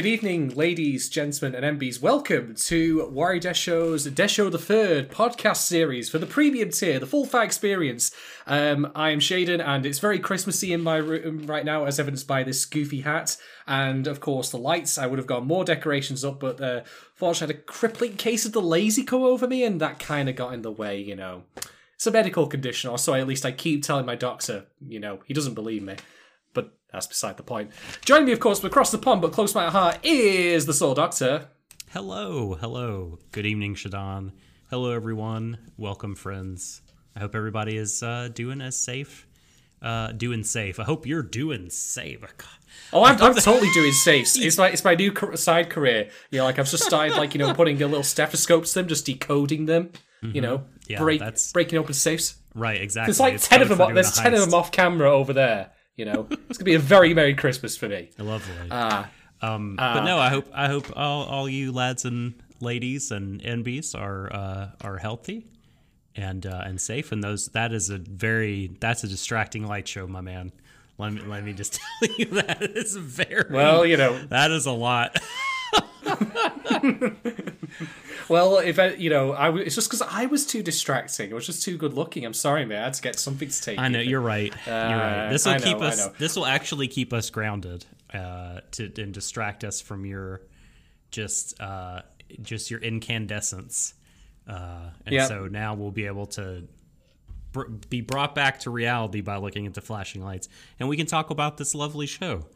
Good evening, ladies, gentlemen, and MBs. Welcome to Warrior Desho's Desho the Third podcast series for the premium tier, the full fat experience. Um, I am Shaden, and it's very Christmassy in my room right now, as evidenced by this goofy hat and, of course, the lights. I would have got more decorations up, but uh, fortunately, I had a crippling case of the lazy come over me, and that kind of got in the way. You know, it's a medical condition, or so at least I keep telling my doctor. You know, he doesn't believe me. That's beside the point. Joining me, of course, across the pond but close to my heart is the Soul Doctor. Hello, hello. Good evening, Shadan. Hello, everyone. Welcome, friends. I hope everybody is uh, doing as safe. Uh, doing safe. I hope you're doing safe. God. Oh, I'm, I'm totally doing safe. It's my it's my new side career. You know, like I've just started like you know putting a little stethoscopes to them, just decoding them. You know, Yeah, break, that's- breaking open safes. Right, exactly. There's like It's ten of them. for o- doing There's ten of them off camera over there. You know, it's gonna be a very merry Christmas for me. Lovely. Ah, Um, but no, I hope I hope all, all you lads and ladies and NBs are uh, are healthy and uh, and safe. And those that is a very that's a distracting light show, my man. Let me let me just tell you that is very well, you know, that is a lot. well, if I, you know, I w- it's just because I was too distracting. I was just too good looking. I'm sorry, man. I had to get something to take. I know you're right. you're right. Uh, This will keep us. This will actually keep us grounded uh, to and distract us from your just uh, just your incandescence. Uh, and Yep. so now we'll be able to br- be brought back to reality by looking at the flashing lights, and we can talk about this lovely show.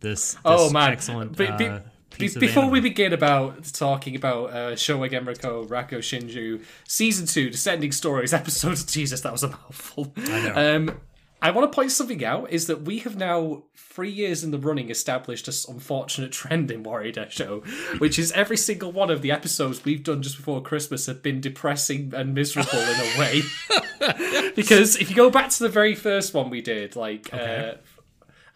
This, this Oh man! excellent Be- be- uh, be- before we begin about talking about uh, Showa Genroku Rakugo Shinju season two, Descending Stories episode. Jesus, that was a mouthful. I know. Um, I want to point something out: is that we have now three years in the running established this unfortunate trend in Warrior Show, which is every single one of the episodes we've done just before Christmas have been depressing and miserable in a way. because if you go back to the very first one we did, like. Uh,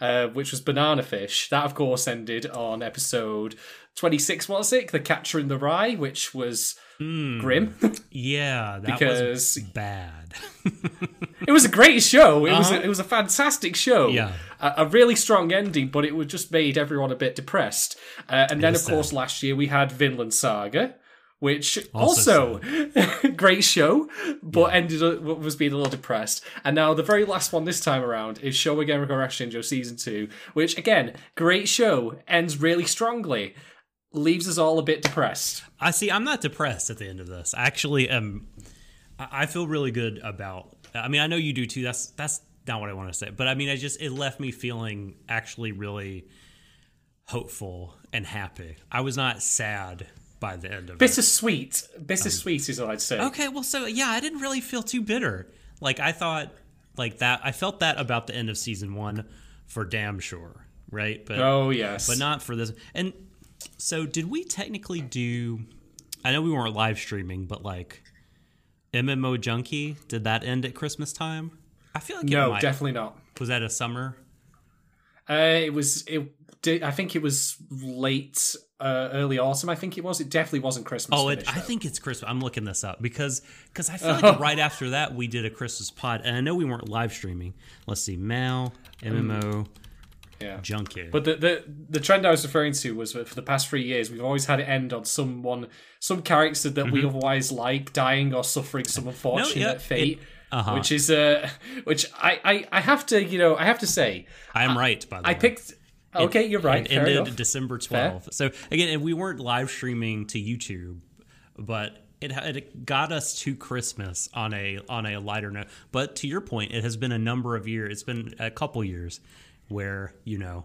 uh, which was Banana Fish. That, of course, ended on episode 26, was it? The Catcher in the Rye, which was grim. yeah, that because- was bad. it was a great show. It was a, it was a fantastic show. Uh-huh. Yeah. A, a really strong ending, but it just made everyone a bit depressed. Uh, and then, of is course, sad. last year we had Vinland Saga. Which Also also, great show, but ended up was being a little depressed. And now the very last one this time around is Show Again Shinjo season two, which again, great show, ends really strongly, leaves us all a bit depressed. I see. I'm not depressed at the end of this. I actually am. I feel really good about. I mean, I know you do too. That's that's not what I want to say, but I mean, I just it left me feeling actually really hopeful and happy. I was not sad by the end of it. Bittersweet, bittersweet is what I'd say. Okay, well, so yeah, I didn't really feel too bitter. Like I thought, like that. I felt that about the end of season one, for damn sure, right? But Oh yes, but not for this. And so, did we technically do? I know we weren't live streaming, but like MMO Junkie, did that end at Christmas time? I feel like it no, might. definitely not. Was that a summer? Uh, it was it. Did, I think it was late, uh, early autumn. I think it was. It definitely wasn't Christmas. Oh, it, I think it's Christmas. I'm looking this up because because I feel like right after that we did a Christmas pod, and I know we weren't live streaming. Let's see, Mal MMO yeah. Junkie. But the, the the trend I was referring to was that for the past three years, we've always had it end on someone, some character that we otherwise like dying or suffering some unfortunate Mm-hmm. yeah, fate. it- uh-huh. Which is uh, which I, I I have to you know I have to say I am right by the I way. I picked. Okay, you're right. It Fair ended enough. December 12th. So again, and we weren't live streaming to YouTube, but it, it got us to Christmas on a on a lighter note. But to your point, it has been a number of years. It's been a couple years where you know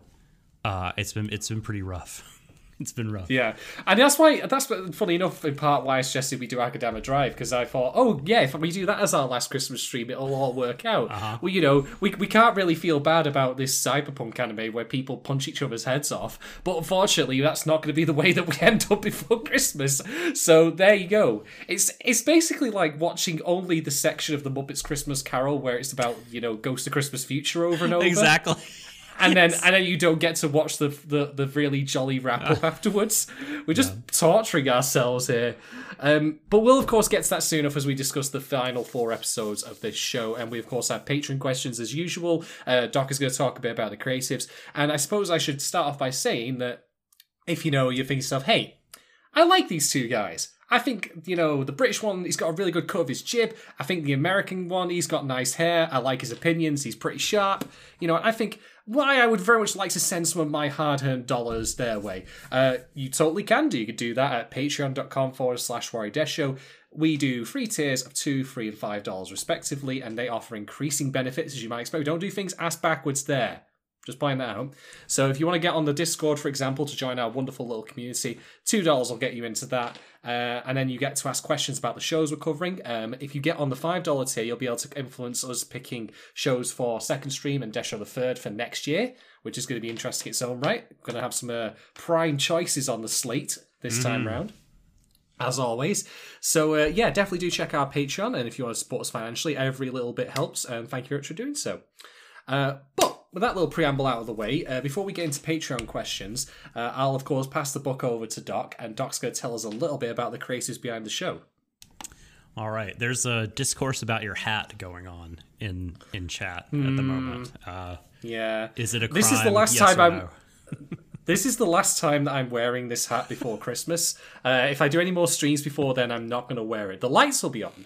uh, it's been it's been pretty rough. It's been rough. Yeah, and that's why that's funny enough. In part, why I suggested we do Akudama Drive because I thought, oh yeah, if we do that as our last Christmas stream, it'll all work out. Uh-huh. Well, you know, we we can't really feel bad about this cyberpunk anime where people punch each other's heads off, but unfortunately, that's not going to be the way that we end up before Christmas. So there you go. It's it's basically like watching only the section of the Muppets Christmas Carol where it's about you know Ghost of Christmas Future over and over Exactly. And then and then you don't get to watch the the, the really jolly wrap up afterwards. We're just torturing ourselves here. Um, but we'll of course get to that soon enough as we discuss the final four episodes of this show, and we of course have patron questions as usual. Uh, Doc is going to talk a bit about the creatives, and I suppose I should start off by saying that if you know, you think yourself, hey, I like these two guys. I think, you know, the British one, he's got a really good cut of his jib. I think the American one, he's got nice hair. I like his opinions. He's pretty sharp. You know, I think why I would very much like to send some of my hard earned dollars their way. Uh, you totally can do. You could do that at patreon.com forward slash Warrior Show. We do free tiers of two, three, and five dollars respectively, and they offer increasing benefits as you might expect. We don't do things ass backwards there. Just pointing that out. So if you want to get on the Discord, for example, to join our wonderful little community, two dollars will get you into that, uh, and then you get to ask questions about the shows we're covering. Um, if you get on the five dollar tier, you'll be able to influence us picking shows for second stream and Desho the third for next year, which is going to be interesting in its own right. We're going to have some uh, prime choices on the slate this time round as always. So uh, yeah, definitely do check our Patreon, and if you want to support us financially, every little bit helps. And thank you very much for doing so. Uh, but with that little preamble out of the way, uh, before we get into Patreon questions, uh, I'll of course pass the book over to Doc, and Doc's going to tell us a little bit about the creators behind the show. All right, there's a discourse about your hat going on in in chat at the moment. Uh, Yeah, is it a crime? This is the last yes time I'm- no? This is the last time that I'm wearing this hat before Christmas. Uh, if I do any more streams before then, I'm not going to wear it. The lights will be on,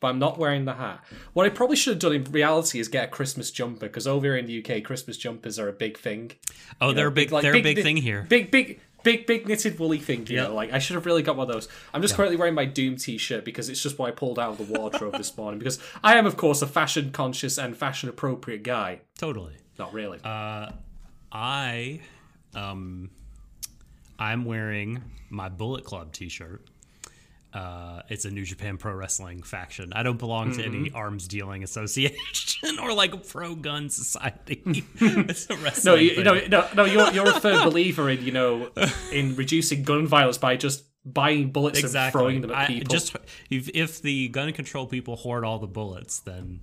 but I'm not wearing the hat. What I probably should have done in reality is get a Christmas jumper because over here in the UK, Christmas jumpers are a big thing. Oh, they're a big, like, they're a big big- thing here. Big, big, big, big knitted woolly thing. You Yeah. know, like I should have really got one of those. I'm just currently wearing my Doom T-shirt because it's just what I pulled out of the wardrobe this morning. Because I am, of course, a fashion conscious and fashion appropriate guy. Totally. Not really. uh, I, um, I'm wearing my Bullet Club T-shirt. Uh, it's a New Japan Pro Wrestling faction. I don't belong to Mm-hmm. any arms dealing association or like a pro gun society. No, you, no, no, no. You're you're a firm believer in you know in reducing gun violence by just buying bullets and throwing them at I- people. just if, if the gun control people hoard all the bullets, then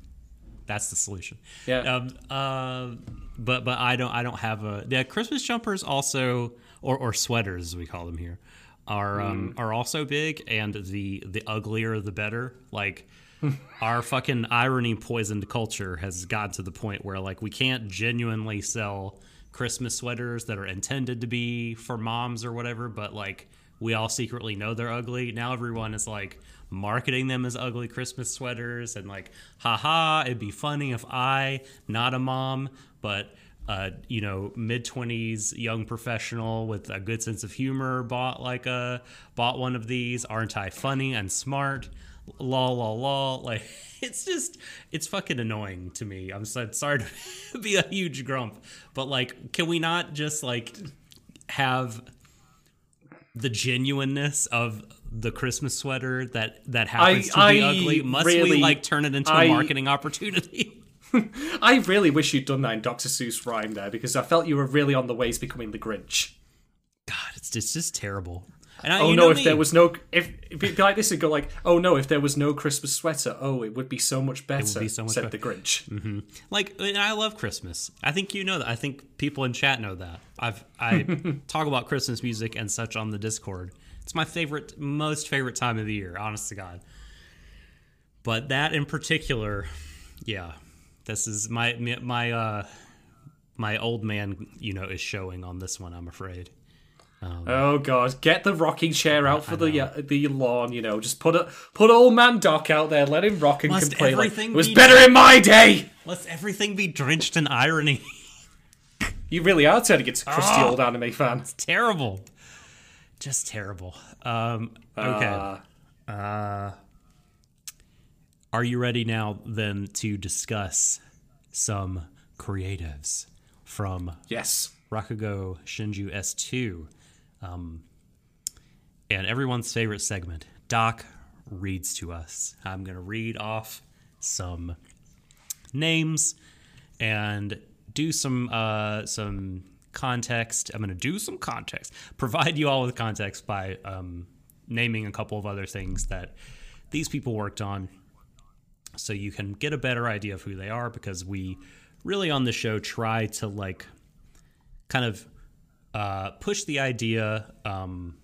that's the solution. Yeah. Um, uh, but but I don't I don't have a yeah Christmas jumpers also or or sweaters as we call them here are um, Mm. are also big and the the uglier the better like. our fucking irony poisoned culture has gotten to the point where like we can't genuinely sell Christmas sweaters that are intended to be for moms or whatever, but like we all secretly know they're ugly. Now everyone is like marketing them as ugly Christmas sweaters and like, haha, it'd be funny if I, not a mom, but uh, you know, mid twenties young professional with a good sense of humor bought like a bought one of these. Aren't I funny and smart? La la la. Like it's just it's fucking annoying to me. I'm so, sorry to be a huge grump, but like, can we not just like have the genuineness of the Christmas sweater that that happens to I- be I ugly? Must we really- like turn it into I- a marketing opportunity? I really wish you'd done that in Dr. Seuss rhyme there because I felt you were really on the way to becoming the Grinch. God, it's just, it's just terrible. And I, Oh no! know If me. there was no, if it'd be like this, it'd go like, "Oh no! If there was no Christmas sweater, oh, it would be so much better." be so much said better. the Grinch. Mm-hmm. like and I love Christmas. I think you know that. I think people in chat know that. I've I talk about Christmas music and such on the Discord. It's my favorite, most favorite time of the year. Honest to God. But that in particular, yeah, this is my my uh my old man. You know, is showing on this one. I'm afraid. Oh god! Get the rocking chair out for the uh, the lawn. You know, just put a put old man Doc out there. Let him rock and Must complain. Like, it was be- better in my day. Let's everything be drenched in irony. You really are turning into a crusty Ah. old anime fan. terrible. Just terrible. Um, okay. Uh, Uh, are you ready now then to discuss some creatives from yes. Rakugo Shinju S2? Um, and everyone's favorite segment, Doc reads to us. I'm going to read off some names and do some uh, some context. I'm going to do some context, provide you all with context by um, naming a couple of other things that these people worked on, so you can get a better idea of who they are. Because we really on the show try to like kind of uh, push the idea, um,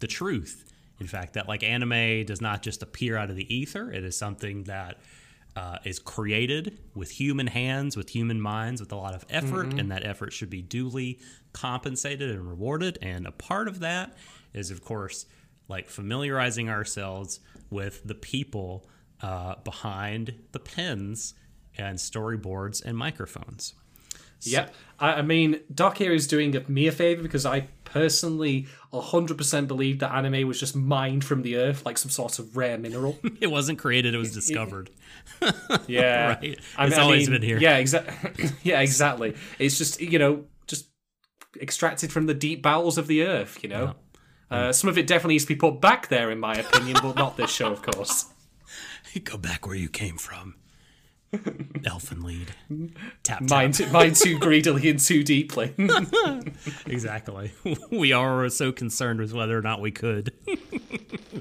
the truth, in fact, that like anime does not just appear out of the ether. It is something that uh, is created with human hands, with human minds, with a lot of effort, and that effort should be duly compensated and rewarded. And a part of that is, of course, like familiarizing ourselves with the people uh, behind the pens and storyboards and microphones. Yep. I, I mean, Doc here is doing me a favor because I personally 100% believe that anime was just mined from the earth like some sort of rare mineral. It wasn't created; it was discovered. Yeah. Right. I It's mean- I always mean, been here. Yeah, exactly. yeah, exactly. It's just, you know, just extracted from the deep bowels of the earth, you know? Uh, some of it definitely needs to be put back there, in my opinion, but not this show, of course. Go back where you came from. Elfen Lied. Tap tap. Mine, too, mine too greedily and too deeply. Exactly. We are so concerned with whether or not we could. we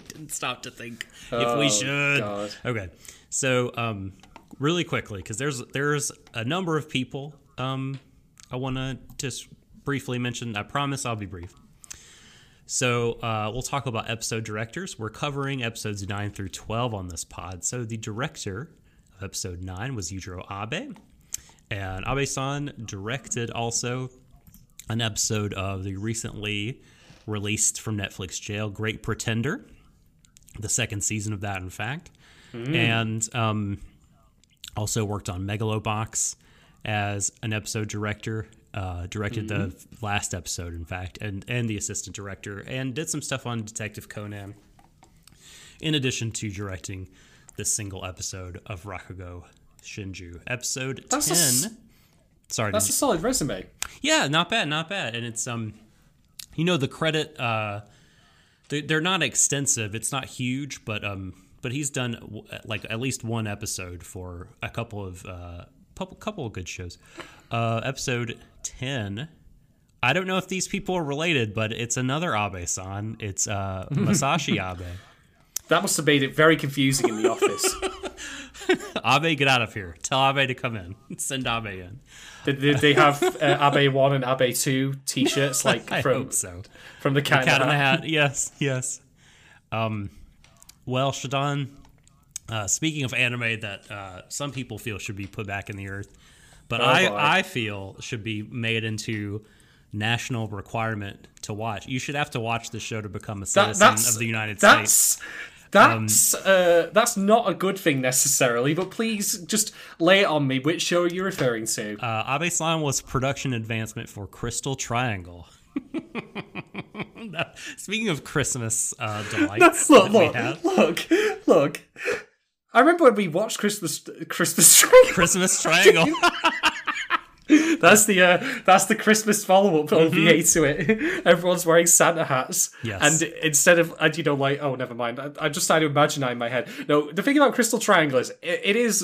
didn't stop to think if we Oh, should. God. Okay. So, um, really quickly, because there's there's a number of people um, I want to just briefly mention. I promise I'll be brief. So uh, we'll talk about episode directors. We're covering episodes nine through twelve on this pod. So the director of episode nine was Yujiro Abe, and Abe-san directed also an episode of the recently released from Netflix jail, Great Pretender, the second season of that, in fact, and um, also worked on Megalobox as an episode director. Uh, directed the last episode, in fact, and and the assistant director, and did some stuff on Detective Conan. In addition to directing this single episode of Rakugo Shinju, episode That's a ten. Sorry, That's a solid resume. yeah, not bad, not bad. And it's um, you know, the credit uh, they, they're not extensive. It's not huge, but um, but he's done like at least one episode for a couple of uh, couple couple of good shows. Uh, episode ten. I don't know if these people are related, but it's another Abe-san. It's uh, Masashi Abe. That must have made it very confusing in the office. Abe, get out of here. Tell Abe to come in. Send Abe in. Did, did they have uh, Abe 1 and Abe 2 t shirts like I from, hope so. from the cat, Cat in in the the Hat? Hat. Yes, yes. Um, well, Shadon, uh, speaking of anime that uh, some people feel should be put back in the earth, but Oh, I, boy. I feel should be made into national requirement to watch. You should have to watch the show to become a citizen that's of the United States. that's that's uh, that's not a good thing necessarily, but please just lay it on me. Which show are you referring to? Uh, Abe Slime was production advancement for Crystal Triangle. Speaking of Christmas uh, delights, look, that we look, look, look. I remember when we watched Christmas Christmas Triangle. Christmas Triangle. That's the uh, that's the Christmas follow up OVA to it. Everyone's wearing Santa hats, Mm-hmm. Yes. and instead of and you know like oh never mind. I, I just started to imagine that in my head. No, the thing about Crystal Triangle is it, it is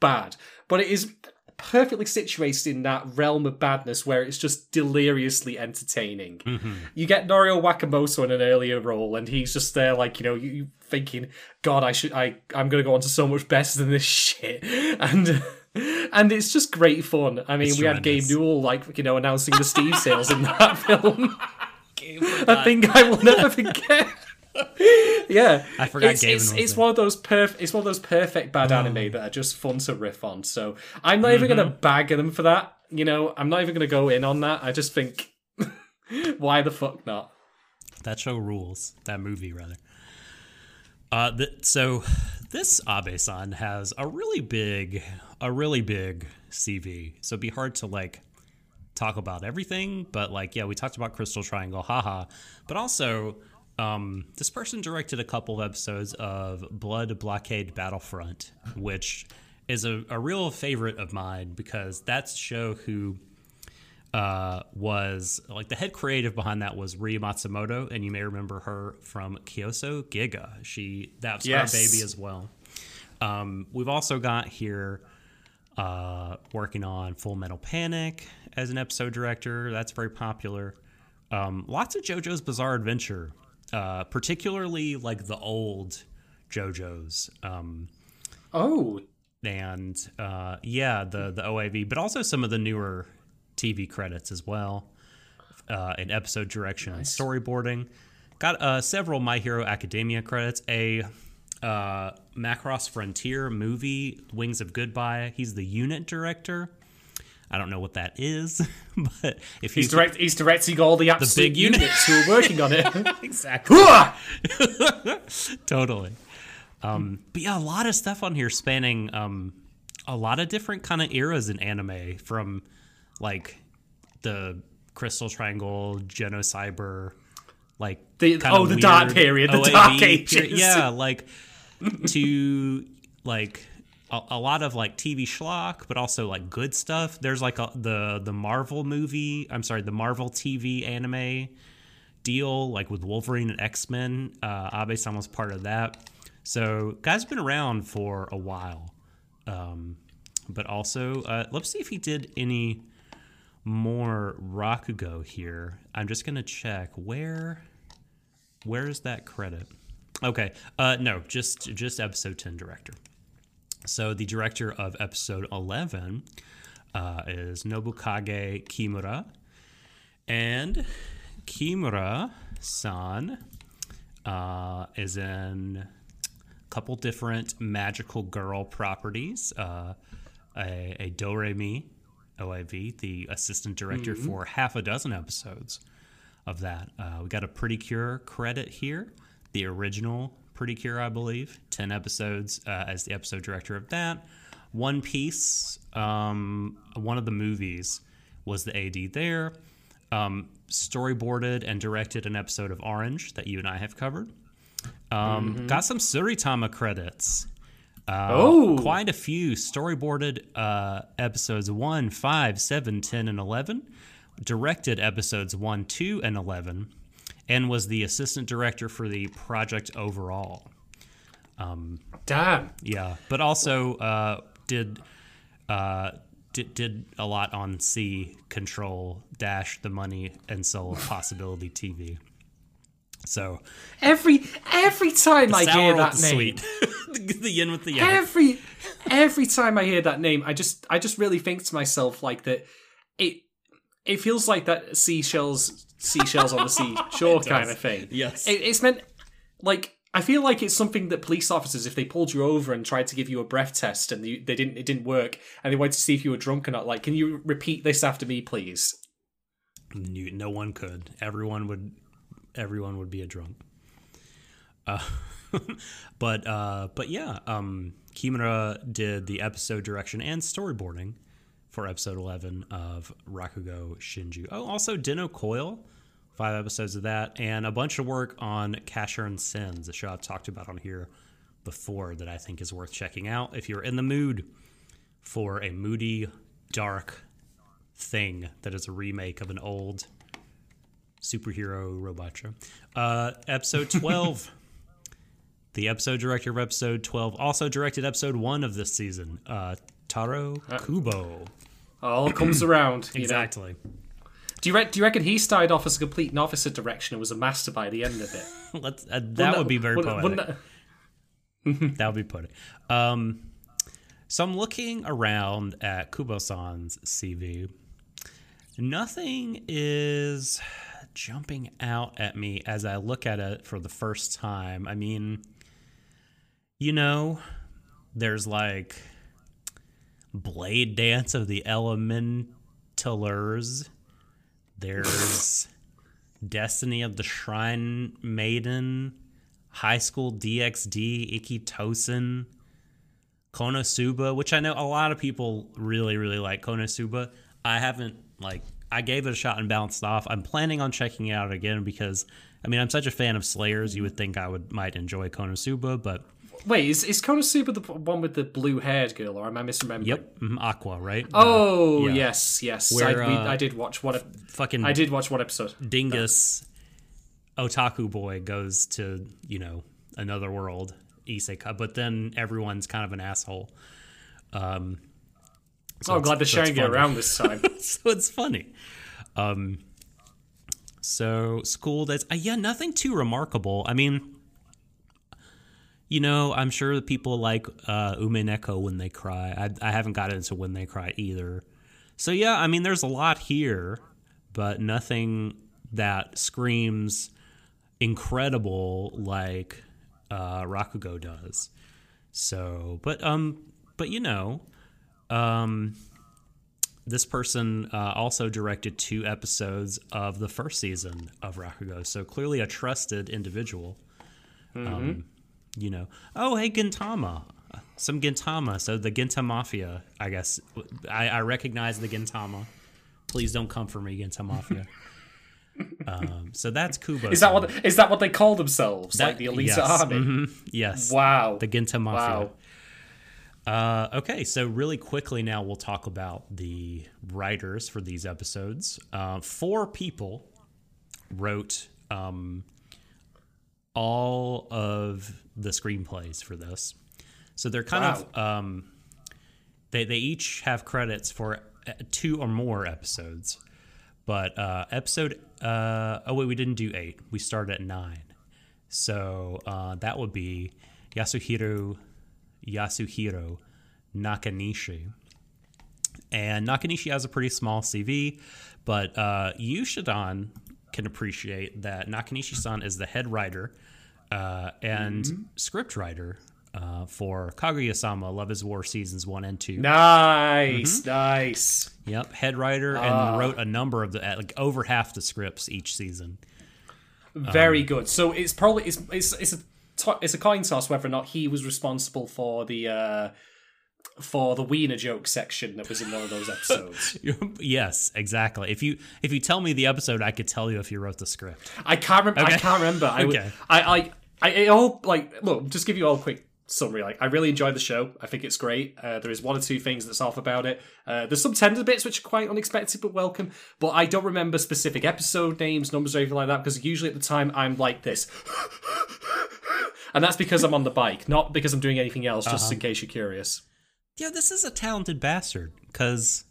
bad, but it is perfectly situated in that realm of badness where it's just deliriously entertaining. Mm-hmm. You get Norio Wakamoto in an earlier role, and he's just there like you know you, you thinking, God, I should I I'm gonna go on to so much better than this shit, and. And it's just great fun. I mean, It's we had Gabe tremendous. Newell, like, you know, announcing the Steam sales in that film. A thing I will never forget. yeah, I forgot It's, it's, it's one of those perf- It's one of those perfect bad anime that are just fun to riff on. So I'm not even gonna bag them for that. You know, I'm not even gonna go in on that. I just think, why the fuck not? That show rules. That movie, rather. Uh, th- so this Abe-san has a really big, a really big CV. So it'd be hard to like talk about everything, but like, yeah, we talked about Crystal Triangle, haha. But also, um, this person directed a couple of episodes of Blood Blockade Battlefront, which is a, a real favorite of mine because that's a show who uh, was like the head creative behind that was Rie Matsumoto, and you may remember her from Kyousougiga. She that's Yes. her baby as well. Um, we've also got here uh, working on Full Metal Panic as an episode director. That's very popular. Um, lots of JoJo's Bizarre Adventure, uh, particularly like the old JoJo's. Um, Oh, and uh, yeah, the the OAV, but also some of the newer TV credits as well, uh, in episode direction and storyboarding. Got uh, several My Hero Academia credits, a uh, Macross Frontier movie, Wings of Goodbye. He's the unit director. I don't know what that is, but if he's direct, he's directing all the absolute big unit- units who are working on it. exactly totally. Um, but yeah, a lot of stuff on here spanning um, a lot of different kind of eras in anime, from like the Crystal Triangle, Genocyber, like The- oh, the dark period, the OAV dark period. ages. Yeah, like to like a, a lot of like TV schlock, but also like good stuff. There's like a, the the Marvel movie. I'm sorry, the Marvel TV anime deal, like with Wolverine and X Men. Uh, Abe-san was part of that. So, guy's been around for a while. Um, but also, uh, let's see if he did any more Rakugo here. I'm just gonna check where. Where is that credit? Okay, uh, no, just just episode ten director. So the director of episode eleven uh, is Nobukage Kimura, and Kimura-san uh, is in a couple different magical girl properties. Uh, a, a Doremi OAV, the assistant director for half a dozen episodes of that. Uh, we got a Pretty Cure credit here, the original Pretty Cure, I believe. 10 episodes uh, as the episode director of that. One Piece, um, one of the movies, was the AD there. Um, storyboarded and directed an episode of Orange that you and I have covered. Um, Got some Tsuritama credits. Uh, Oh. quite a few storyboarded uh, episodes 1, 5, 7, 10, and 11. Directed episodes 1, 2, and 11. And was the assistant director for the project overall. Damn. Yeah, but also uh, did uh, did did a lot on C Control Dash the Money and Soul of Possibility TV. So Every every time I hear that the name, the, the yin with the yang. every every time I hear that name, I just I just really think to myself like that it it feels like that seashells seashells on the sea seashore kind of thing. Yes. It, it's meant like I feel like it's something that police officers, if they pulled you over and tried to give you a breath test and you, they didn't, it didn't work, and they wanted to see if you were drunk or not. Like, can you repeat this after me, please? You, no one could. Everyone would. Everyone would be a drunk. Uh, but uh, but yeah, um, Kimura did the episode direction and storyboarding for episode eleven of Rakugo Shinju. Oh, also Dennou Coil, five episodes of that, and a bunch of work on Casshern Sins, a show I've talked about on here before that I think is worth checking out if you're in the mood for a moody, dark thing that is a remake of an old superhero robot show. Uh, episode 12. the episode director of episode 12 also directed episode 1 of this season, uh, Taro Kubo. All comes around. you know. Exactly. Do you, re- do you reckon he started off as a complete novice at direction and was a master by the end of it? Let's, uh, that would be very wouldn't- poetic. wouldn't that- that would be poetic. Um, so I'm looking around at Kubo-san's CV. Nothing is jumping out at me as I look at it for the first time. I mean, you know, there's like Blade Dance of the Elementalers. There's Destiny of the Shrine Maiden, High School DxD, Ikkitousen, Konosuba, which I know a lot of people really, really like Konosuba. I haven't like I gave it a shot and bounced off. I'm planning on checking it out again because I mean I'm such a fan of Slayers. You would think I would might enjoy Konosuba, but Wait, is, is Konosuba the one with the blue haired girl, or am I misremembering? yep, mhm, Aqua, right? Oh Yeah. yes, yes. Where, I, we, uh, I did watch one. ep- fucking I did watch one episode. dingus otaku boy goes to you know another world isekai but then everyone's kind of an asshole um so oh, glad they're so sharing it around this time. so it's funny um so school days uh, yeah nothing too remarkable i mean you know i'm sure that people like uh Umineko when they cry I, I haven't got into when they cry either so yeah i mean there's a lot here but nothing that screams incredible like uh, Rakugo does. So, but um, but you know, um, this person uh, also directed two episodes of the first season of Rakugo, so clearly a trusted individual. Um, you know, oh hey Gintama, some Gintama. So the Ginta Mafia, I guess I, I recognize the Gintama. Please don't come for me, Ginta Mafia. um, so that's Kubo. Is that what is that what they call themselves? That- like the elite yes, army? mhm, yes. Wow. The Ginta Mafia. Wow. Uh, okay, so really quickly now we'll talk about the writers for these episodes. Uh, four people wrote um, all of the screenplays for this. So they're kind of um, they they each have credits for uh, two or more episodes. But uh, episode uh, oh wait, we didn't do eight. We started at nine. So uh, that would be Yasuhiro Yasuhiro Nakanishi. And Nakanishi has a pretty small CV, but uh, Yushidan can appreciate that Nakanishi-san is the head writer uh, and script writer uh, for Kaguya-sama Love is War seasons one and two. Nice, Mm-hmm. nice. Yep, head writer and wrote a number of the uh, like over half the scripts each season. Very good. So it's probably it's it's it's a it's a coin toss whether or not he was responsible for the uh for the wiener joke section that was in one of those episodes. yes, exactly. If you if you tell me the episode, I could tell you if you wrote the script. I can't remember. I can't remember. I, would- Okay. I, I, I, it all like look. Just give you all a quick summary. Like, I really enjoyed the show. I think it's great. Uh, there is one or two things that's off about it. Uh, there's some tender bits which are quite unexpected but welcome. But I don't remember specific episode names, numbers, or anything like that because usually at the time I'm like this. And that's because I'm on the bike, not because I'm doing anything else, just in case you're curious. Yeah, this is a talented bastard because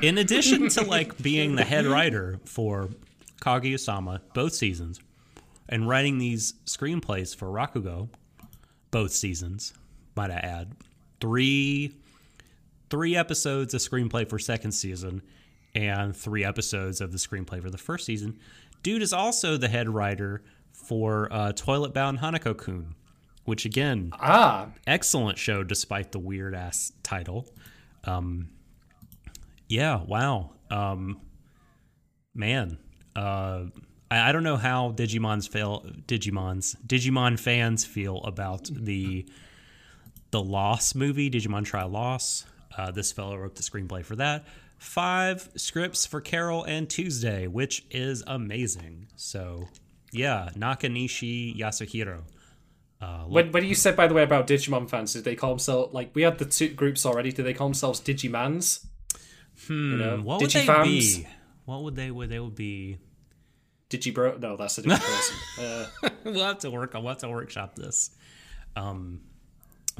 in addition to like being the head writer for Kaguya-sama both seasons and writing these screenplays for Rakugo both seasons, might I add, three three episodes of screenplay for second season and three episodes of the screenplay for the first season. Dude is also the head writer for uh, Toilet Bound Hanako Kun, which again Ah, excellent show despite the weird ass title. Um, yeah, wow. Um, man, uh, I, I don't know how Digimon's feel. Digimon's Digimon fans feel about the the Loss movie, Digimon Tri Loss. Uh, this fellow wrote the screenplay for that. Five scripts for Carol and Tuesday, which is amazing. So, yeah, Nakanishi Yasuhiro. When, when you said, by the way, about Digimon fans, did they call themselves, like, we had the two groups already, did they call themselves Digimans? Hmm, you know, What would they be? What would they would they would be? Digibro? No, that's a different person. Uh, we'll have to work. I'll have to workshop this. Um,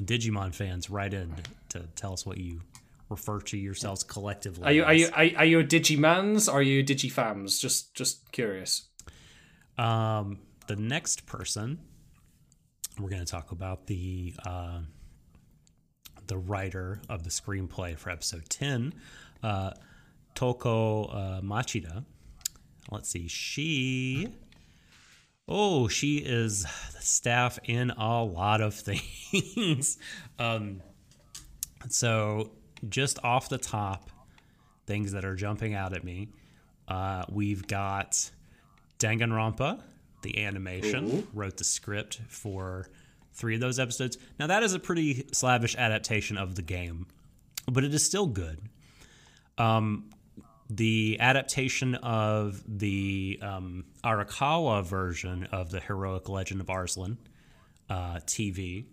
Digimon fans, write in to tell us what you refer to yourselves collectively. are you are you are, are you a Digimans or are you Digifams? Just just curious. Um, the next person, we're going to talk about the uh, the writer of the screenplay for episode ten, uh, Toko uh, Machida. Let's see, she. Oh, she is the staff in a lot of things. um, so, just off the top, things that are jumping out at me. Uh, we've got Danganronpa, the animation, wrote the script for three of those episodes. Now, that is a pretty slavish adaptation of the game, but it is still good. Um, the adaptation of the um, Arakawa version of the Heroic Legend of Arslan uh, TV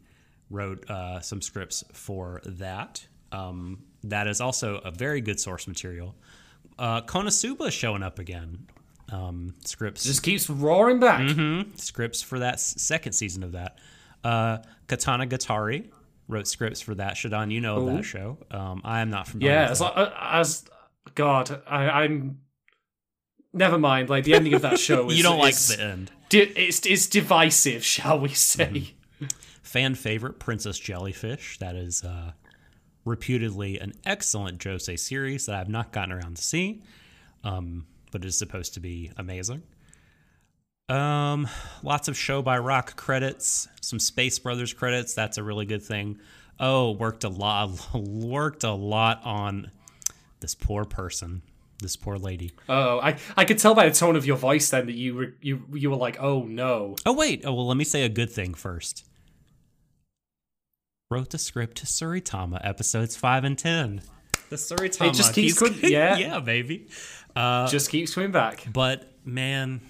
wrote uh, some scripts for that. Um, that is also a very good source material. Uh, Konosuba is showing up again. Um, scripts Just keeps roaring back. Mm-hmm. scripts for that second season of that. Uh, Katanagatari wrote scripts for that. Shadon, you know of that show. Um, I am not familiar. Yeah, as, that. uh, as God, I, I'm. Never mind. Like the ending of that show. Is, you don't like the end. it's it's divisive, shall we say? Fan favorite Princess Jellyfish. That is uh, reputedly an excellent josei series that I've not gotten around to see, um, but it is supposed to be amazing. Um, lots of show by Rock credits, some Space Brothers credits. That's a really good thing. Oh, worked a lot, worked a lot on this poor person, this poor lady. Oh, I I could tell by the tone of your voice then that you were you you were like, oh no. Oh wait, oh well, let me say a good thing first. Wrote the script to Tsuritama episodes five and ten. The Tsuritama, It just keeps yeah. yeah, baby. Uh, Just keeps coming back. But man,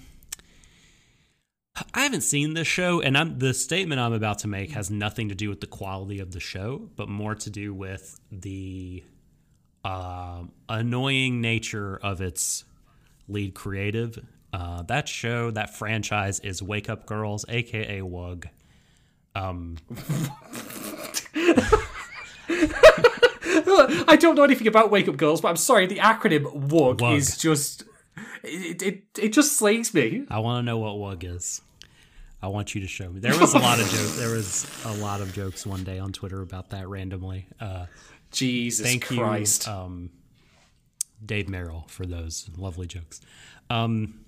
I haven't seen this show, and I'm, the statement I'm about to make has nothing to do with the quality of the show, but more to do with the um annoying nature of its lead creative. Uh, that show, that franchise, is Wake Up Girls, aka WUG. Um, I don't know anything about Wake Up Girls, but I'm sorry, the acronym WUG, WUG. is just it, it it just slays me. I want to know what WUG is. I want you to show me. There was a lot of jokes. There was a lot of jokes one day on Twitter about that randomly. Uh, Jesus Thank Christ. you, um, Dave Merrill, for those lovely jokes. Um,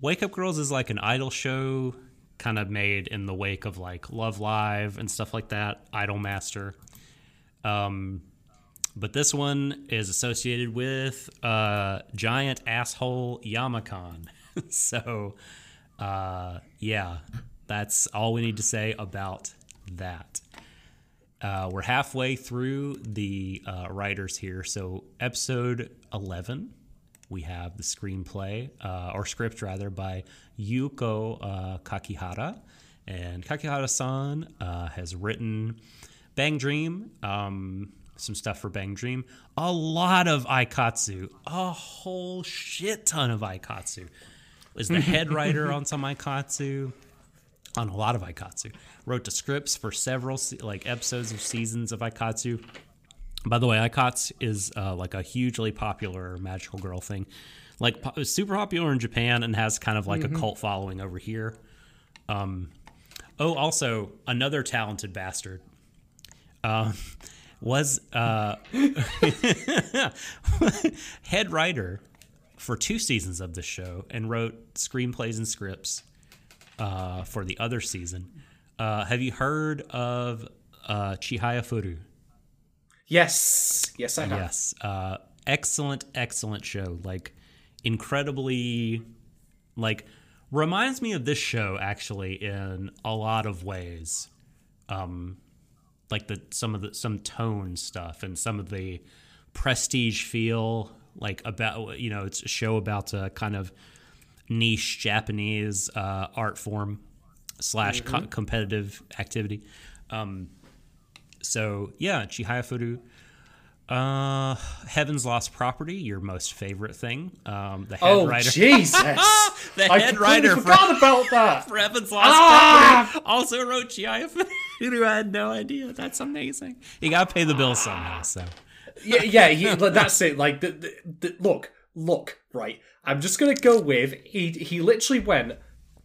Wake Up Girls is like an idol show, kind of made in the wake of like Love Live and stuff like that. Idol Master. Um, but this one is associated with uh, giant asshole Yamakan. so, uh, yeah, that's all we need to say about that. Uh, we're halfway through the uh, writers here. So, episode 11, we have the screenplay, uh, or script rather, by Yuko uh, Kakihara. And Kakihara san uh, has written Bang Dream, um, some stuff for Bang Dream, a lot of Aikatsu, a whole shit ton of Aikatsu. Was the head writer on some Aikatsu on a lot of Aikatsu. Wrote the scripts for several like episodes of seasons of Aikatsu. By the way, Aikatsu is uh, like a hugely popular magical girl thing, like po- super popular in Japan and has kind of like a cult following over here. Um, oh, also another talented bastard um, was uh, head writer for two seasons of the show and wrote screenplays and scripts uh, for the other season. Uh, have you heard of uh, Chihaya Furu? yes, yes, I have. Yes. Uh, excellent, excellent show. Like, incredibly, like, reminds me of this show actually in a lot of ways. Um, like the some of the some tone stuff and some of the prestige feel like about you know it's a show about a kind of niche Japanese uh, art form slash co- competitive activity. Um, so yeah, Chihaya Furu. Uh, Heaven's Lost Property, your most favorite thing. Um, the head Oh writer, Jesus! the I head writer for, forgot about that. for Heaven's Lost Ah! Property also wrote Chihaya Furu. I had no idea. That's amazing. You got to pay the bill somehow. So yeah, yeah, he, that's it. Like, the, the, the, look, look, right. I'm just gonna go with he. He literally went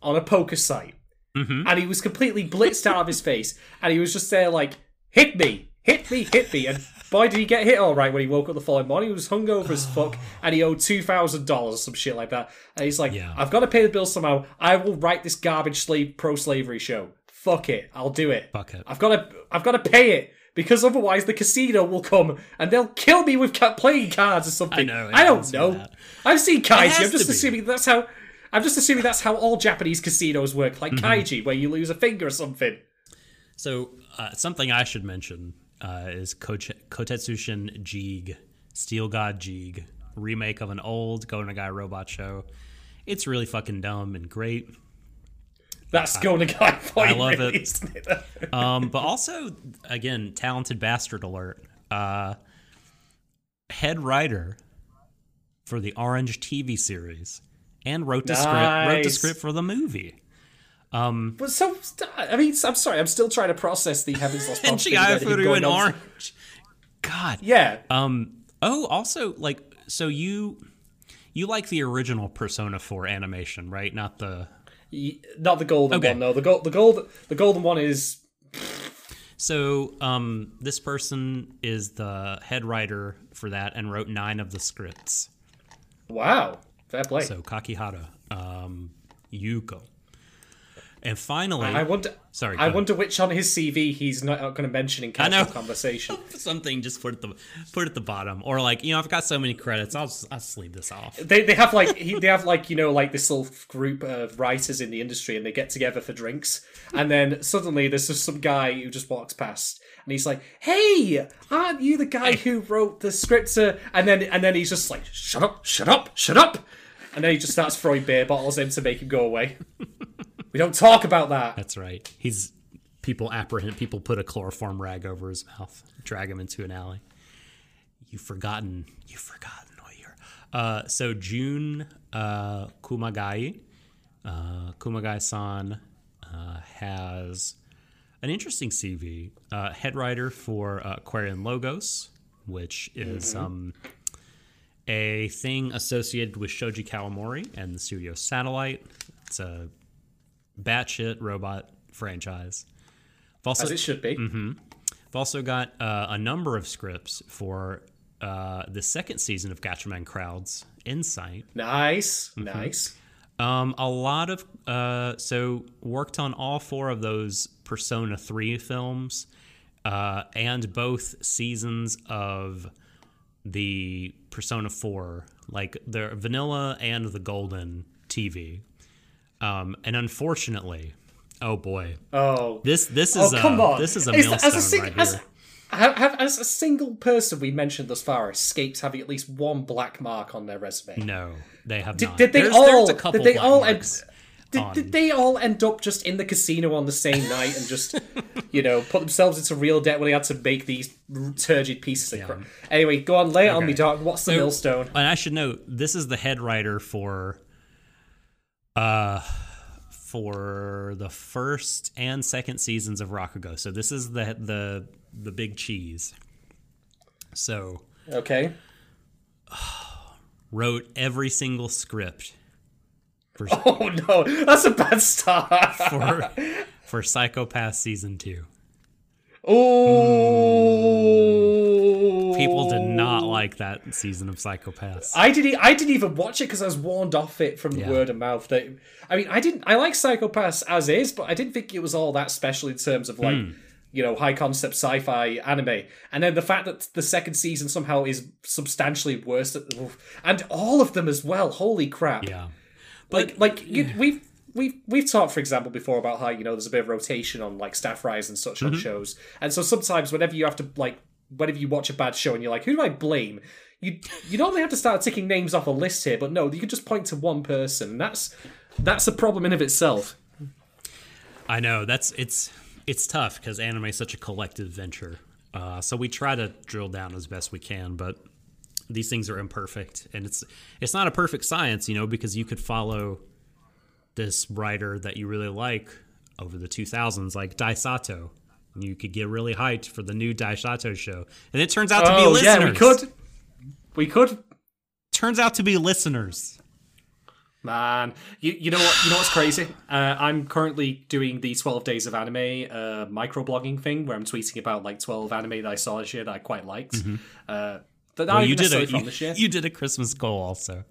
on a poker site, mm-hmm. and he was completely blitzed out of his face, and he was just there like, hit me, hit me, hit me, and boy, did he get hit all right when he woke up the following morning. He was hungover as fuck, and he owed two thousand dollars or some shit like that. And he's like, Yeah. I've got to pay the bill somehow. I will write this garbage slave pro slavery show. Fuck it, I'll do it. Fuck it. I've got to, I've got to pay it because otherwise the casino will come and they'll kill me with ca- playing cards or something. I know, I don't has to be know. that. I've seen kaiji. I'm just to be. assuming that's how. I'm just assuming that's how all Japanese casinos work, like Mm-hmm. kaiji, where you lose a finger or something. So uh, something I should mention uh, is Kotetsushin Jeeg, Steel God Jeeg, remake of an old Go Nagai robot show. It's really fucking dumb and great. That's going to guy for I love really, it. it? Um, but also, again, talented bastard alert. Uh, head writer for the Orange TV series and wrote the script. Wrote the script for the movie. but so, I mean, I'm sorry. I'm still trying to process the Heavens Lost And Chihaya Furu on. Orange. God. Yeah. Um. Oh, also, like, so you you like the original Persona 4 animation, right? Not the. Not the golden Okay. one, no. The gold, the gold, the golden one is So, um, this person is the head writer for that and wrote nine of the scripts. wow. Fair play. So Kakihara, um, Yuko. And finally, I wonder. Sorry, I wonder which on his CV he's not going to mention in casual conversation. something just put at the put at the bottom, or like you know, I've got so many credits, I'll just, I'll just leave this off. They, they have like he, they have like you know like this little group of writers in the industry and they get together for drinks. And then suddenly there's just some guy who just walks past and he's like hey aren't you the guy who wrote the script? To-" and then and then he's just like shut up shut up shut up. And then he just starts throwing beer bottles in to make him go away we don't talk about that That's right. He's people apprehend people put a chloroform rag over his mouth, drag him into an alley. You've forgotten. You've forgotten what you're. Uh, so Jun uh, Kumagai, uh, Kumagai-san uh, has an interesting CV. Uh, head writer for uh, Aquarion Logos, which is um, a thing associated with Shoji Kawamori and the studio Satellite. It's a batshit robot franchise. I've also, as it should be Mm-hmm, I've also got uh, a number of scripts for uh, the second season of Gatchaman Crowds Insight. nice nice Um, a lot of uh, so worked on all four of those Persona three films, uh, and both seasons of the Persona four, like the vanilla and the golden TV. Um, and unfortunately, oh boy, oh this this Oh is come a, on! this is a Is- millstone as a sing- right as, here. have, as a single person we mentioned thus far escapes having at least one black mark on their resume. No, they have Did, not. did they There's- all? there's a couple did they all? End, did, did they all end up just in the casino on the same night and just, you know, put themselves into real debt when they had to make these turgid pieces of crap? Anyway, go on, lay it on me, dog. What's the millstone? And I should note this is the head writer for uh for the first and second seasons of Rakugo. So this is the the the big cheese. So Okay. wrote every single script for Oh no, that's a bad start. for for Psycho-Pass season 2. Oh, People did not like that season of Psycho-Pass. I didn't. I didn't even watch it because I was warned off it from Yeah. word of mouth. That I mean, I didn't. I like Psycho-Pass as is, but I didn't think it was all that special in terms of like hmm. you know high concept sci-fi anime. And then the fact that the second season somehow is substantially worse, than, and all of them as well. Holy crap! yeah. like like you, we've we've we've talked for example before about how you know there's a bit of rotation on like staff rise and such on shows. And so sometimes whenever you have to like whenever you watch a bad show and you're like who do i blame? You you normally have to start ticking names off a list here but no you can just point to one person. And that's that's a problem in of itself. I know. That's it's it's tough because anime is such a collective venture. Uh, so we try to drill down as best we can, but these things are imperfect, and it's it's not a perfect science, you know, because you could follow this writer that you really like over the 2000s, like Dai Sato. and You could get really hyped for the new Dai Sato show, and it turns out to be oh listeners. yeah we could we could Turns out to be listeners. Man, you you know what you know what's crazy? Uh, I'm currently doing the 12 days of anime uh, microblogging thing where I'm tweeting about like 12 anime that I saw this year that I quite liked. Uh, that Well, you did a from you, this year. you did a Christmas goal also,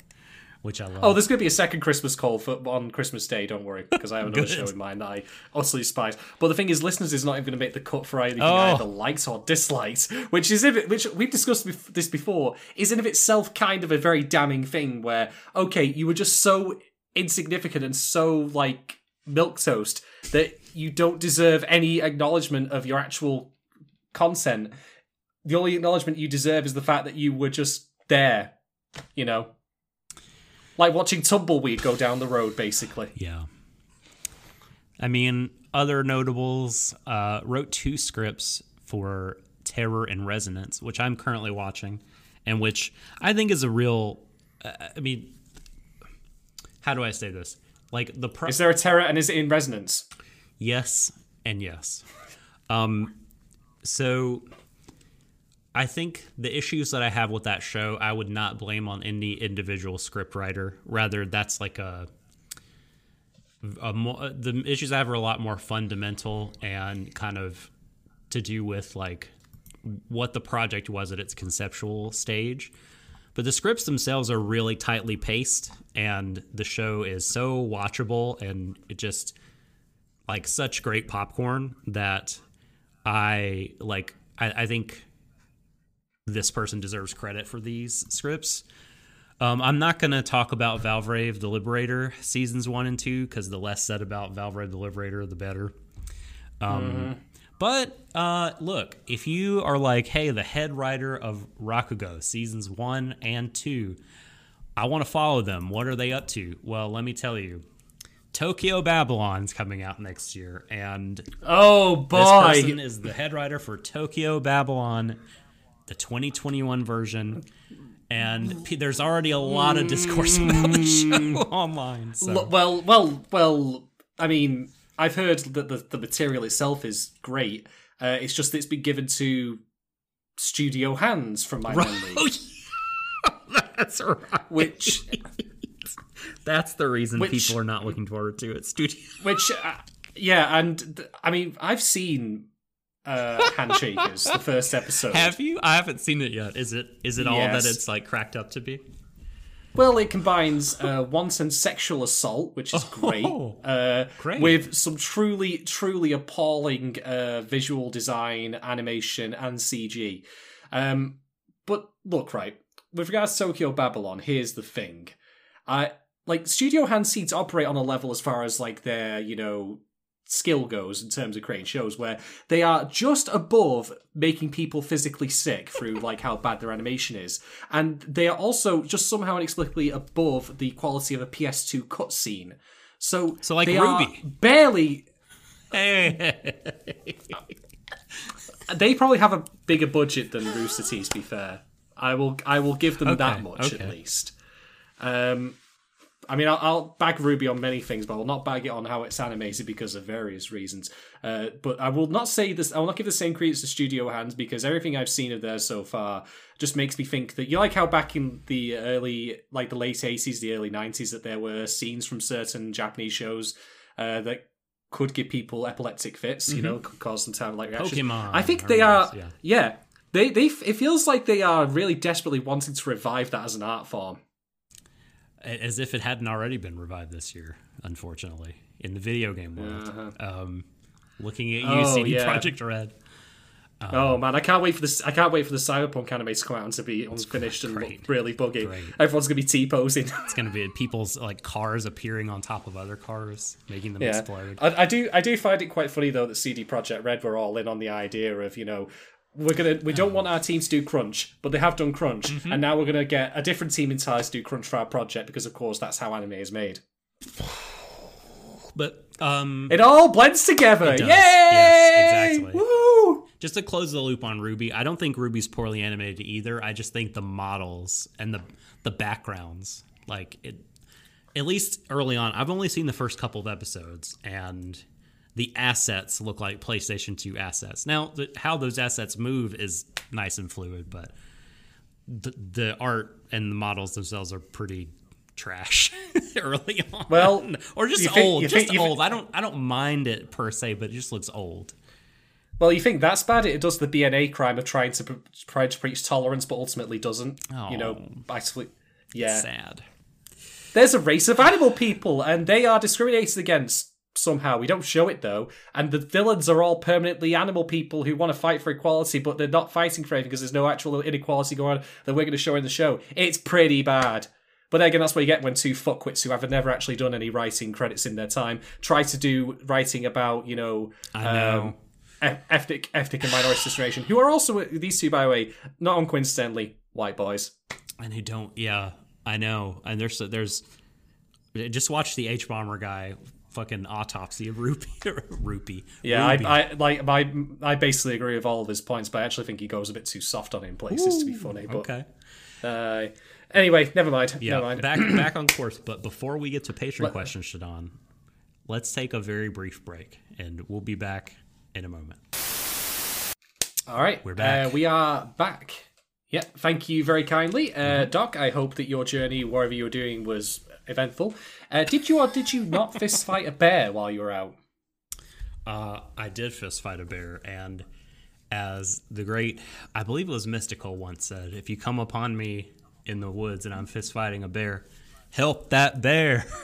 which I love. Oh, there's going to be a second Christmas call for on Christmas Day. Don't worry, because I have another show in mind that I utterly despise. But the thing is, listeners is not even going to make the cut for anything Oh. either likes or dislikes, which is if it, which we've discussed this before, is in of itself kind of a very damning thing. Where okay, you were just so insignificant and so like milk toast that you don't deserve any acknowledgement of your actual content. The only acknowledgement you deserve is the fact that you were just there, you know. Like watching Tumbleweed go down the road, basically. Yeah. I mean, other notables uh, wrote two scripts for Terror and Resonance, which I'm currently watching, and which I think is a real. Uh, I mean, how do I say this? Like the pro- Is there a terror and is it in resonance? yes and yes. Um, so I think the issues that I have with that show, I would not blame on any individual scriptwriter. Rather, that's like a, a the issues I have are a lot more fundamental and kind of to do with like what the project was at its conceptual stage. but the scripts themselves are really tightly paced, and the show is so watchable and it just like such great popcorn that I like. I, I think this person deserves credit for these scripts. Um, I'm not going to talk about Valvrave the Liberator seasons one and two because the less said about Valvrave the Liberator, the better. Um, But uh, look, if you are like, hey, the head writer of Rakugo seasons one and two, I want to follow them. What are they up to? Well, let me tell you. Tokyo Babylon's coming out next year, and Oh this boy. person is the head writer for Tokyo Babylon, the 2021 version. And p- there's already a lot of discourse about the show online. So. L- well, well, well. I mean, I've heard that the, the material itself is great. Uh, it's just that it's been given to studio hands, from my memory. Oh, yeah. That's right. Which, That's the reason Which- people are not looking forward to it. Studio. which, uh, yeah, and I mean, I've seen uh, Handshakers, the first episode. Have you? I haven't seen it yet. Is it? Is it all Yes. that it's like cracked up to be? Well, it combines uh, wanton sexual assault, which is great, Oh, uh, great. with some truly, truly appalling uh, visual design, animation, and CG. Um, but look, right, with regards to Tokyo Babylon, here's the thing: I like Studio Hand seem to operate on a level as far as like their, you know, skill goes in terms of creating shows where they are just above making people physically sick through like how bad their animation is and they are also just somehow inexplicably above the quality of a ps2 cutscene so So, like they RWBY. barely Hey. they probably have a bigger budget than Rooster Teeth. To be fair, I will I will give them that much okay. at least. Um, I mean, I'll, I'll bag RWBY on many things, but I will not bag it on how it's animated because of various reasons. Uh, but I will not say this. I will not give the same credence to Studio Hands because everything I've seen of theirs so far just makes me think that you like how back in the early, like the late eighties, the early nineties, that there were scenes from certain Japanese shows uh, that could give people epileptic fits. You know, could cause them to have like reactions. Pokemon I think they are. yeah. Yeah, they they. It feels like they are really desperately wanting to revive that as an art form. As if it hadn't already been revived this year, unfortunately, in the video game world. Um, looking at you, Oh, CD yeah. Projekt Red. oh man, I can't wait for this. I can't wait for the Cyberpunk anime to come out and to be unfinished and look really buggy. Great. Everyone's gonna be t posing. It's going to be people's like cars appearing on top of other cars, making them yeah, explode. I, I do. I do find it quite funny though that CD Projekt Red were all in on the idea of you know. We're gonna. We don't want our team to do crunch, but they have done crunch, Mm-hmm. and now we're gonna get a different team entirely to do crunch for our project because, of course, that's how anime is made. But um, It all blends together. It does. Yay! Yes, exactly. Woo! just to close the loop on RWBY, I don't think RWBY's poorly animated either. I just think the models and the the backgrounds, like it, at least early on, I've only seen the first couple of episodes, and the assets look like PlayStation 2 assets. Now, the, how those assets move is nice and fluid, but the the art and the models themselves are pretty trash early on. Well, or just think- old, just think- old. I don't I don't mind it per se, but it just looks old. Well, you think that's bad? It does the BNA crime of trying to try to preach tolerance, but ultimately doesn't. You know, Oh. basically, yeah. Sad. There's a race of animal people, and they are discriminated against somehow. We don't show it though, and the villains are all permanently animal people who want to fight for equality, but they're not fighting for anything because there's no actual inequality going on that we're going to show in the show. It's pretty bad. But again, that's what you get when two fuckwits who have never actually done any writing credits in their time try to do writing about, you know, I know. um, ethnic, ethnic and minority discrimination, who are also these two, by the way, not uncoincidentally, white boys. and who don't yeah i know and there's there's just watch the hbomberguy fucking autopsy of rupee rupee Yeah, RWBY. I, I like I I basically agree with all of his points, but I actually think he goes a bit too soft on it in places to be funny. But okay uh, anyway, never mind. yeah never mind. back back on course but before we get to patron questions shadon let's take a very brief break and we'll be back in a moment all right, We're back. Uh, we are back. Yeah, thank you very kindly, uh, Mm-hmm. Doc. I hope that your journey, wherever you were doing, was eventful. Uh, did you or did you not fist fight a bear while you were out? Uh, I did fist fight a bear, and as the great, I believe it was Mystical once said, if you come upon me in the woods and I'm fist fighting a bear. Help that bear.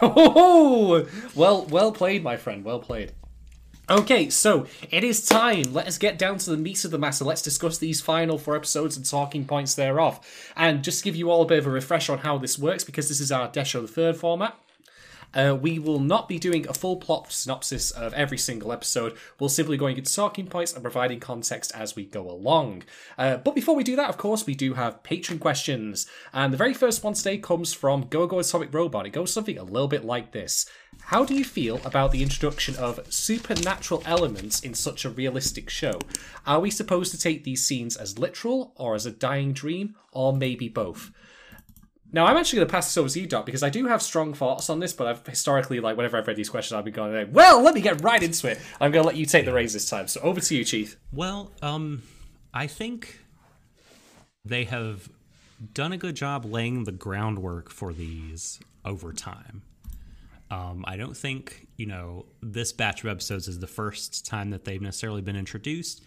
Oh, well, well played, my friend. Well played. Okay, so it is time. Let us get down to the meat of the matter. Let's discuss these final four episodes and talking points thereof. And just to give you all a bit of a refresh on how this works, because this is our Desho the Third format. Uh, we will not be doing a full plot synopsis of every single episode. We'll simply going into talking points and providing context as we go along. Uh, but before we do that, of course, we do have patron questions. And the very first one today comes from Gogo Atomic Robot. It goes something a little bit like this. How do you feel about the introduction of supernatural elements in such a realistic show? Are we supposed to take these scenes as literal or as a dying dream, or maybe both? Now, I'm actually going to pass this over to you, Doc, because I do have strong thoughts on this, but I've historically, like, whenever I've read these questions, I've been going, well, let me get right into it. I'm going to let you take the reins this time. So over to you, Chief. Well, um, I think they have done a good job laying the groundwork for these over time. Um, I don't think, you know, this batch of episodes is the first time that they've necessarily been introduced.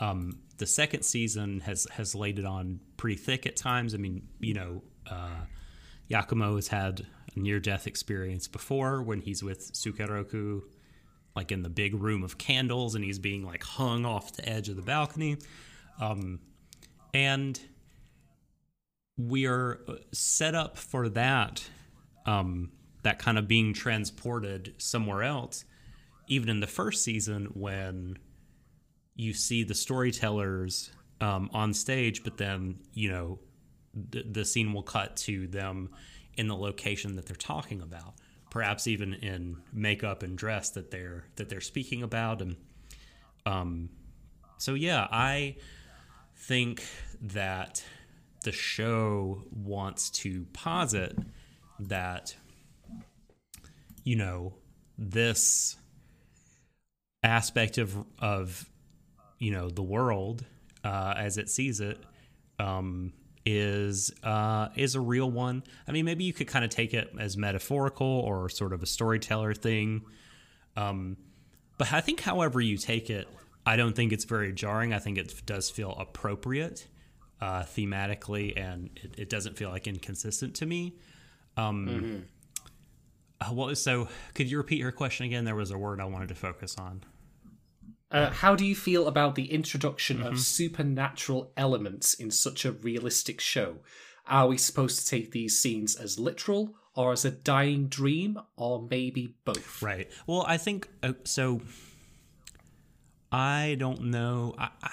Um, the second season has has laid it on pretty thick at times. I mean, you know, uh, Yakumo has had a near death experience before when he's with Sukeroku, like in the big room of candles, and he's being like hung off the edge of the balcony. Um, and we are set up for that, um, that kind of being transported somewhere else. Even in the first season, when you see the storytellers um, on stage, but then you know the, the scene will cut to them in the location that they're talking about, perhaps even in makeup and dress that they're that they're speaking about, and um, so yeah, I think that the show wants to posit that you know this aspect of of you know the world uh, as it sees it um, is uh, is a real one. I mean, maybe you could kind of take it as metaphorical or sort of a storyteller thing. Um, but I think, however you take it, I don't think it's very jarring. I think it does feel appropriate uh, thematically, and it, it, doesn't feel like inconsistent to me. Um, mm-hmm. uh, so? Could you repeat your question again? There was a word I wanted to focus on. Uh, how do you feel about the introduction mm-hmm. of supernatural elements in such a realistic show? Are we supposed to take these scenes as literal or as a dying dream or maybe both? Right. Well, I think uh, so. I don't know. I, I,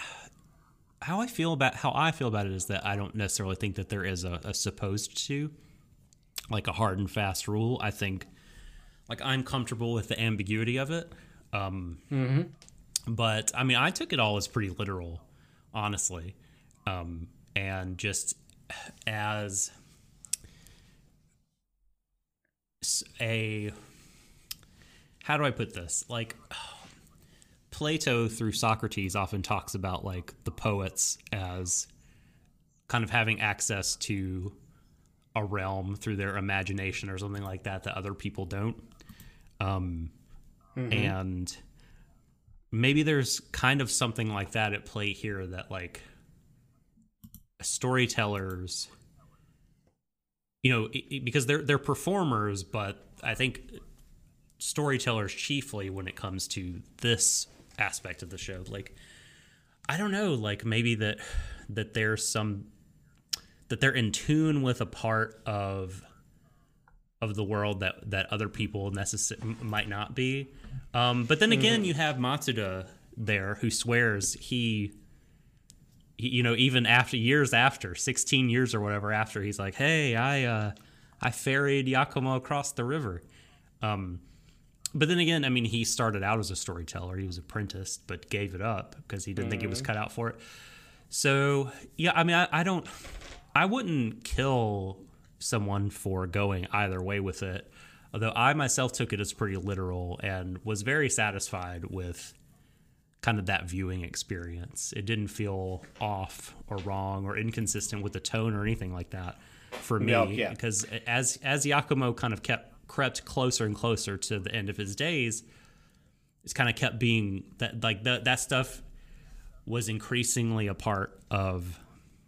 how I feel about how I feel about it is that I don't necessarily think that there is a, a supposed to, like a hard and fast rule. I think, like I'm comfortable with the ambiguity of it. Um, mm-hmm. But I mean, I took it all as pretty literal, honestly, um, and just as a how do I put this? Like Plato through Socrates often talks about like the poets as kind of having access to a realm through their imagination or something like that that other people don't. Um, mm-hmm. And maybe there's kind of something like that at play here that like storytellers you know because they're they're performers but i think storytellers chiefly when it comes to this aspect of the show. Like i don't know like maybe that that there's some that they're in tune with a part of of the world that that other people necess- might not be um, but then again, mm. you have Matsuda there who swears he, he, you know, even after years after, 16 years or whatever after, he's like, hey, I, uh, I ferried Yakumo across the river. Um, but then again, I mean, he started out as a storyteller. He was apprenticed, but gave it up because he didn't mm. think he was mm. cut out for it. So yeah, I mean, I, I don't, I wouldn't kill someone for going either way with it. Although I myself took it as pretty literal and was very satisfied with kind of that viewing experience. It didn't feel off or wrong or inconsistent with the tone or anything like that for me no, yeah. because as as Yakumo kind of kept crept closer and closer to the end of his days, it's kind of kept being that like that that stuff was increasingly a part of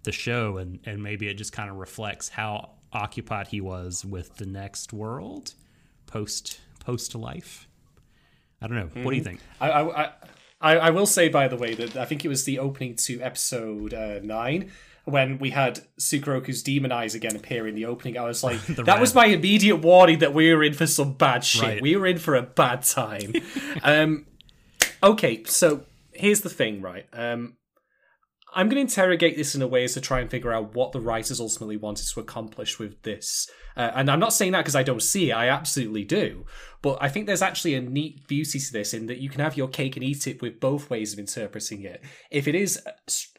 the show, and and maybe it just kind of reflects how occupied he was with the next world, post post life. I don't know. Mm-hmm. What do you think? I, I I I will say by the way that I think it was the opening to episode uh, nine when we had Sukeroku's demon eyes again appear in the opening, I was like, that red. was my immediate warning that we were in for some bad shit. Right. We were in for a bad time. um, okay, so here's the thing, right? Um, I'm going to interrogate this in a way as to try and figure out what the writers ultimately wanted to accomplish with this. Uh, and I'm not saying that because I don't see it, I absolutely do. But I think there's actually a neat beauty to this in that you can have your cake and eat it with both ways of interpreting it. If it is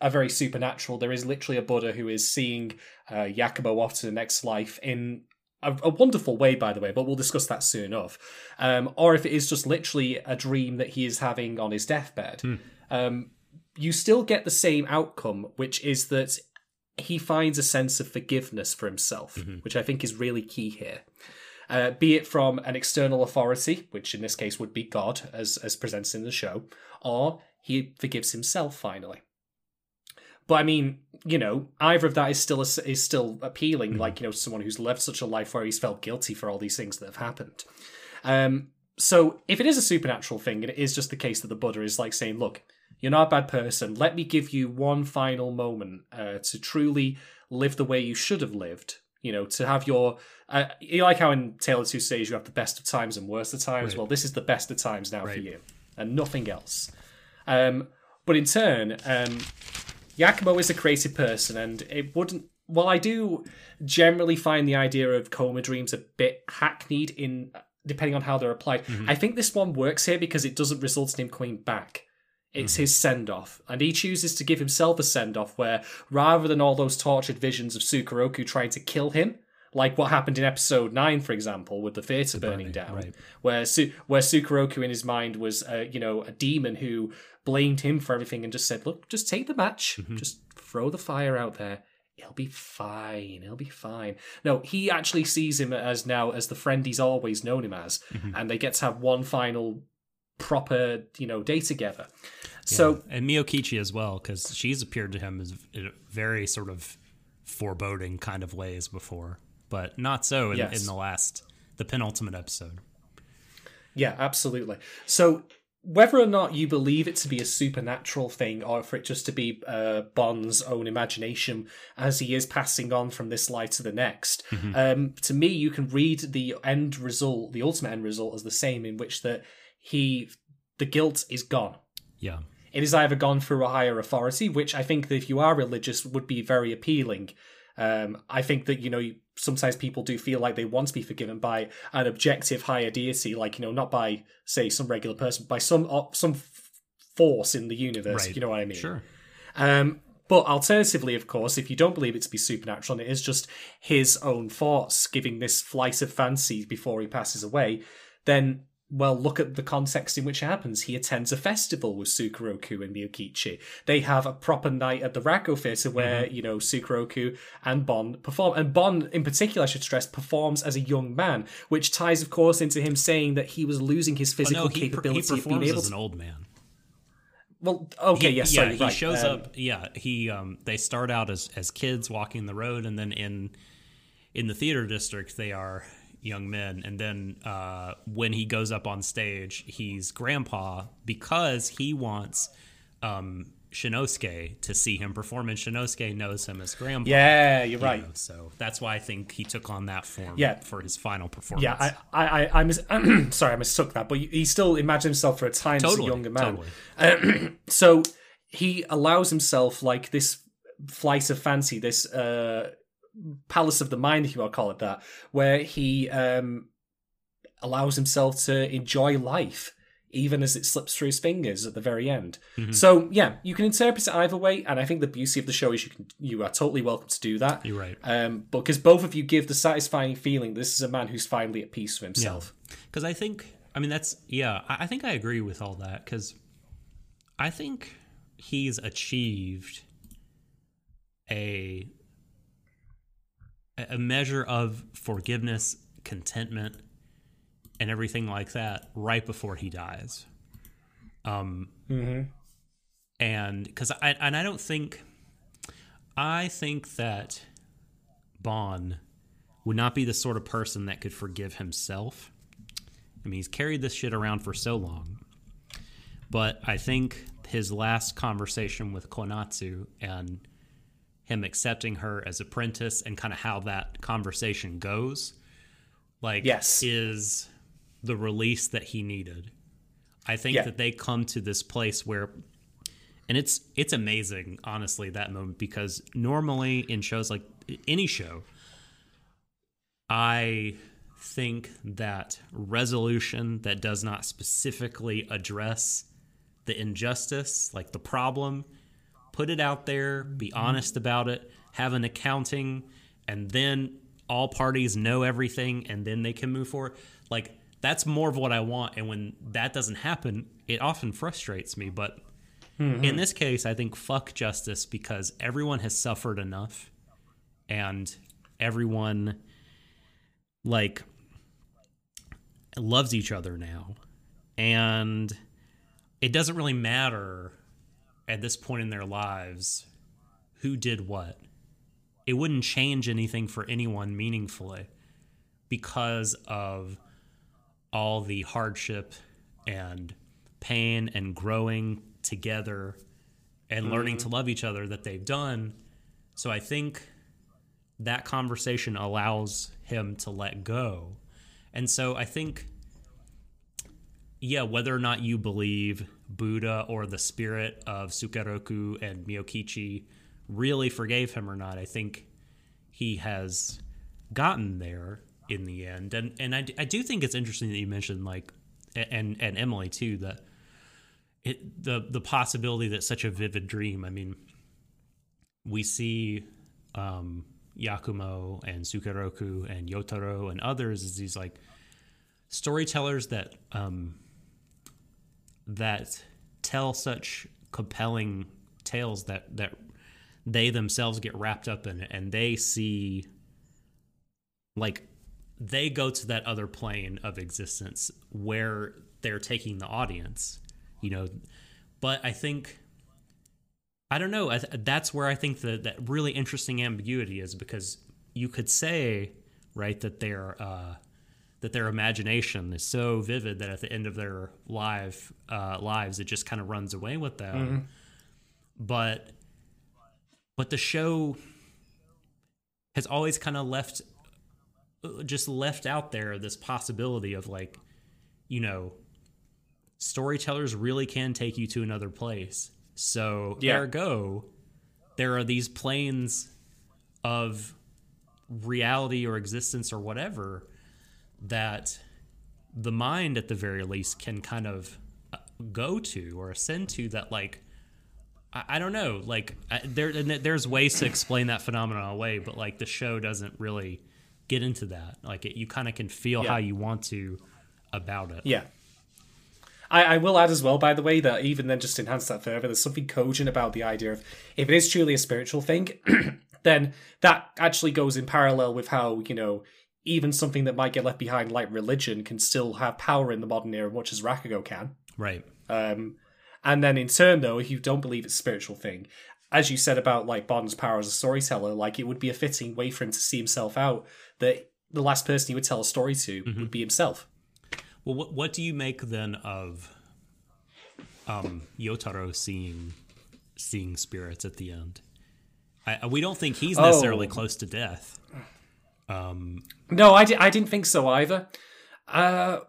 a very supernatural, there is literally a Buddha who is seeing uh, Yakumo off to the next life in a, a, wonderful way, by the way, but we'll discuss that soon enough. Um, or if it is just literally a dream that he is having on his deathbed. Hmm. Um, you still get the same outcome, which is that he finds a sense of forgiveness for himself, mm-hmm. which I think is really key here. Uh, be it from an external authority, which in this case would be God, as as presented in the show, or he forgives himself finally. But I mean, you know, either of that is still a, is still appealing. Mm-hmm. Like you know, someone who's lived such a life where he's felt guilty for all these things that have happened. Um, so if it is a supernatural thing, and it is just the case that the Buddha is like saying, "Look, you're not a bad person. Let me give you one final moment uh, to truly live the way you should have lived. You know, to have your. Uh, you like how in Tale of Two Cities you have the best of times and worst of times? Right. Well, this is the best of times now right. for you, and nothing else. Um, but in turn, um, Yakumo is a creative person, and it wouldn't. Well, I do generally find the idea of coma dreams a bit hackneyed in depending on how they're applied. Mm-hmm. I think this one works here because it doesn't result in him coming back. It's mm-hmm. his send off, and he chooses to give himself a send off where, rather than all those tortured visions of Sukeroku trying to kill him, like what happened in episode nine, for example, with the theater the burning, burning, down, right. where Su- where Sukeroku in his mind was, uh, you know, a demon who blamed him for everything and just said, "Look, just take the match, mm-hmm. just throw the fire out there." It'll be fine. It'll be fine. No, he actually sees him as now as the friend he's always known him as, mm-hmm. and they get to have one final proper you know day together. So yeah. and Miyokichi as well because she's appeared to him as very sort of foreboding kind of ways before, but not so in, yes. in the last the penultimate episode. Yeah, absolutely. So whether or not you believe it to be a supernatural thing or for it just to be uh, Bon's own imagination as he is passing on from this life to the next, mm-hmm. um, to me, you can read the end result, the ultimate end result, as the same, in which that he the guilt is gone. Yeah. It is either gone through a higher authority, which I think that if you are religious would be very appealing. Um, I think that you know sometimes people do feel like they want to be forgiven by an objective higher deity, like you know not by say some regular person, by some uh, some force in the universe. Right. You know what I mean? Sure. Um, but alternatively, of course, if you don't believe it to be supernatural and it is just his own thoughts giving this flight of fancy before he passes away, then well, look at the context in which it happens. He attends a festival with Sukeroku and Miyokichi. They have a proper night at the Rakugo Theatre where, mm-hmm. you know, Sukeroku and Bon perform. And Bon, in particular, I should stress, performs as a young man, which ties, of course, into him saying that he was losing his physical oh, no, he capability per- he performs of being able as an old man. Well, okay, he, yes, yeah, sorry, he right. shows um, up. Yeah, he um, they start out as as kids walking the road, and then in in the theater district, they are young men. And then uh, when he goes up on stage, he's grandpa because he wants um, Shinosuke to see him perform, and Shinosuke knows him as grandpa. Yeah, you're right. know, so that's why I think he took on that form yeah. for his final performance. Yeah, I, I, I, I mis- sorry, I mistook that, but he still imagined himself for a time totally, as a younger man. Totally. so he allows himself like this flight of fancy, this uh, palace of the mind, if you want to call it that, where he um, allows himself to enjoy life even as it slips through his fingers at the very end. Mm-hmm. So yeah, you can interpret it either way, and I think the beauty of the show is you can you are totally welcome to do that. You're right. Um, because both of you give the satisfying feeling this is a man who's finally at peace with himself. Because yeah. I think, I mean, that's yeah, I, I think I agree with all that because I think he's achieved a a measure of forgiveness, contentment, and everything like that right before he dies. Um, mm-hmm. and because I and I don't think I think that Bon would not be the sort of person that could forgive himself. I mean, he's carried this shit around for so long. But I think his last conversation with Konatsu and him accepting her as apprentice and kind of how that conversation goes, like, Yes. is the release that he needed. I think Yeah. that they come to this place where and it's it's amazing honestly that moment because normally in shows like any show i think that resolution that does not specifically address the injustice like the problem put it out there be mm-hmm. honest about it have an accounting and then all parties know everything and then they can move forward like that's more of what i want and when that doesn't happen it often frustrates me but mm-hmm. in this case, I think fuck justice because everyone has suffered enough and everyone like loves each other now. And it doesn't really matter at this point in their lives who did what. It wouldn't change anything for anyone meaningfully because of all the hardship and pain and growing together and mm-hmm. learning to love each other that they've done. So I think that conversation allows him to let go. And so I think, yeah, whether or not you believe Buddha or the spirit of Sukeroku and Miyokichi really forgave him or not, I think he has gotten there in the end. And and I, I do think it's interesting that you mentioned like and and Emily too that it the the possibility that such a vivid dream. I mean, we see um, Yakumo and Sukeroku and Yotaro and others as these like storytellers that um, that tell such compelling tales that that they themselves get wrapped up in it and they see like they go to that other plane of existence where they're taking the audience you know? But i think i don't know that's where i think that that really interesting ambiguity is because you could say right that their uh that their imagination is so vivid that at the end of their life uh lives it just kind of runs away with them. But but the show has always kind of left just left out there this possibility of like you know storytellers really can take you to another place. So Yeah. ergo there are these planes of reality or existence or whatever that the mind at the very least can kind of uh, go to or ascend to that like I, I don't know like I, there and there's ways to explain that phenomenon away but like the show doesn't really get into that like it, you kind of can feel Yeah. how you want to about it Yeah. I, I will add as well, by the way, that even then, just enhance that further, there's something cogent about the idea of if it is truly a spiritual thing, then that actually goes in parallel with how, you know, even something that might get left behind, like religion, can still have power in the modern era, much as Rakugo can. right Um, and then in turn, though, if you don't believe it's a spiritual thing, as you said about like Bon's power as a storyteller, like it would be a fitting way for him to see himself out that the last person he would tell a story to would be himself. well what, what do you make then of um yotaro seeing seeing spirits at the end I, we don't think he's necessarily Oh. close to death No, I, di- I didn't think so either. Uh,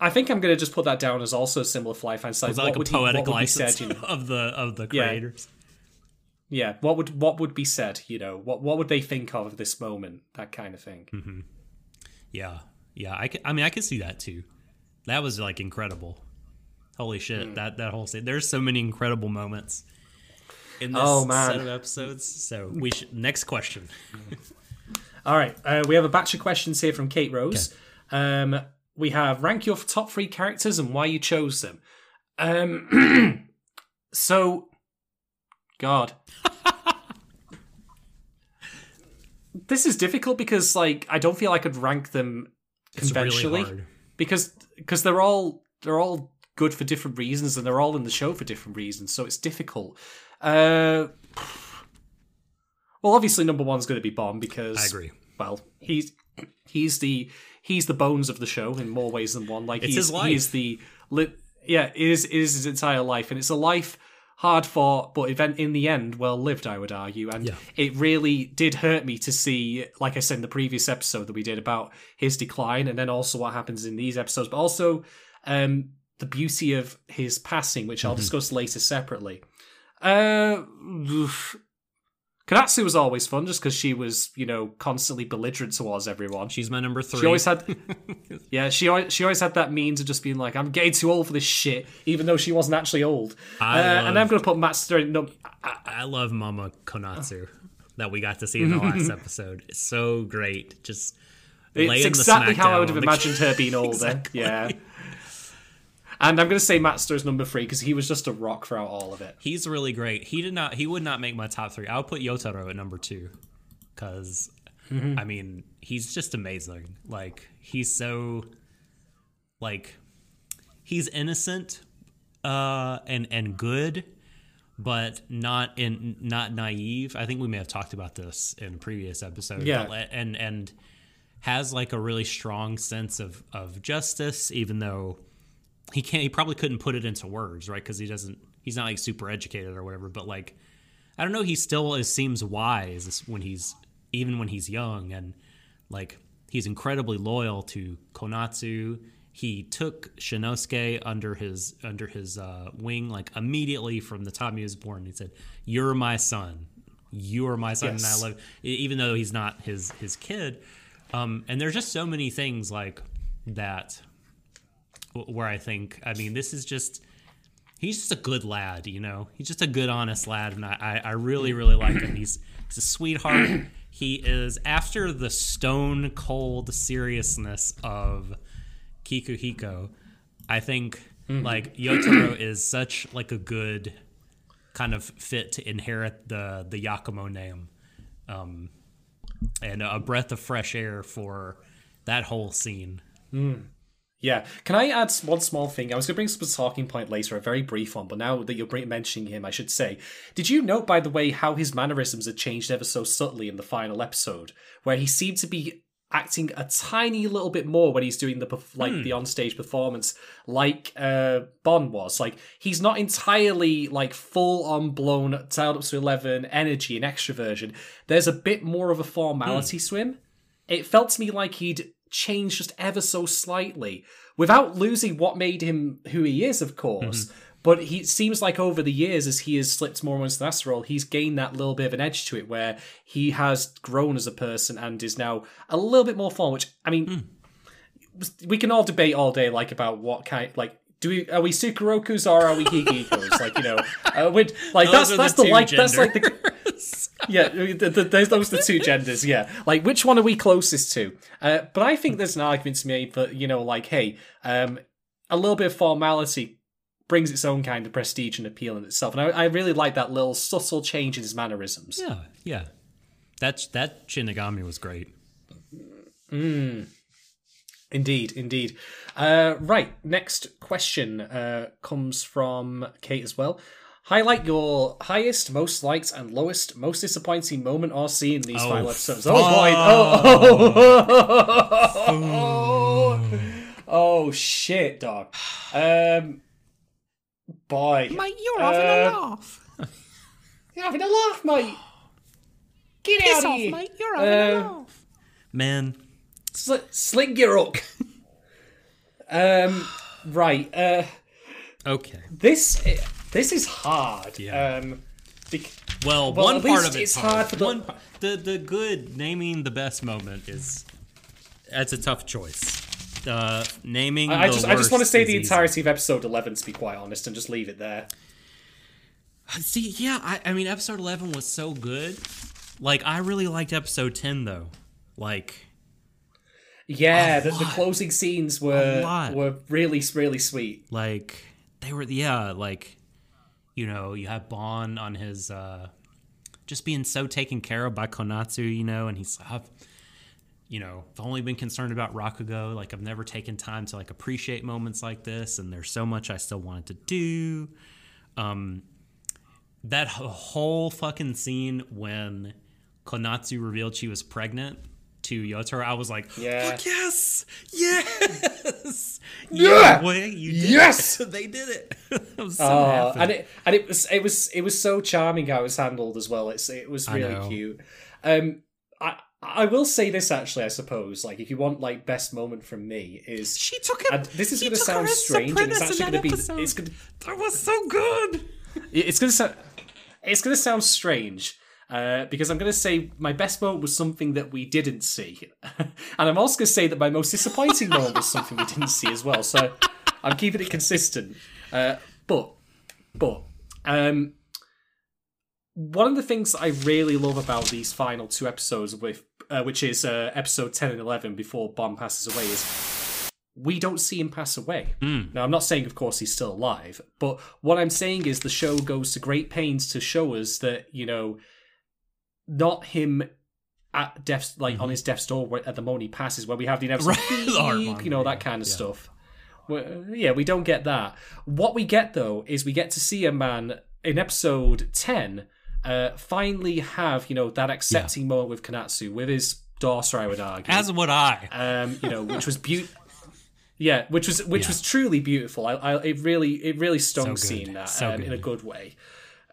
I think I'm going to just put that down as also similar to Life Einstein. Is that like What a would he- poetic license said, you know? of the of the creators? yeah, what would what would be said? You know, what what would they think of this moment? That kind of thing. Mm-hmm. Yeah, yeah. I, I mean, I could see that too. That was like incredible. Holy shit! Hmm. That that whole scene. There's so many incredible moments in this Oh, man. set of episodes. So we should next question. All right, uh, we have a batch of questions here from Kate Rose. Um, we have rank your top three characters and why you chose them. Um, so, God, this is difficult because like I don't feel I could rank them It's conventionally really hard. because because they're all they're all good for different reasons and they're all in the show for different reasons. So it's difficult. Uh, well, obviously number one's going to be Bon because I agree. Well, he's he's the he's the bones of the show in more ways than one. Like It's he's his life. he is the lit. Yeah, it is it is his entire life, and it's a life hard fought, but event in the end well lived. I would argue, and Yeah. it really did hurt me to see, like I said in the previous episode that we did about his decline, and then also what happens in these episodes, but also um, the beauty of his passing, which I'll Mm-hmm. discuss later separately. Uh, Konatsu was always fun just because she was, you know, constantly belligerent towards everyone. She's my number three. She always had, yeah, she always, she always had that means of just being like, I'm getting too old for this shit, even though she wasn't actually old. I uh, and I'm going to put Master in. No, I love Mama Konatsu that we got to see in the last episode. It's so great. Just it's laying the exactly how I would have imagined her being older. Exactly. Yeah. And I'm going to say is number three because he was just a rock throughout all of it. He's really great. He did not. He would not make my top three. I would put Yotaro at number two, because Mm-hmm. I mean he's just amazing. Like he's so, like, he's innocent, uh, and and good, but not in not naive. I think we may have talked about this in a previous episode. Yeah. but- and and has like a really strong sense of of justice, even though he can't he probably couldn't put it into words right? Because he doesn't he's not like super educated or whatever but like i don't know he still is, seems wise when he's even when he's young and like he's incredibly loyal to konatsu he took shinosuke under his under his uh, wing like immediately from the time he was born. He said you're my son. You are my son Yes. and i love e- even though he's not his his kid. Um, and there's just so many things like that where I think, I mean, this is just, he's just a good lad, you know? He's just a good, honest lad, and I, I, really, really like him. He's, he's a sweetheart. he is, after the stone cold seriousness of Kikuhiko, I think, like, Yotaro is such, like, a good kind of fit to inherit the, the Yakumo name. Um, and a breath of fresh air for that whole scene. Yeah. Can I add one small thing? I was going to bring up a talking point later, a very brief one, but now that you're mentioning him, I should say. Did you note, by the way, how his mannerisms had changed ever so subtly in the final episode, where he seemed to be acting a tiny little bit more when he's doing the like the onstage performance, like uh, Bon was. Like he's not entirely like full on blown, dialed up to eleven energy and extroversion. There's a bit more of a formality swim it felt to me like he'd changed just ever so slightly without losing what made him who he is, of course. But he seems like over the years, as he has slipped more into the role, he's gained that little bit of an edge to it where he has grown as a person and is now a little bit more fun. Which I mean, we can all debate all day, like about what kind, like. Do we are we Sukerokus or are we Higikos? like you know, uh, like Those that's that's the the like that's like the. yeah, the, the, those those are the two genders. Yeah, like which one are we closest to? Uh, but I think there's an argument to be made that you know, like, hey, um, a little bit of formality brings its own kind of prestige and appeal in itself, and I, I really like that little subtle change in his mannerisms. Yeah, yeah. That that Shinigami was great. Indeed, indeed. Uh, right, next question uh, comes from Kate as well. Highlight your highest, most liked, and lowest, most disappointing moment or scene in these Oh, final episodes. Oh boy! Oh, oh, oh, oh, shit, dog. Um, boy, Mate, you're having a laugh. you're having a laugh, mate. Get out of here, mate. You're Uh, laugh. Man, Sl- sling your hook. um, right. Uh, okay. this this is hard. Yeah. Um, bec- Well, Well, one part of it's, it's hard for the- One, the the good naming the best moment is that's a tough choice. Uh, naming I the just I just want to say the easy. entirety of episode eleven, to be quite honest, and just leave it there. See, yeah, I, I mean, episode eleven was so good. Like, I really liked episode ten though. Like, Yeah, the, the closing scenes were were really really sweet. like they were yeah like you know you have Bon on his uh just being so taken care of by Konatsu you know and he's I've you know I've only been concerned about Rakugo. Like I've never taken time to like appreciate moments like this and there's so much I still wanted to do. Um that whole fucking scene when Konatsu revealed she was pregnant to Yotaro, I was like, Yeah. fuck yes, yes, Yeah! boy, you did Yes! it. they did it. I'm so Oh, happy. and it and it was it was it was so charming how it was handled as well. It's it was really cute. Um, I I will say this actually. I suppose like if you want like best moment from me is she took it. this is going to sound strange and it's actually going to be episode. it's gonna, that was so good. it's going to sound it's going to sound strange. Uh, because I'm going to say my best moment was something that we didn't see, and I'm also going to say that my most disappointing moment was something we didn't see as well. So I'm keeping it consistent. Uh, but, but, um, one of the things I really love about these final two episodes, with uh, which is uh, episode ten and eleven, before Bon passes away, is we don't see him pass away. Now, I'm not saying, of course, he's still alive, but what I'm saying is the show goes to great pains to show us that you know, not him at death's like on his death's door at the moment he passes, where we have the inevitable, Right, you know, that kind of yeah. stuff. Well, yeah, we don't get that. What we get though is we get to see a man in episode ten uh, finally have you know that accepting moment with Kanatsu with his daughter. I would argue, As would I. um, you know, which was beautiful. Yeah, which was which Yeah. was truly beautiful. I, I it really it really stung So seeing that So um, in a good way.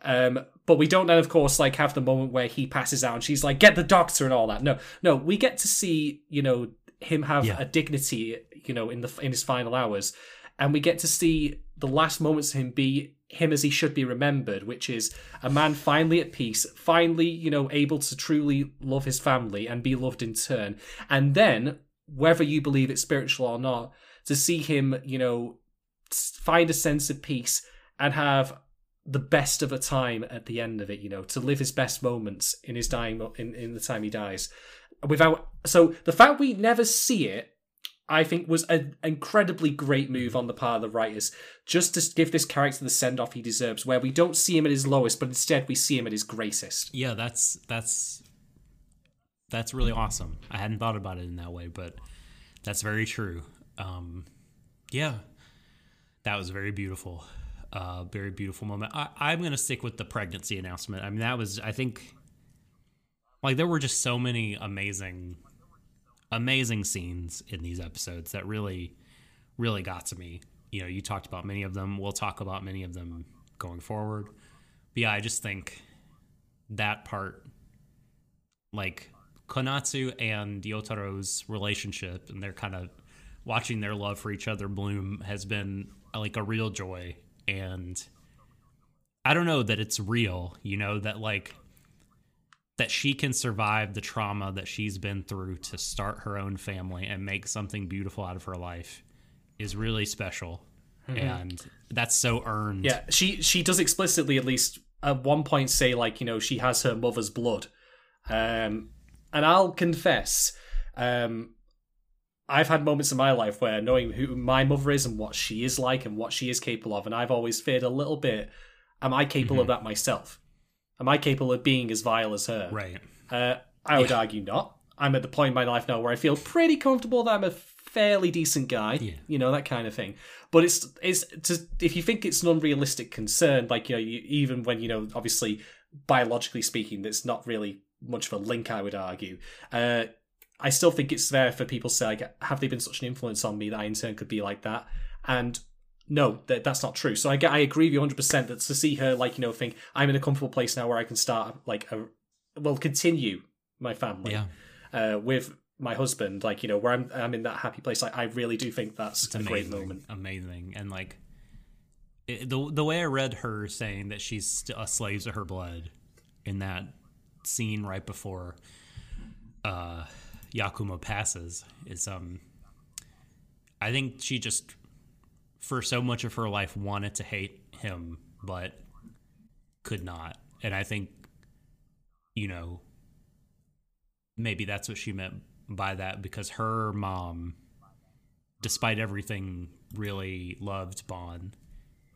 Um, but we don't then, of course, like have the moment where he passes out and she's like, "Get the doctor" and all that. No, no, we get to see you know him have Yeah. a dignity, you know, in the in his final hours, and we get to see the last moments of him be him as he should be remembered, which is a man finally at peace, finally, you know, able to truly love his family and be loved in turn. And then, whether you believe it's spiritual or not, to see him, you know, find a sense of peace and have the best of a time at the end of it, you know, to live his best moments in his dying in, in the time he dies. Without so the fact we never see it I think was an incredibly great move on the part of the writers, just to give this character the send off he deserves, where we don't see him at his lowest, but instead we see him at his greatest. Yeah, that's that's that's really awesome. I hadn't thought about it in that way, but that's very true. Um, yeah, that was very beautiful. Uh, very beautiful moment. I, I'm gonna stick with the pregnancy announcement. I mean, that was I think like there were just so many amazing, amazing scenes in these episodes that really, really got to me. You know, you talked about many of them. We'll talk about many of them going forward. But yeah, I just think that part, like Konatsu and Yotaro's relationship and their kind of watching their love for each other bloom has been like a real joy. And I don't know that it's real, you know, that like that she can survive the trauma that she's been through to start her own family and make something beautiful out of her life is really special. And that's so earned. Yeah, she she does explicitly at least at one point say like you know she has her mother's blood, um, and I'll confess, um, I've had moments in my life where knowing who my mother is and what she is like and what she is capable of, and I've always feared a little bit: Am I capable of that myself? Am I capable of being as vile as her? Right. Uh, I would argue not. I'm at the point in my life now where I feel pretty comfortable that I'm a fairly decent guy, Yeah. you know that kind of thing. But it's it's to, if you think it's an unrealistic concern, like you know, you, even when you know, obviously biologically speaking, that's not really much of a link. I would argue. Uh, I still think it's there for people to say, like, have they been such an influence on me that I in turn could be like that? And no, that, that's not true. So I get, I agree with you 100 percent that to see her like you know think I'm in a comfortable place now where I can start like a well continue my family Yeah. uh, with my husband, like you know where I'm I'm in that happy place. Like I really do think that's It's a great amazing, moment. Amazing, and like it, the the way I read her saying that she's a slave to her blood in that scene right before uh, Yakumo passes is um. I think she just, for so much of her life, wanted to hate him, but could not. And I think, you know, maybe that's what she meant by that because her mom despite everything, really loved Bon,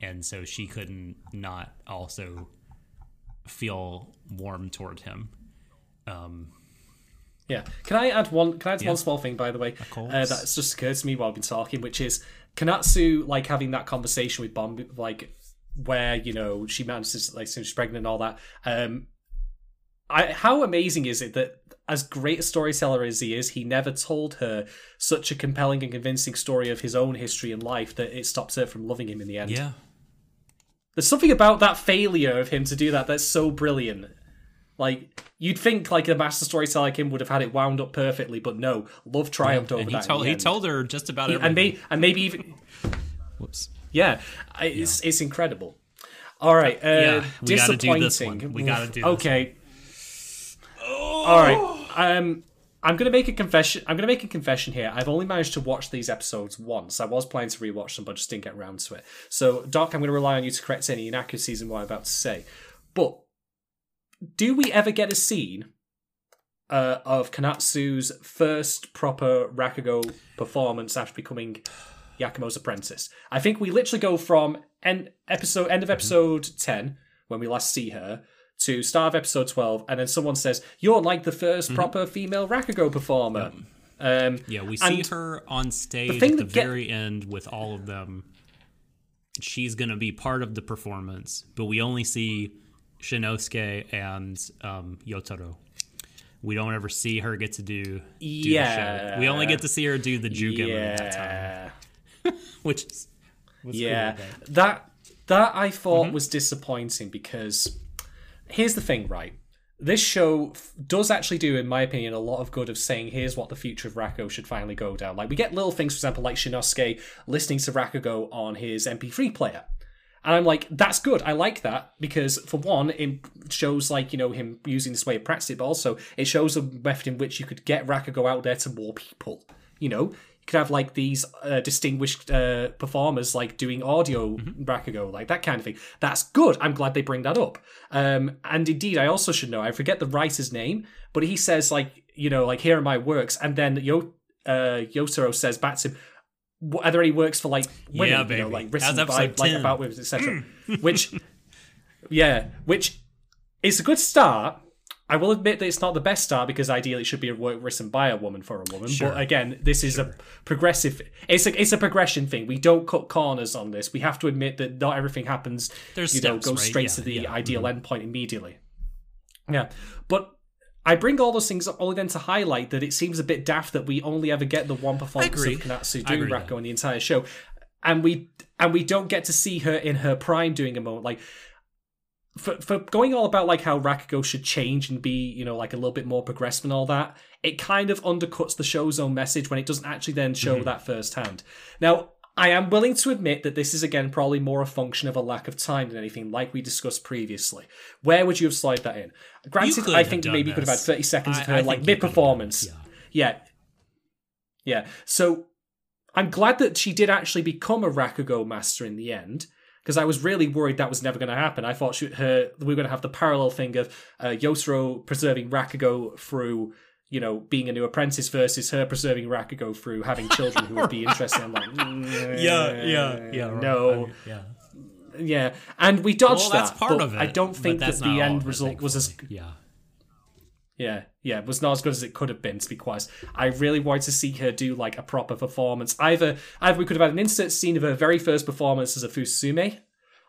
and so she couldn't not also feel warm toward him. Um, Yeah. Can I add one? Can I add Yeah. one small thing, by the way? course. Uh, that's just occurred to me while I've been talking, which is Kanatsu like having that conversation with Bon, like where you know she manages like since she's pregnant and all that. Um, I how amazing is it that as great a storyteller as he is, he never told her such a compelling and convincing story of his own history and life that it stops her from loving him in the end. Yeah. There's something about that failure of him to do that that's so brilliant. Like you'd think like a master storyteller like him would have had it wound up perfectly, but no, love triumphed over And he that. told he end. told her just about it, and may, and maybe even Whoops. yeah, it's it's incredible. All right, uh, Yeah, we gotta do disappointing. this one. We gotta do this Okay. All right. Um, I'm gonna make a confession. I'm gonna make a confession here. I've only managed to watch these episodes once. I was planning to rewatch them, but just didn't get around to it. So, Doc, I'm gonna rely on you to correct any inaccuracies in what I'm about to say. But do we ever get a scene uh, of Kanatsu's first proper Rakugo performance after becoming Yakumo's apprentice? I think we literally go from end episode end of episode ten when we last see her to start of episode twelve, and then someone says you're like the 1st proper female Rakugo performer. Um, Yeah, we see her on stage thing at the get- very end with all of them. She's going to be part of the performance, but we only see Shinnosuke and um, Yotaro. We don't ever see her get to do, do the show. Yeah. We only get to see her do the Jugemu that time, yeah. which is was cool, Yeah, but- that that I thought Mm-hmm. was disappointing because here's the thing, right? This show f- does actually do, in my opinion, a lot of good of saying here's what the future of Rako should finally go down. Like we get little things, for example, like Shinnosuke listening to Rakugo on his MP3 player. And I'm like, that's good. I like that because, for one, it shows like you know him using this way of practice, but also it shows a method in which you could get Rakugo out there to more people. You know, you could have like these uh, distinguished uh, performers like doing audio Rakugo, like that kind of thing. That's good. I'm glad they bring that up. Um, and indeed, I also should know. I forget the writer's name, but he says like you know like here are my works, and then Yo uh, Yotaro says back to him. "What- Are there any works for like women, Yeah, you know, like written by, episode like about women, etc. which, yeah, which is a good start. I will admit that it's not the best start because ideally it should be a work written by a woman for a woman. Sure. But again, this is a progressive. It's a it's a progression thing. We don't cut corners on this. We have to admit that not everything happens. There's you know steps, goes right? straight Yeah, to the yeah. Mm-hmm. ideal endpoint immediately. Yeah, but. I bring all those things up only then to highlight that it seems a bit daft that we only ever get the one performance of Kanatsu I doing agree with Rako in the entire show, and we and we don't get to see her in her prime doing a moment like for for going all about like how Rakugo should change and be, you know, like a little bit more progressive and all that, it kind of undercuts the show's own message when it doesn't actually then show Mm-hmm. that firsthand. Now, I am willing to admit that this is again probably more a function of a lack of time than anything, like we discussed previously. Where would you have slid that in? Granted, I think maybe you could have had thirty seconds of her I like mid could have done performance. this, Yeah. Yeah. So I'm glad that she did actually become a Rakugo master in the end. Because I was really worried that was never going to happen. I thought she, her we were going to have the parallel thing of uh, Yotaro preserving Rakugo through, you know, being a new apprentice versus her preserving Rakugo through having children who would be interested. I'm like, mm, yeah, yeah, yeah. right. no, I yeah. yeah, and we dodged Well, that's that. part but of it. I don't think that the end it, result was as yeah. yeah, yeah, was not as good as it could have been. To be quite, honest. I really wanted to see her do like a proper performance. Either, either we could have had an insert scene of her very first performance as a Futatsume,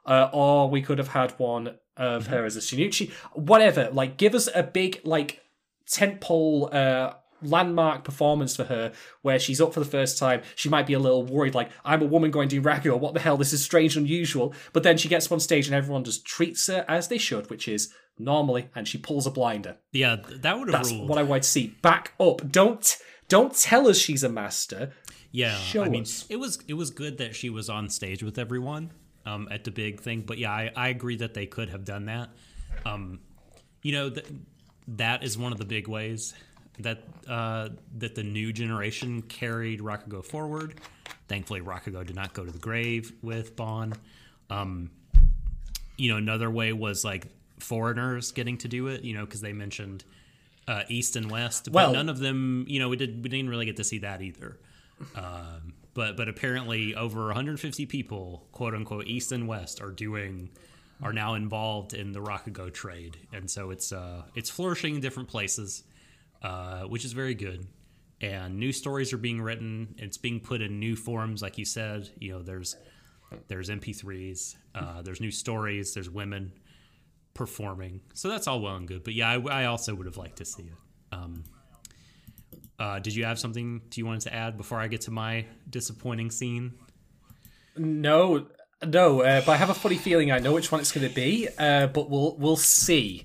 uh, or we could have had one of her as a shin'uchi. Whatever, like give us a big like tentpole uh, landmark performance for her where she's up for the first time. She might be a little worried, like I'm a woman going to do Rakugo. What the hell? This is strange, and unusual. But then she gets up on stage and everyone just treats her as they should, which is normally, and she pulls a blinder. Yeah, that would have That's ruled. what I want to see. Back up. Don't don't tell us she's a master. yeah, show I mean, us. it was it was good that she was on stage with everyone um, at the big thing. But yeah, I, I agree that they could have done that. Um, you know that that is one of the big ways that uh, that the new generation carried Rakugo forward. Thankfully, Rakugo did not go to the grave with Bon. Um, you know, another way was like foreigners getting to do it. You know, because they mentioned uh, East and West, but Well- none of them. You know, we did we didn't really get to see that either. Um, but but apparently, over 150 people, quote unquote, East and West, are doing are now involved in the Rakugo trade, and so it's uh it's flourishing in different places, uh, which is very good. And new stories are being written. It's being put in new forms, like you said. You know, there's there's MP3s, uh, there's new stories, there's women performing. So that's all well and good. But yeah, I, I also would have liked to see it. Um, uh, did you have something do you wanted to add before I get to my disappointing scene? No, no, uh, but I have a funny feeling I know which one it's going to be. Uh, but we'll we'll see.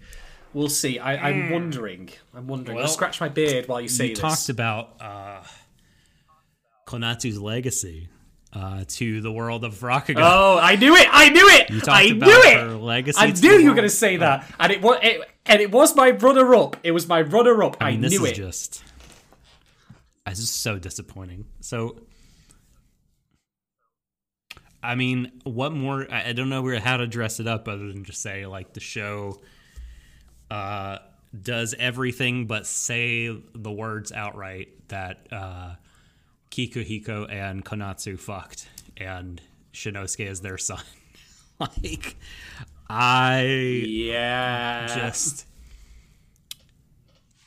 We'll see. I, I'm wondering. I'm wondering. I'll scratch my beard while you say you this. talked about uh, Konatsu's legacy uh, to the world of Rakugo. Oh, I knew it! I knew it! you talked I about knew her it! legacy. I knew you were going to say that, and it was it, and it was my runner up. It was my runner up. I, I mean, this knew is it. just. This is so disappointing. So, I mean, what more? I, don't know where how to dress it up other than just say like the show uh, does everything but say the words outright that uh, Kikuhiko and Konatsu fucked, and Shinnosuke is their son. like, I Yeah. just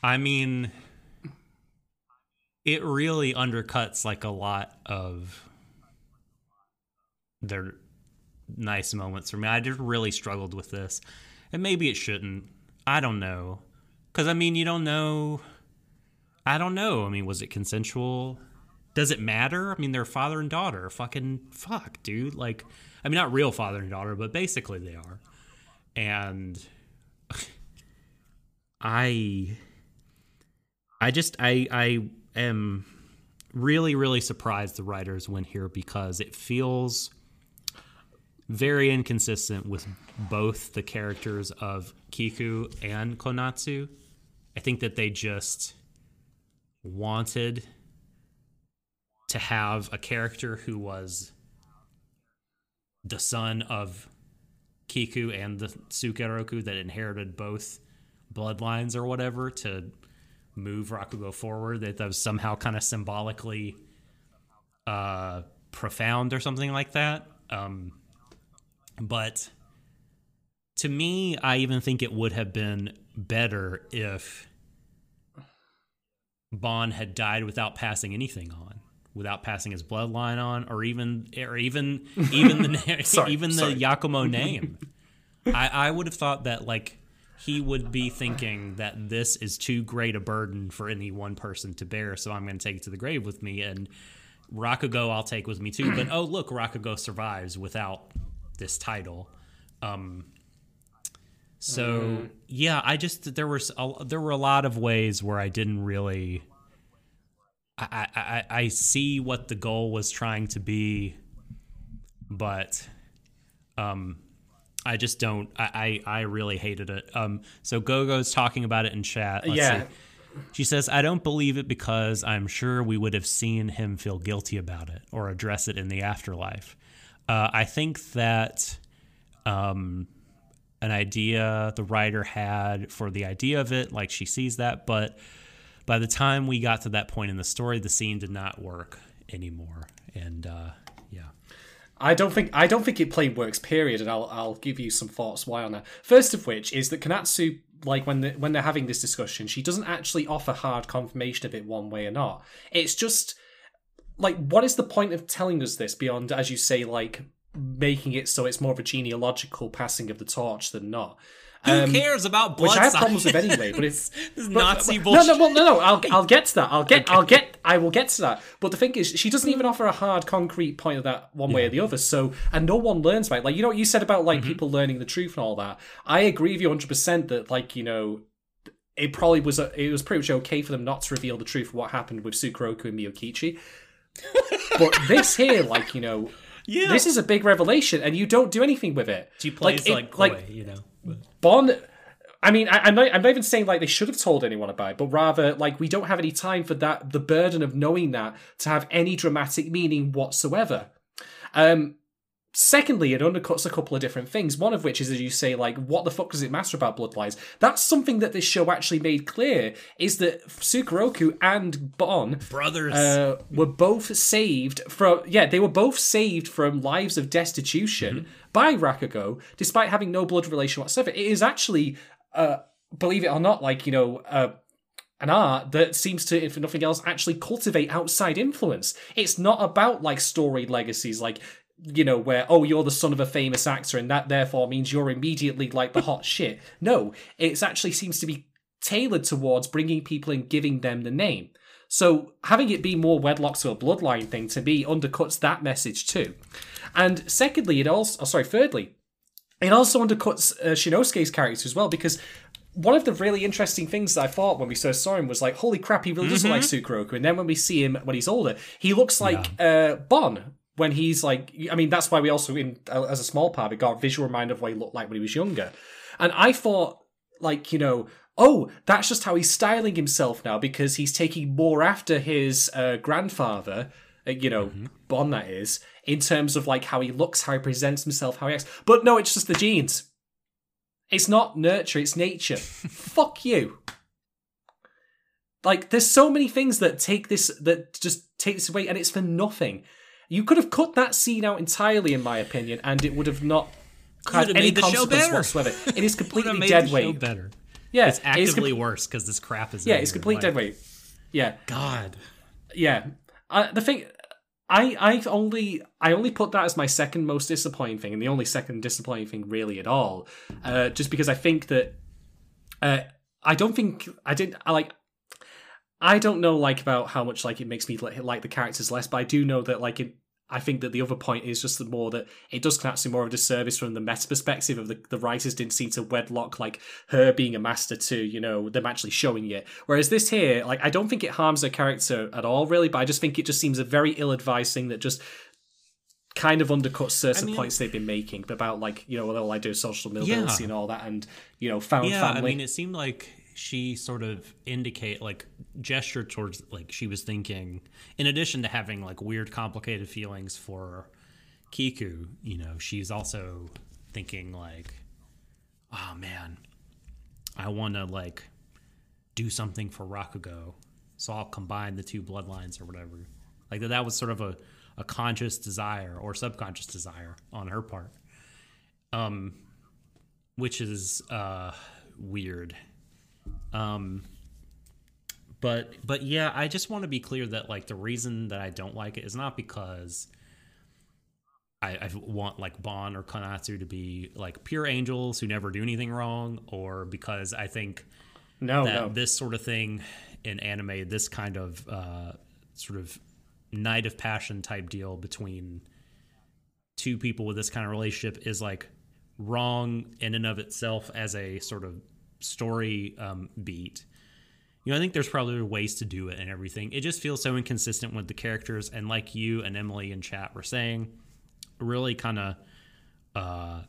I mean it really undercuts like a lot of their nice moments for me. I just really struggled with this. And maybe it shouldn't. I don't know. Cuz I mean, you don't know I don't know. I mean, was it consensual? Does it matter? I mean, they're father and daughter. Fucking fuck, dude. Like I mean, not real father and daughter, but basically they are. And I I just I I am really really surprised the writers went here because it feels very inconsistent with both the characters of Kiku and Konatsu. I think that they just wanted to have a character who was the son of Kiku and the Sukeroku that inherited both bloodlines or whatever to move Rakugo forward. That, that was somehow kind of symbolically uh, profound or something like that. Um, but to me, I even think it would have been better if Bon had died without passing anything on, without passing his bloodline on, or even or even even the Sorry, even the sorry. Yakumo name. I, I would have thought that like he would be thinking that this is too great a burden for any one person to bear, so I'm going to take it to the grave with me. And Rakugo, I'll take with me too. But oh, look, Rakugo survives without this title. Um, so yeah, I just there was a, there were a lot of ways where I didn't really. I, I, I I see what the goal was trying to be, but um, I just don't. I, I, I really hated it. Um, so Gogo's talking about it in chat. Let's Yeah. see. She says, I don't believe it because I'm sure we would have seen him feel guilty about it or address it in the afterlife. Uh, I think that um, an idea the writer had for the idea of it, like she sees that, but by the time we got to that point in the story, the scene did not work anymore. And uh, yeah. I don't think I don't think it plain works. Period, and I'll I'll give you some thoughts why on that. First of which is that Kanatsu, like when they, when they're having this discussion, she doesn't actually offer hard confirmation of it one way or not. It's just like what is the point of telling us this beyond, as you say, like making it so it's more of a genealogical passing of the torch than not. Who cares about blood which I have problems with anyway. But it's but- Nazi but- bullshit. No, no, no, no. I'll I'll get to that. I'll get I'll get I will get to that. But the thing is, she doesn't even offer a hard, concrete point of that one way or the other. So and no one learns about it. Like you know what you said about Mm-hmm. like people learning the truth and all that. I agree with you hundred percent that like you know. It probably was a, it was pretty much okay for them not to reveal the truth of what happened with Sukeroku and Miyokichi. But this here, like you know, Yeah. this is a big revelation, and you don't do anything with it. she plays it- like, coy, you know. but- Bon, I mean, I, I'm not. I'm not even saying like they should have told anyone about it, but rather like we don't have any time for that. The burden of knowing that to have any dramatic meaning whatsoever. Um, secondly, it undercuts a couple of different things. One of which is, as you say, like what the fuck does it matter about bloodlines? That's something that this show actually made clear is that Sukeroku and Bon Brothers. uh, were both saved from yeah they were both saved from lives of destitution by Rakugo despite having no blood relation whatsoever. It is actually, uh, believe it or not, like you know. Uh, an art that seems to, if nothing else, actually cultivate outside influence. It's not about like storied legacies. Like you know, where, oh, you're the son of a famous actor and that therefore means you're immediately like the hot shit. No, it actually seems to be tailored towards bringing people and giving them the name. So having it be more wedlock to a bloodline thing to me undercuts that message too. And secondly, it also, oh, sorry, thirdly, it also undercuts uh, Shinnosuke's character as well because one of the really interesting things that I thought when we first saw him was like, holy crap, he really does look like Sukeroku. And then when we see him when he's older, he looks like uh, Bon when he's like, I mean, that's why we also, in as a small part, we got a visual reminder of what he looked like when he was younger. And I thought, like, you know, oh, that's just how he's styling himself now because he's taking more after his uh, grandfather, uh, you know, Bon that is, in terms of like how he looks, how he presents himself, how he acts. But no, it's just the genes. It's not nurture, it's nature. Fuck you. Like, there's so many things that take this, that just take this away, and it's for nothing. You could have cut that scene out entirely, in my opinion, and it would have not had have any made the show consequence whatsoever. It is completely dead weight. better. Yeah, It's it is com- actively worse because this crap is. yeah, it's complete dead weight. Yeah, God. yeah. Uh, the thing, I I only I only put that as my second most disappointing thing, and the only second disappointing thing really at all, uh, just because I think that uh, I don't think I didn't I like. I don't know like about how much like it makes me like, the characters less, but I do know that like it. I think that the other point is just the more that it does Kanatsu more of a disservice from the meta perspective of the, the writers didn't seem to wedlock like her being a master to, you know, them actually showing it. Whereas this here, like I don't think it harms her character at all, really, but I just think it just seems a very ill advised thing that just kind of undercuts certain mean- points they've been making about like, you know, well, all I do is social mobility Yeah. and all that and, you know, found Yeah, family. I mean, it seemed like she sort of indicate like gesture towards like she was thinking. In addition to having like weird, complicated feelings for Kiku, you know, she's also thinking like, oh man, I want to like do something for Rakugo, so I'll combine the two bloodlines or whatever. Like that, was sort of a, a conscious desire or subconscious desire on her part, um, which is uh, weird. Um, but but yeah, I just want to be clear that like the reason that I don't like it is not because I, I want like Bon or Kanatsu to be like pure angels who never do anything wrong, or because I think no, that no. this sort of thing in anime, this kind of uh, sort of night of passion type deal between two people with this kind of relationship is like wrong in and of itself as a sort of story um, beat. You know, I think there's probably ways to do it and everything. It just feels so inconsistent with the characters, and like you and Emily in chat were saying, really kind of uh,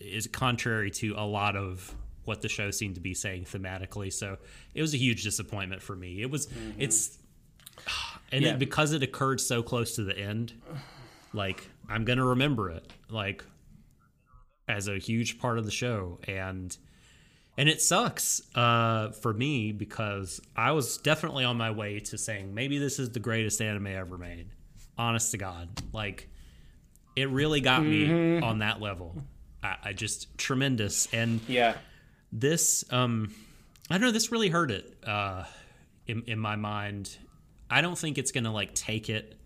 is contrary to a lot of what the show seemed to be saying thematically. So it was a huge disappointment for me. It was, it's, and Yeah. it, because it occurred so close to the end, like I'm gonna remember it, like as a huge part of the show, and and it sucks uh, for me because I was definitely on my way to saying maybe this is the greatest anime ever made. Honest to God, like it really got me on that level. I, I just tremendous, and yeah. this um, I don't know. This really hurt it uh, in in my mind. I don't think it's gonna like take it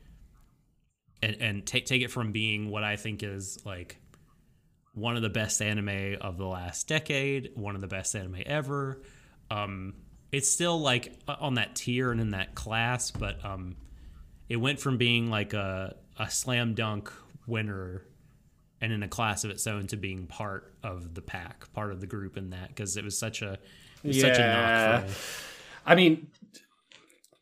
and and take take it from being what I think is like one of the best anime of the last decade, one of the best anime ever. Um, it's still like on that tier and in that class, but um, it went from being like a a slam dunk winner and in a class of its own to being part of the pack, part of the group in that because it was such a was such a knock. I mean,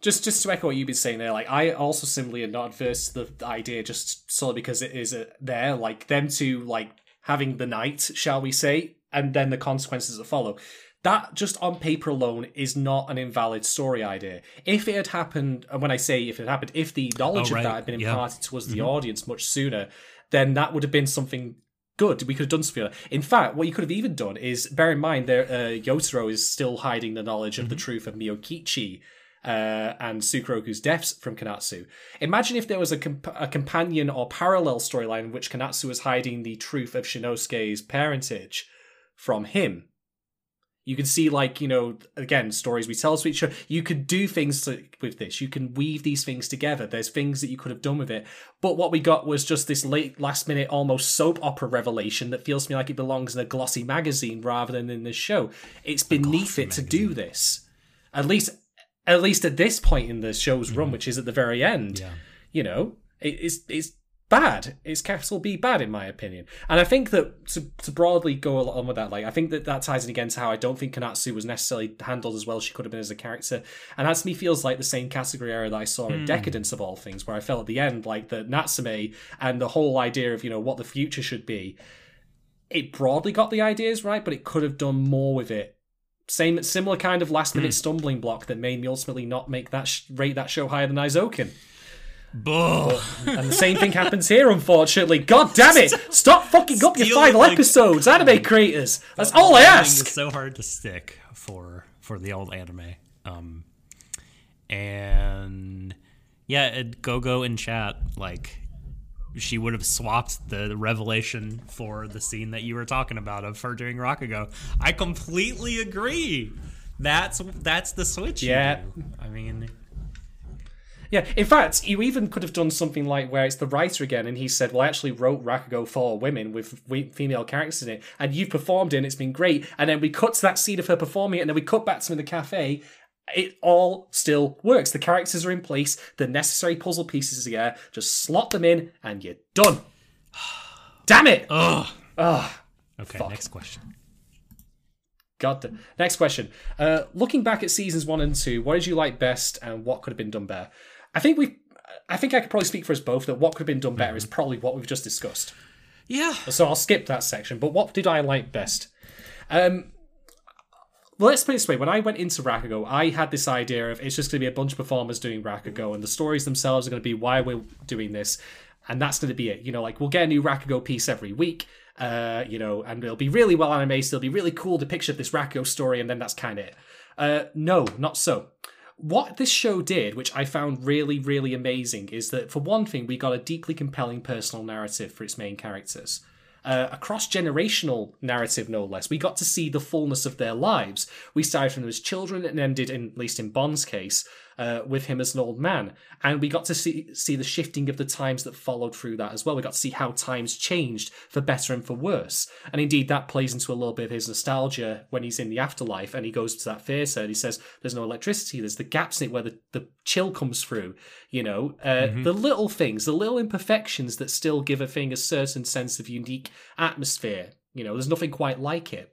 just just to echo what you've been saying there, like I also simply am not adverse to the idea just solely because it is uh, there, like them to like having the night, shall we say, and then the consequences that follow. That just on paper alone is not an invalid story idea. If it had happened, and when I say if it happened, if the knowledge Oh, right. of that had been Yeah. imparted towards the audience much sooner, then that would have been something good. We could have done something. like. In fact, what you could have even done is bear in mind that uh, Yotaro is still hiding the knowledge of the truth of Miyokichi uh, and Sukeroku's deaths from Kanatsu. Imagine if there was a, comp- a companion or parallel storyline in which Kanatsu was hiding the truth of Shinnosuke's parentage from him. You can see, like, you know, again, stories we tell to each other. You could do things to, with this. You can weave these things together. There's things that you could have done with it. But what we got was just this late, last minute, almost soap opera revelation that feels to me like it belongs in a glossy magazine rather than in this show. It's beneath it to do this. At least, at least at this point in the show's run, mm-hmm. which is at the very end. Yeah. You know, it, it's it's bad. It's capital B bad in my opinion. And I think that to, to broadly go along with that, like I think that that ties in again to how I don't think Kanatsu was necessarily handled as well as she could have been as a character. And that to me feels like the same category error that I saw in hmm. Deca-Dence of all things, where I felt at the end like the Natsume and the whole idea of you know what the future should be. It broadly got the ideas right, but it could have done more with it. Same similar kind of last minute stumbling block that made me ultimately not make that sh- rate that show higher than Eizouken. Buh. And the same thing happens here, unfortunately. God damn it! Stop fucking up your final like- episodes, anime creators. That's all I ask. It's so hard to stick for for the old anime. Um, and yeah, Gogo in chat like she would have swapped the revelation for the scene that you were talking about of her doing Rakugo. I completely agree. That's that's the switch. Yeah. I mean, Yeah, in fact, you even could have done something like where it's the writer again, and he said, "Well, I actually wrote Rakugo for women with female characters in it, and you've performed it, and it's been great." And then we cut to that scene of her performing it, and then we cut back to in the cafe. It all still works. The characters are in place. The necessary puzzle pieces are there. Just slot them in, and you're done. Damn it! ugh. Ugh. Okay, next question. God. da- Next question. Uh, looking back at seasons one and two, what did you like best, and what could have been done better? I think we, I think I could probably speak for us both that what could have been done better is probably what we've just discussed. Yeah. So I'll skip that section. But what did I like best? Um, well, let's put it this way. When I went into Rakugo, I had this idea of it's just going to be a bunch of performers doing Rakugo, and the stories themselves are going to be why we're doing this, and that's going to be it. You know, like we'll get a new Rakugo piece every week, uh, you know, and it'll be really well animated. It'll be really cool depiction of this Rakugo story, and then that's kind of it. Uh, no, not so. What this show did, which I found really, really amazing, is that for one thing, we got a deeply compelling personal narrative for its main characters uh, a cross generational narrative, no less. We got to see the fullness of their lives. We started from them as children and ended, in, at least in Bon's case, uh, with him as an old man. And we got to see, see the shifting of the times that followed through that as well. We got to see how times changed for better and for worse. And indeed, that plays into a little bit of his nostalgia when he's in the afterlife and he goes to that theatre and he says, There's no electricity, there's the gaps in it where the, the chill comes through. You know, uh, the little things, the little imperfections that still give a thing a certain sense of unique atmosphere. You know, there's nothing quite like it.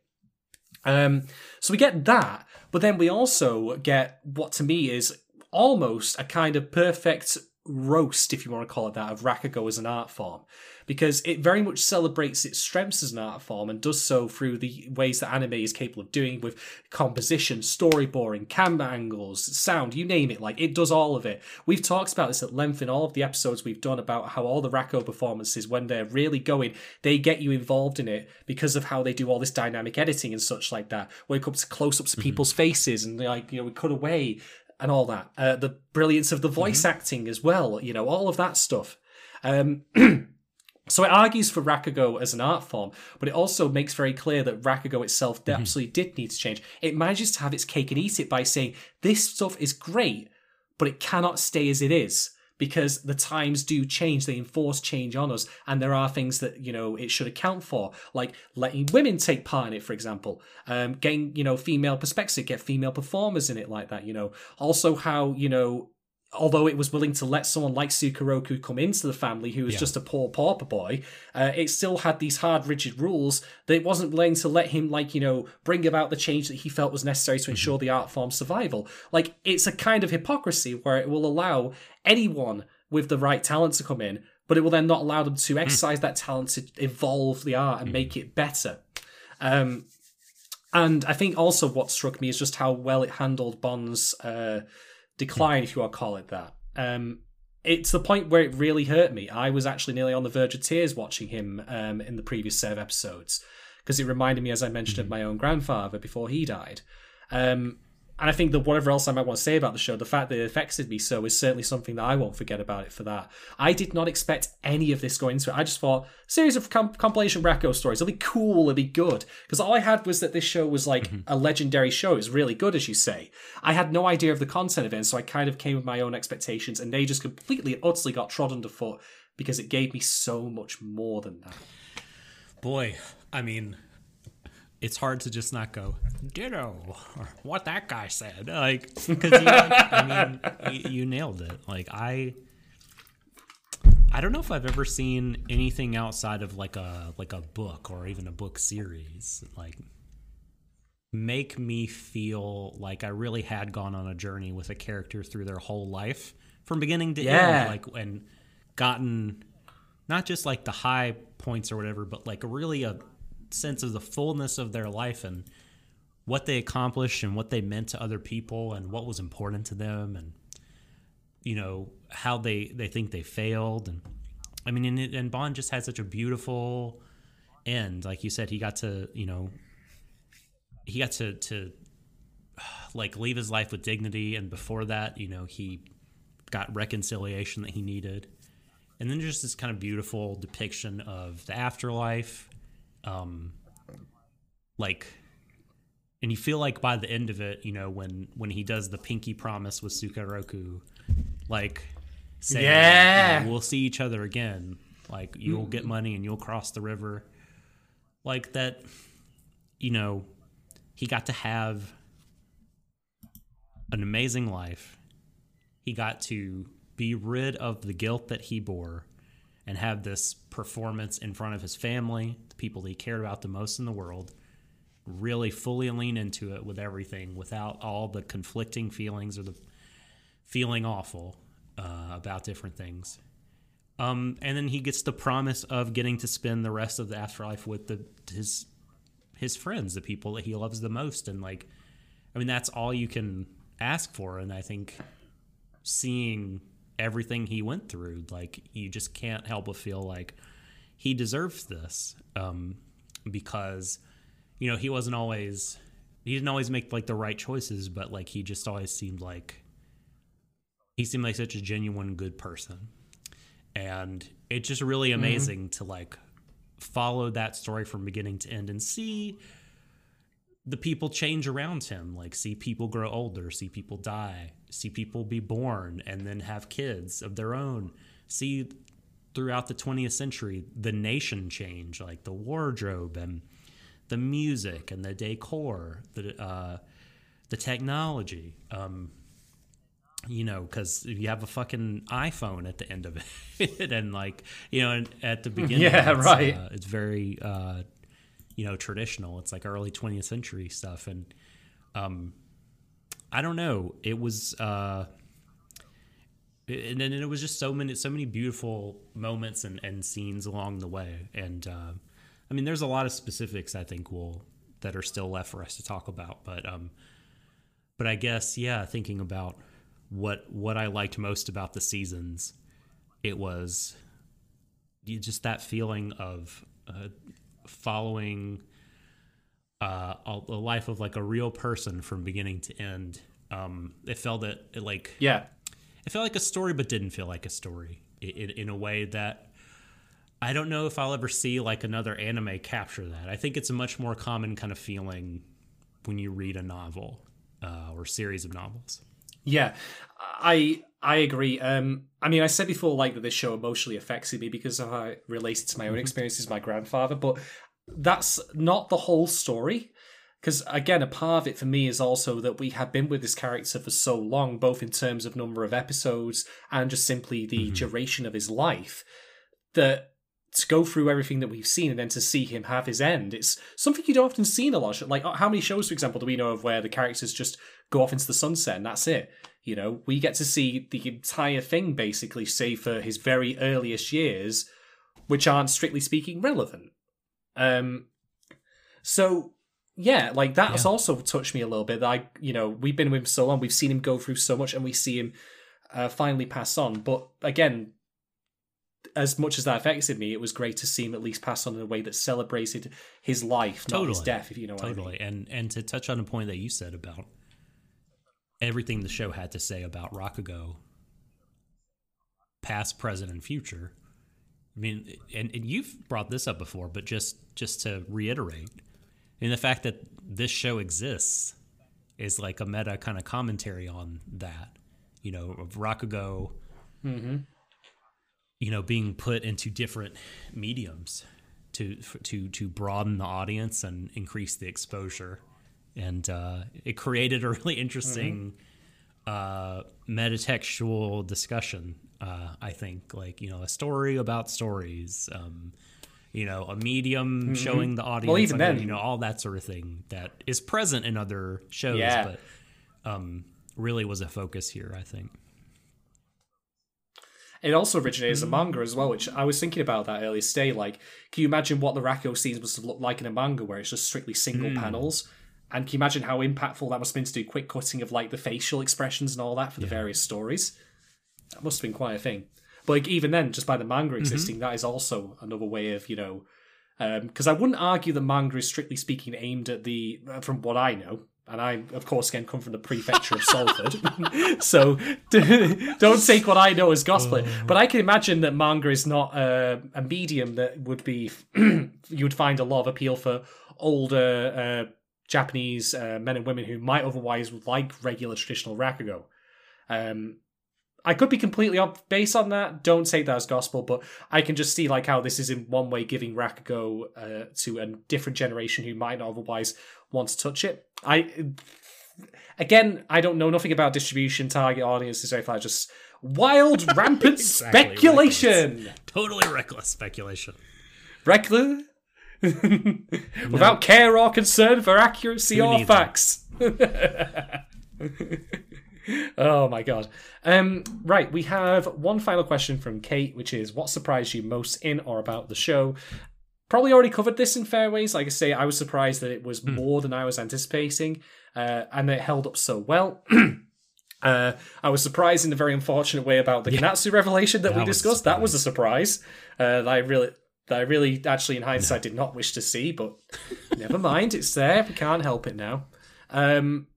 Um, so we get that, but then we also get what to me is almost a kind of perfect roast, if you want to call it that, of Rakugo as an art form. Because it very much celebrates its strengths as an art form and does so through the ways that anime is capable of doing with composition, storyboarding, camera angles, sound, you name it. Like, it does all of it. We've talked about this at length in all of the episodes we've done about how all the Rakugo performances, when they're really going, they get you involved in it because of how they do all this dynamic editing and such like that. It comes to close ups of mm-hmm. people's faces and, like, you know, we cut away and all that. Uh, the brilliance of the voice acting as well, you know, all of that stuff. Um, so it argues for Rakugo as an art form, but it also makes very clear that Rakugo itself absolutely did need to change. It manages to have its cake and eat it by saying this stuff is great, but it cannot stay as it is because the times do change they enforce change on us and there are things that you know it should account for like letting women take part in it for example. Um getting you know female perspective get female performers in it like that you know. Also how you know although it was willing to let someone like Sukeroku come into the family who was just a poor pauper boy, uh, it still had these hard, rigid rules that it wasn't willing to let him, like, you know, bring about the change that he felt was necessary to ensure the art form's survival. Like, it's a kind of hypocrisy where it will allow anyone with the right talent to come in, but it will then not allow them to exercise that talent to evolve the art and make it better. Um, and I think also what struck me is just how well it handled Bon's uh, decline, if you want to call it that. Um, it's the point where it really hurt me. I was actually nearly on the verge of tears watching him um, in the previous set of episodes because it reminded me, as I mentioned, of my own grandfather before he died. Um, and I think that whatever else I might want to say about the show, the fact that it affected me so is certainly something that I won't forget about it for that. I did not expect any of this going into it. I just thought series of comp- compilation Rekko stories. It'll be cool. It'll be good. Because all I had was that this show was like mm-hmm. a legendary show. It was really good, as you say. I had no idea of the content of it, so I kind of came with my own expectations, and they just completely and utterly got trod underfoot because it gave me so much more than that. Boy, I mean, it's hard to just not go ditto or what that guy said like because like, i mean you, you, nailed it like i i don't know if i've ever seen anything outside of like a like a book or even a book series like make me feel like i really had gone on a journey with a character through their whole life from beginning to yeah. end like and gotten not just like the high points or whatever but like really a sense of the fullness of their life and what they accomplished and what they meant to other people and what was important to them and you know how they they think they failed. And I mean and, and Bon just had such a beautiful end. Like you said he got to you know he got to to like leave his life with dignity. And before that you know he got reconciliation that he needed. And then just this kind of beautiful depiction of the afterlife um like and you feel like by the end of it you know when when he does the pinky promise with Sukeroku, like saying yeah. we'll see each other again. Like you'll get money and you'll cross the river. Like that you know he got to have an amazing life. He got to be rid of the guilt that he bore and have this performance in front of his family, the people he cared about the most in the world, really fully lean into it with everything without all the conflicting feelings or the feeling awful uh, about different things. Um, and then he gets the promise of getting to spend the rest of the afterlife with the his his friends, the people that he loves the most, and like, I mean, that's all you can ask for. And I think seeing everything he went through. Like you just can't help but feel like he deserves this um, because you know he wasn't always he didn't always make like the right choices, but like he just always seemed like he seemed like such a genuine good person, and it's just really mm-hmm. amazing mm-hmm. to like follow that story from beginning to end and see the people change around him like see people grow older see people die see people be born and then have kids of their own see throughout the 20th century the nation change like the wardrobe and the music and the decor the uh, the technology um, you know because you have a fucking iphone at the end of it and like you know at the beginning yeah it's, right uh, it's very uh, you know traditional. It's like early 20th century stuff, and um, I don't know. It was. Uh, and then it was just so many so many beautiful moments and, and scenes along the way and uh, i mean there's a lot of specifics i think will that are still left for us to talk about but um but i guess yeah thinking about what what i liked most about the seasons it was just that feeling of uh, following uh, a, life of like a real person from beginning to end. Um, it felt that it like yeah, it felt like a story, but didn't feel like a story in, in a way that I don't know if I'll ever see like another anime capture that. I think it's a much more common kind of feeling when you read a novel uh, or series of novels. Yeah, I I agree. Um, I mean, I said before, like that this show emotionally affected me because of how it related to my own mm-hmm. experiences my grandfather, but that's not the whole story. Because again, a part of it for me is also that we have been with this character for so long, both in terms of number of episodes and just simply the mm-hmm. duration of his life, that to go through everything that we've seen and then to see him have his end, it's something you don't often see in a lot. Of, like, how many shows, for example, do we know of where the characters just go off into the sunset and that's it? You know, we get to see the entire thing basically, save for his very earliest years, which aren't strictly speaking relevant. Um, so yeah, like that yeah. has also touched me a little bit. That I, you know, we've been with him so long, we've seen him go through so much, and we see him uh, finally pass on. But again, as much as that affected me, it was great to see him at least pass on in a way that celebrated his life, totally. not his death. If you know totally. I mean. Totally. And and to touch on a point that you said about everything the show had to say about Rakugo, past, present, and future. I mean, and, and you've brought this up before, but just just to reiterate, and the fact that this show exists is like a meta kind of commentary on that, you know, of Rakugo, you know, being put into different mediums to to to broaden the audience and increase the exposure, and uh, it created a really interesting uh, metatextual discussion. Uh, I think, like you know, a story about stories. Um, you know, a medium showing the audience, well, even like, then- you know, all that sort of thing that is present in other shows, Yeah. but um, really was a focus here. I think. It also originated as a manga as well, which I was thinking about that earlier today. Like, can you imagine what the Rakugo scenes must have looked like in a manga where it's just strictly single panels? And can you imagine how impactful that must have been to do quick cutting of like the facial expressions and all that for the various stories? That must have been quite a thing. But like, even then, just by the manga existing, that is also another way of you know, because I wouldn't argue the manga is strictly speaking aimed at the, uh, from what I know, and I, of course, again come from the prefecture of Salford, so don't take what I know as gospel. But I can imagine that manga is not a, a medium that would be you would find a lot of appeal for older uh, Japanese uh, men and women who might otherwise like regular traditional rakugo. Um, I could be completely off base on that. Don't take that as gospel, but I can just see like how this is in one way giving Rakugo uh, to a different generation who might not otherwise want to touch it. I again, I don't know nothing about distribution, target audiences, or if I just wild, rampant Exactly, speculation, Totally reckless speculation. reckless, without care or concern for accuracy Who or facts. Oh my god. Um, right, we have one final question from Kate, which is what surprised you most in or about the show? Probably already covered this in Fairways. Like I say, I was surprised that it was Hmm. more than I was anticipating, uh, and that it held up so well. Uh, I was surprised in a very unfortunate way about the Konatsu revelation that, we That was discussed. That was a surprise. Uh, that I really, that I really, actually, in hindsight, did not wish to see. But never mind, it's there. We can't help it now. Um,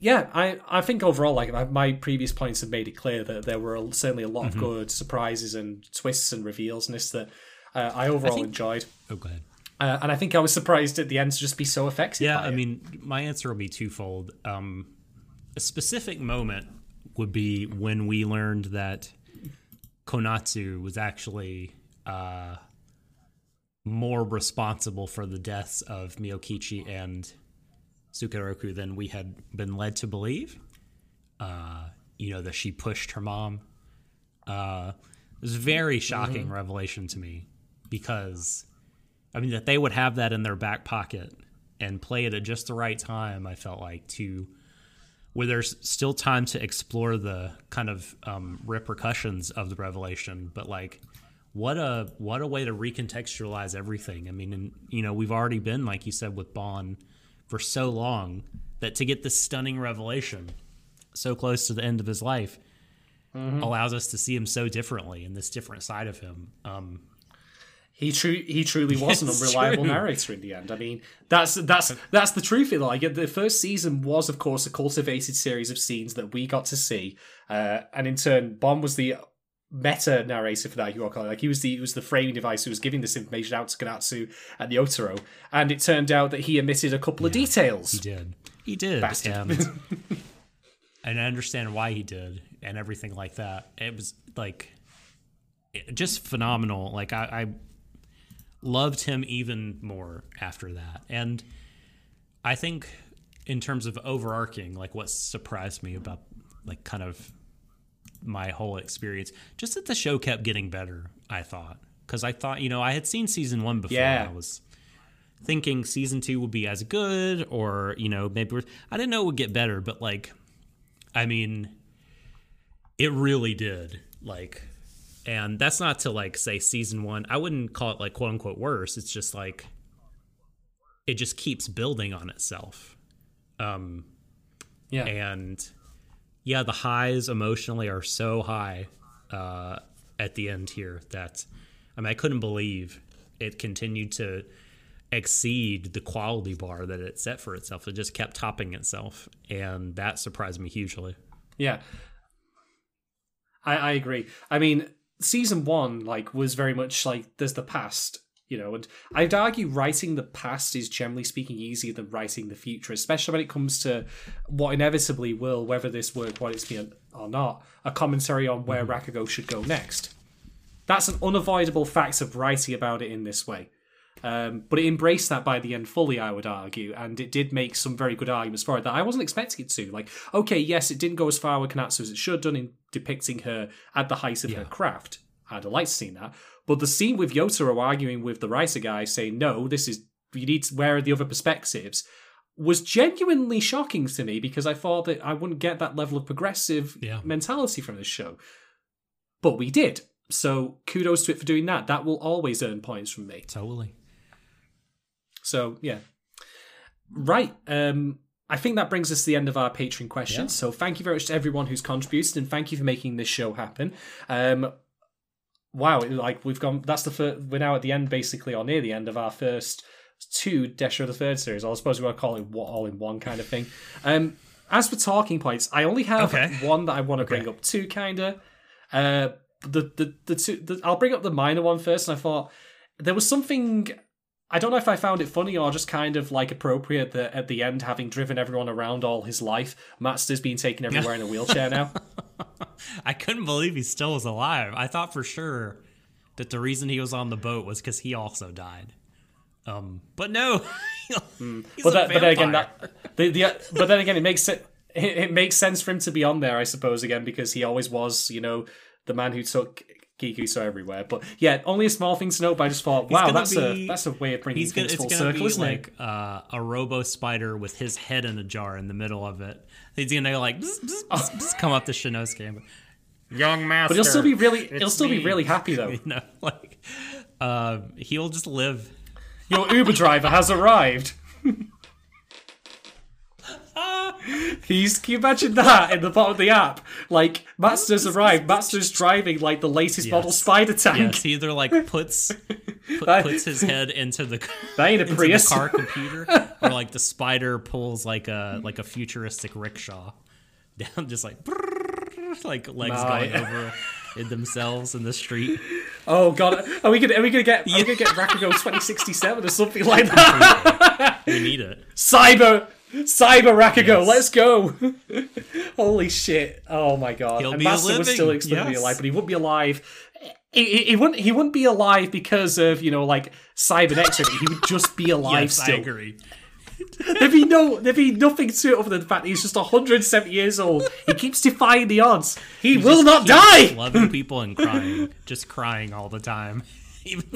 yeah, I, I think overall, like my- previous points have made it clear that there were certainly a lot Mm-hmm. of good surprises and twists and reveals in this that uh, I overall think- enjoyed. Oh, go ahead. Uh, and I think I was surprised at the end to just be so effective. Yeah, I mean, my answer will be twofold. Um, a specific moment would be when we learned that Konatsu was actually uh, more responsible for the deaths of Miyokichi and Sukeroku than we had been led to believe. Uh, you know, that she pushed her mom. Uh, it was a very shocking revelation to me because, I mean, that they would have that in their back pocket and play it at just the right time, I felt like, to where there's still time to explore the kind of um, repercussions of the revelation, but like what a what a way to recontextualize everything. I mean, and you know, we've already been like you said with Bon for so long that to get this stunning revelation so close to the end of his life allows us to see him so differently in this different side of him. Um, He true he truly was an unreliable true. narrator in the end. I mean, that's that's that's the truth. Of it. Like the first season was, of course, a cultivated series of scenes that we got to see, uh, and in turn, Bon was the meta narrator for that. To. Like he was the he was the framing device who was giving this information out to Konatsu and the Yotaro, and it turned out that he omitted a couple of details. He did. He did. And, and I understand why he did and everything like that. It was like it- just phenomenal. Like I, I loved him even more after that. And I think in terms of overarching, like what surprised me about like kind of my whole experience, just that the show kept getting better, I thought. Because I thought, you know, I had seen season one before. Yeah. And I was thinking season two would be as good or you know maybe i didn't know it would get better but like i mean it really did like and that's not to like say season one i wouldn't call it like quote unquote worse it's just like it just keeps building on itself um Yeah, and yeah the highs emotionally are so high uh at the end here that i mean i couldn't believe it continued to exceed the quality bar that it set for itself. It just kept topping itself, and that surprised me hugely. Yeah, I, I agree. I mean, season one like was very much like there's the past, you know, and I'd argue writing the past is generally speaking easier than writing the future, especially when it comes to what inevitably will, whether this work what it's been or not, a commentary on where mm-hmm. Rakugo should go next. That's an unavoidable fact of writing about it in this way. Um, but it embraced that by the end fully, I would argue, and it did make some very good arguments for it that I wasn't expecting it to. Like, okay, yes, it didn't go as far with Konatsu as it should have done in depicting her at the height of yeah. her craft. I'd have liked to see that. But the scene with Yotaro arguing with the writer guy saying, no, this is, you need to, where are the other perspectives? was genuinely shocking to me because I thought that I wouldn't get that level of progressive yeah. mentality from this show. But we did. So kudos to it for doing that. That will always earn points from me. Totally. So yeah. Right. Um I think that brings us to the end of our Patreon questions. Yeah. So thank you very much to everyone who's contributed and thank you for making this show happen. Um wow, like we've gone that's the first we're now at the end basically or near the end of our first two Desho the third series. I suppose we want to call it all in one kind of thing. Um as for talking points, I only have okay. one that I want to okay. bring up two kinda. Uh the the the two the, I'll bring up the minor one first and I thought there was something I don't know if I found it funny or just kind of like appropriate that at the end, having driven everyone around all his life, Matsuda's being taken everywhere in a wheelchair now. I couldn't believe he still was alive. I thought for sure that the reason he was on the boat was because he also died. Um, but no, mm. but, that, but then again, that the, the but then again, it makes it, it it makes sense for him to be on there, I suppose, again because he always was, you know, the man who took Kiku so everywhere. But yeah, only a small thing to note. But I just thought, wow, that's be, a that's a way of bringing he's things gonna, full circle, isn't like, it? Uh, a robo spider with his head in a jar in the middle of it. He's gonna like bzz, bzz, bzz, come up to Shinnosuke. Young master, but he'll still be really he'll still me. be really happy though. you know, like uh, he'll just live. Your Uber driver has arrived. He's can you imagine that in the bottom of the app? Like Matsuda's arrived, Matsuda's driving like the latest yes. model spider tank. Yes, he either like puts put, puts his head into the that ain't a Prius. car computer, or like the spider pulls like a like a futuristic rickshaw down, just like like legs nah, going yeah. over in themselves in the street. Oh god, are we gonna are we gonna get are we gonna get Rakugo twenty sixty seven or something like that? we need it. Cyber Cyber Rakugo, yes. let's go! Holy shit! Oh my god! He'll and Master was still expected yes. to be alive, but he wouldn't be alive. He, he, wouldn't. He wouldn't be alive because of you know like cybernetic. he would just be alive yes, still. I agree. there'd be no, there'd be nothing to it other than the fact he's just 170 years old. He keeps defying the odds. He, he will not die. Loving people and crying, just crying all the time. Even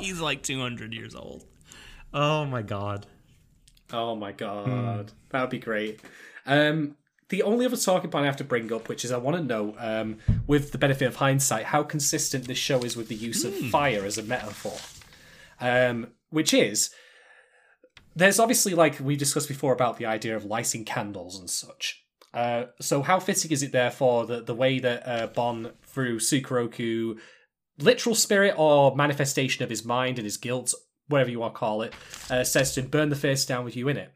he's like 200 years old. Oh my god. Oh my god, hmm. that would be great. Um, the only other talking point I have to bring up, which is I want to know, um, with the benefit of hindsight, how consistent this show is with the use of hmm. fire as a metaphor. Um, which is, there's obviously, like we discussed before, about the idea of lighting candles and such. Uh, so how fitting is it, therefore, that the way that uh, Bon, through Sukeroku, literal spirit or manifestation of his mind and his guilt, whatever you want to call it, uh, says to him, burn the face down with you in it.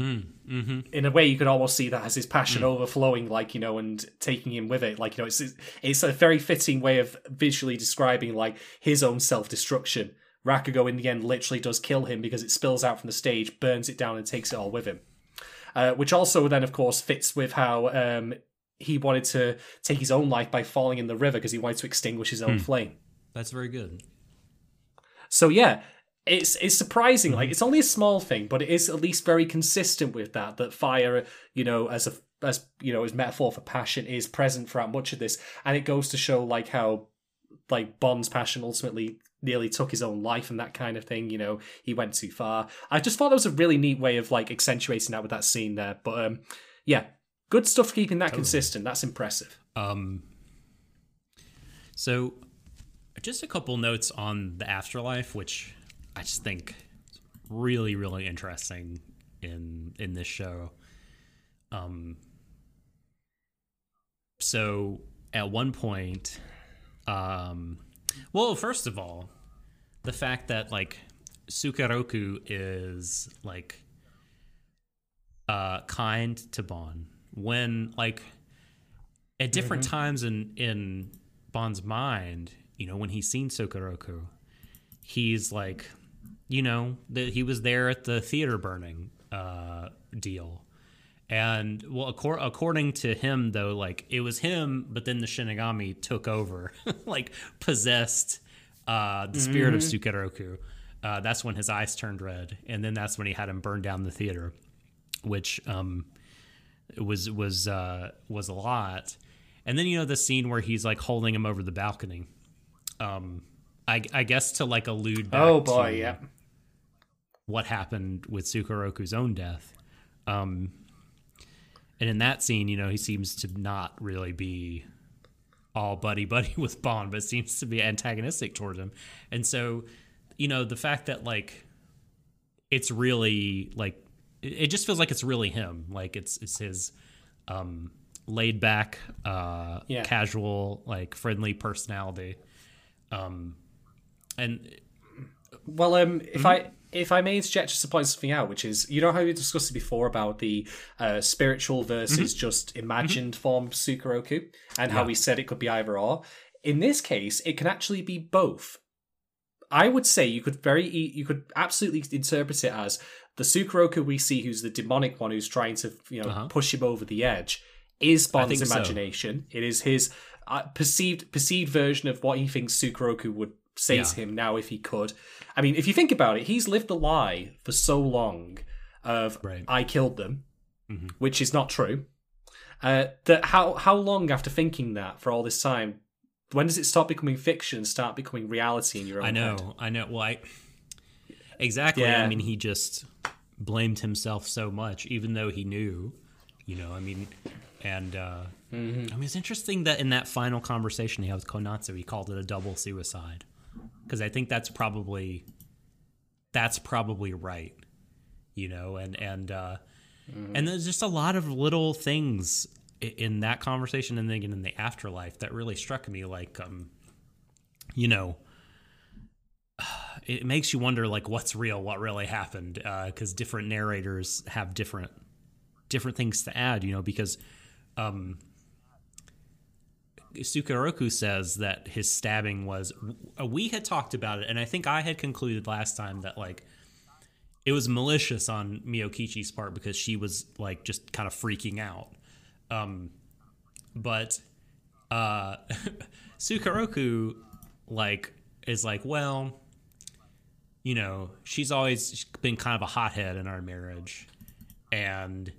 Mm, mm-hmm. In a way, you could almost see that as his passion mm. overflowing, like you know, and taking him with it. Like you know, it's it's a very fitting way of visually describing like his own self destruction. Rakugo in the end literally does kill him because it spills out from the stage, burns it down, and takes it all with him. Uh, which also then, of course, fits with how um, he wanted to take his own life by falling in the river because he wanted to extinguish his own mm. flame. That's very good. So yeah, it's it's surprising. Mm-hmm. Like it's only a small thing, but it is at least very consistent with that. That fire, you know, as a as you know, as metaphor for passion is present throughout much of this, and it goes to show like how like Bon's passion ultimately nearly took his own life and that kind of thing. You know, he went too far. I just thought that was a really neat way of like accentuating that with that scene there. But um, yeah, good stuff keeping that totally. consistent. That's impressive. Um, so just a couple notes on the afterlife, which I just think really really interesting in in this show. Um so at one point um well first of all the fact that like Sukeroku is like uh kind to Bon when like at different Mm-hmm. times in in Bon's mind, you know, when he's seen Sukeroku, he's like, you know, that he was there at the theater burning uh deal. And well, accor- according to him, though, like it was him, but then the Shinigami took over, like possessed uh, the spirit of Sukeroku. Uh, that's when his eyes turned red, and then that's when he had him burn down the theater, which um, was was uh, was a lot. And then you know the scene where he's like holding him over the balcony. Um, I, I guess to like allude back Oh boy, to yeah. What happened with Sukeroku's own death. Um, and in that scene, you know, he seems to not really be all buddy buddy with Bon, but seems to be antagonistic towards him. And so, you know, the fact that like it's really like it, it just feels like it's really him. Like it's it's his um laid back, uh Yeah. casual, like friendly personality. Um and Well, um, if Mm-hmm. I if I may interject just to point something out, which is you know how we discussed it before about the uh, spiritual versus Mm-hmm. just imagined form of Sukeroku, and how we said it could be either or. In this case, it can actually be both. I would say you could very you could absolutely interpret it as the Sukeroku we see, who's the demonic one, who's trying to you know Uh-huh. push him over the edge, is Bon's think so. imagination. It is his uh, perceived perceived version of what he thinks Sukeroku would say to Yeah. him now if he could. I mean, if you think about it, he's lived the lie for so long of Right. I killed them, Mhm. which is not true. Uh, that how how long after thinking that for all this time, when does it stop becoming fiction and start becoming reality in your own I know, head? I know. Well, I exactly. Yeah. I mean, he just blamed himself so much, even though he knew. You know, I mean, and uh, Mm-hmm. I mean, it's interesting that in that final conversation he had with Konatsu, he called it a double suicide, because I think that's probably that's probably right. You know, and and uh, Mm-hmm. and there's just a lot of little things in that conversation, and then again in the afterlife that really struck me, like um, you know it makes you wonder like what's real what really happened because different narrators have different different things to add you know because um Sukeroku says that his stabbing was we had talked about it and I think I had concluded last time that like it was malicious on Miyokichi's part because she was like just kind of freaking out um but uh Sukeroku like is like well you know, she's always been kind of a hothead in our marriage. And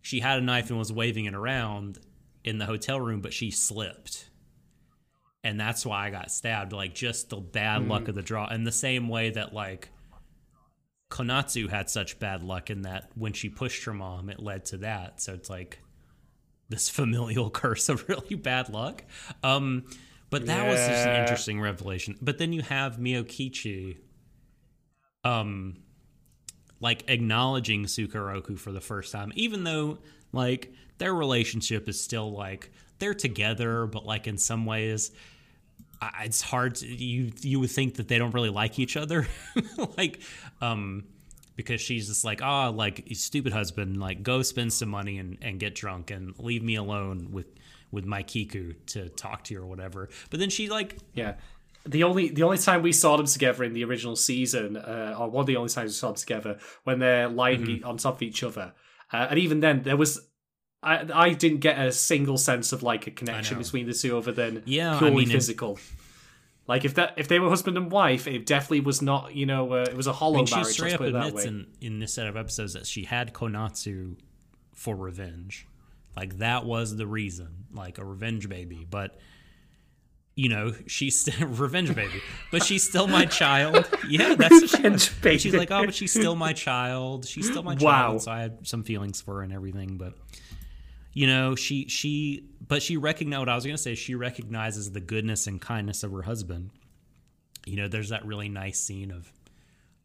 she had a knife and was waving it around in the hotel room, but she slipped. And that's why I got stabbed. Like, just the bad luck of the draw. In the same way that, like, Konatsu had such bad luck in that when she pushed her mom, it led to that. So it's like this familial curse of really bad luck. Um, but that was just an interesting revelation. But then you have Miyokichi um like acknowledging Sukeroku for the first time, even though like their relationship is still like they're together, but like in some ways it's hard to you you would think that they don't really like each other like um because she's just like ah like stupid husband like go spend some money and, and get drunk and leave me alone with with my kiku to talk to you or whatever but then she like Yeah. The only the only time we saw them together in the original season, uh, or one of the only times we saw them together, when they're lying Mm-hmm. on top of each other, uh, and even then there was. I, I didn't get a single sense of like a connection between the two other than Yeah, I purely mean, it- physical. Like if that if they were husband and wife, it definitely was not you know uh, it was a hollow I mean, she straight up it admits in, in this set of episodes that she had Konatsu for revenge. Like that was the reason, like a revenge baby. But you know, she's still revenge baby. But she's still my child. Yeah, that's what she was. baby. She's like, oh, but she's still my child. She's still my Wow. child. So I had some feelings for her and everything. But you know, she she but she recognized what I was gonna say. She recognizes the goodness and kindness of her husband. You know, there's that really nice scene of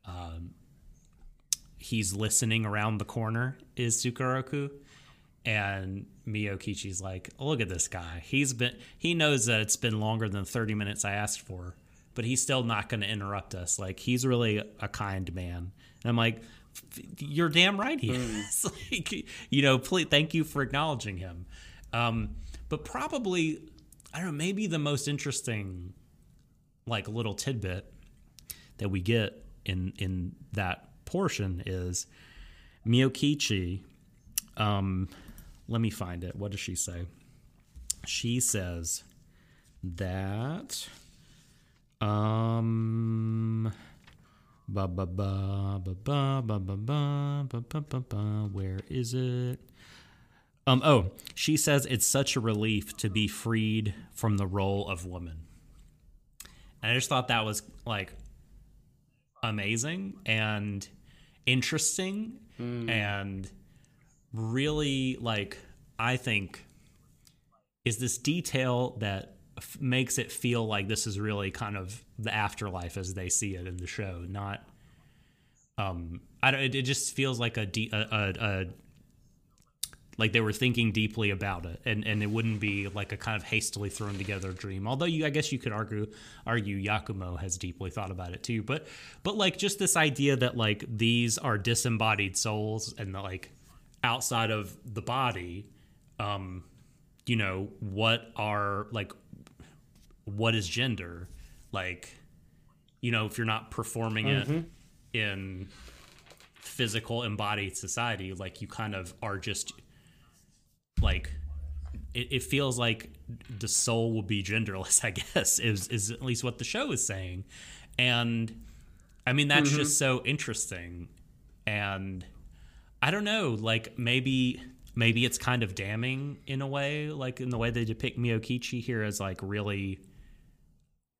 um, he's listening around the corner is Sukeroku and Miyokichi's like, "Look at this guy. He's been he knows that it's been longer than 30 minutes I asked for, but but he's still not going to interrupt us. Like he's really a kind man. And I'm like, you're damn right he mm. is. like, you know, please, thank you for acknowledging him. Um, but probably, I don't know, maybe the most interesting, like little tidbit that we get in in that portion is Miyokichi. Um, let me find it. What does she say? She says that um ba ba ba ba ba ba ba ba ba ba ba ba where is it? Um oh, she says it's such a relief to be freed from the role of woman. And I just thought that was like amazing and interesting mm. and really like I think is this detail that makes it feel like this is really kind of the afterlife as they see it in the show, not um I don't it, it just feels like a, de- a, a, a like they were thinking deeply about it and and it wouldn't be like a kind of hastily thrown together dream. Although you i guess you could argue argue yakumo has deeply thought about it too but but like just this idea that like these are disembodied souls and the, like outside of the body um you know what are like what is gender like you know if you're not performing mm-hmm. it in physical embodied society like you kind of are just like it, it, feels like the soul will be genderless i guess is is at least what the show is saying and i mean that's mm-hmm. just so interesting and i don't know like maybe maybe it's kind of damning in a way like in the way they depict miyokichi here as like really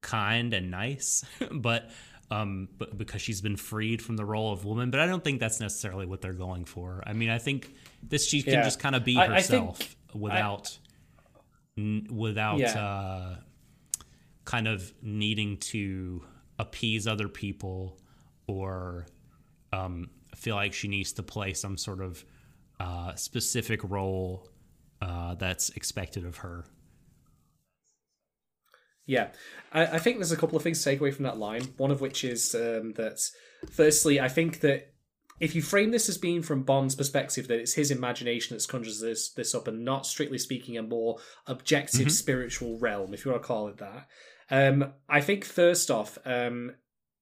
kind and nice but um but because she's been freed from the role of woman but i don't think that's necessarily what they're going for i mean i think this she can yeah. just kind of be I, herself I without I, n- without yeah. uh, kind of needing to appease other people or um, feel like she needs to play some sort of uh, specific role uh, that's expected of her. Yeah, I, I, think there's a couple of things to take away from that line. One of which is um, that, firstly, I think that if you frame this as being from Bon's perspective, that it's his imagination that conjures this this up, and not strictly speaking a more objective mm-hmm. spiritual realm, if you want to call it that. Um, I think first off, um,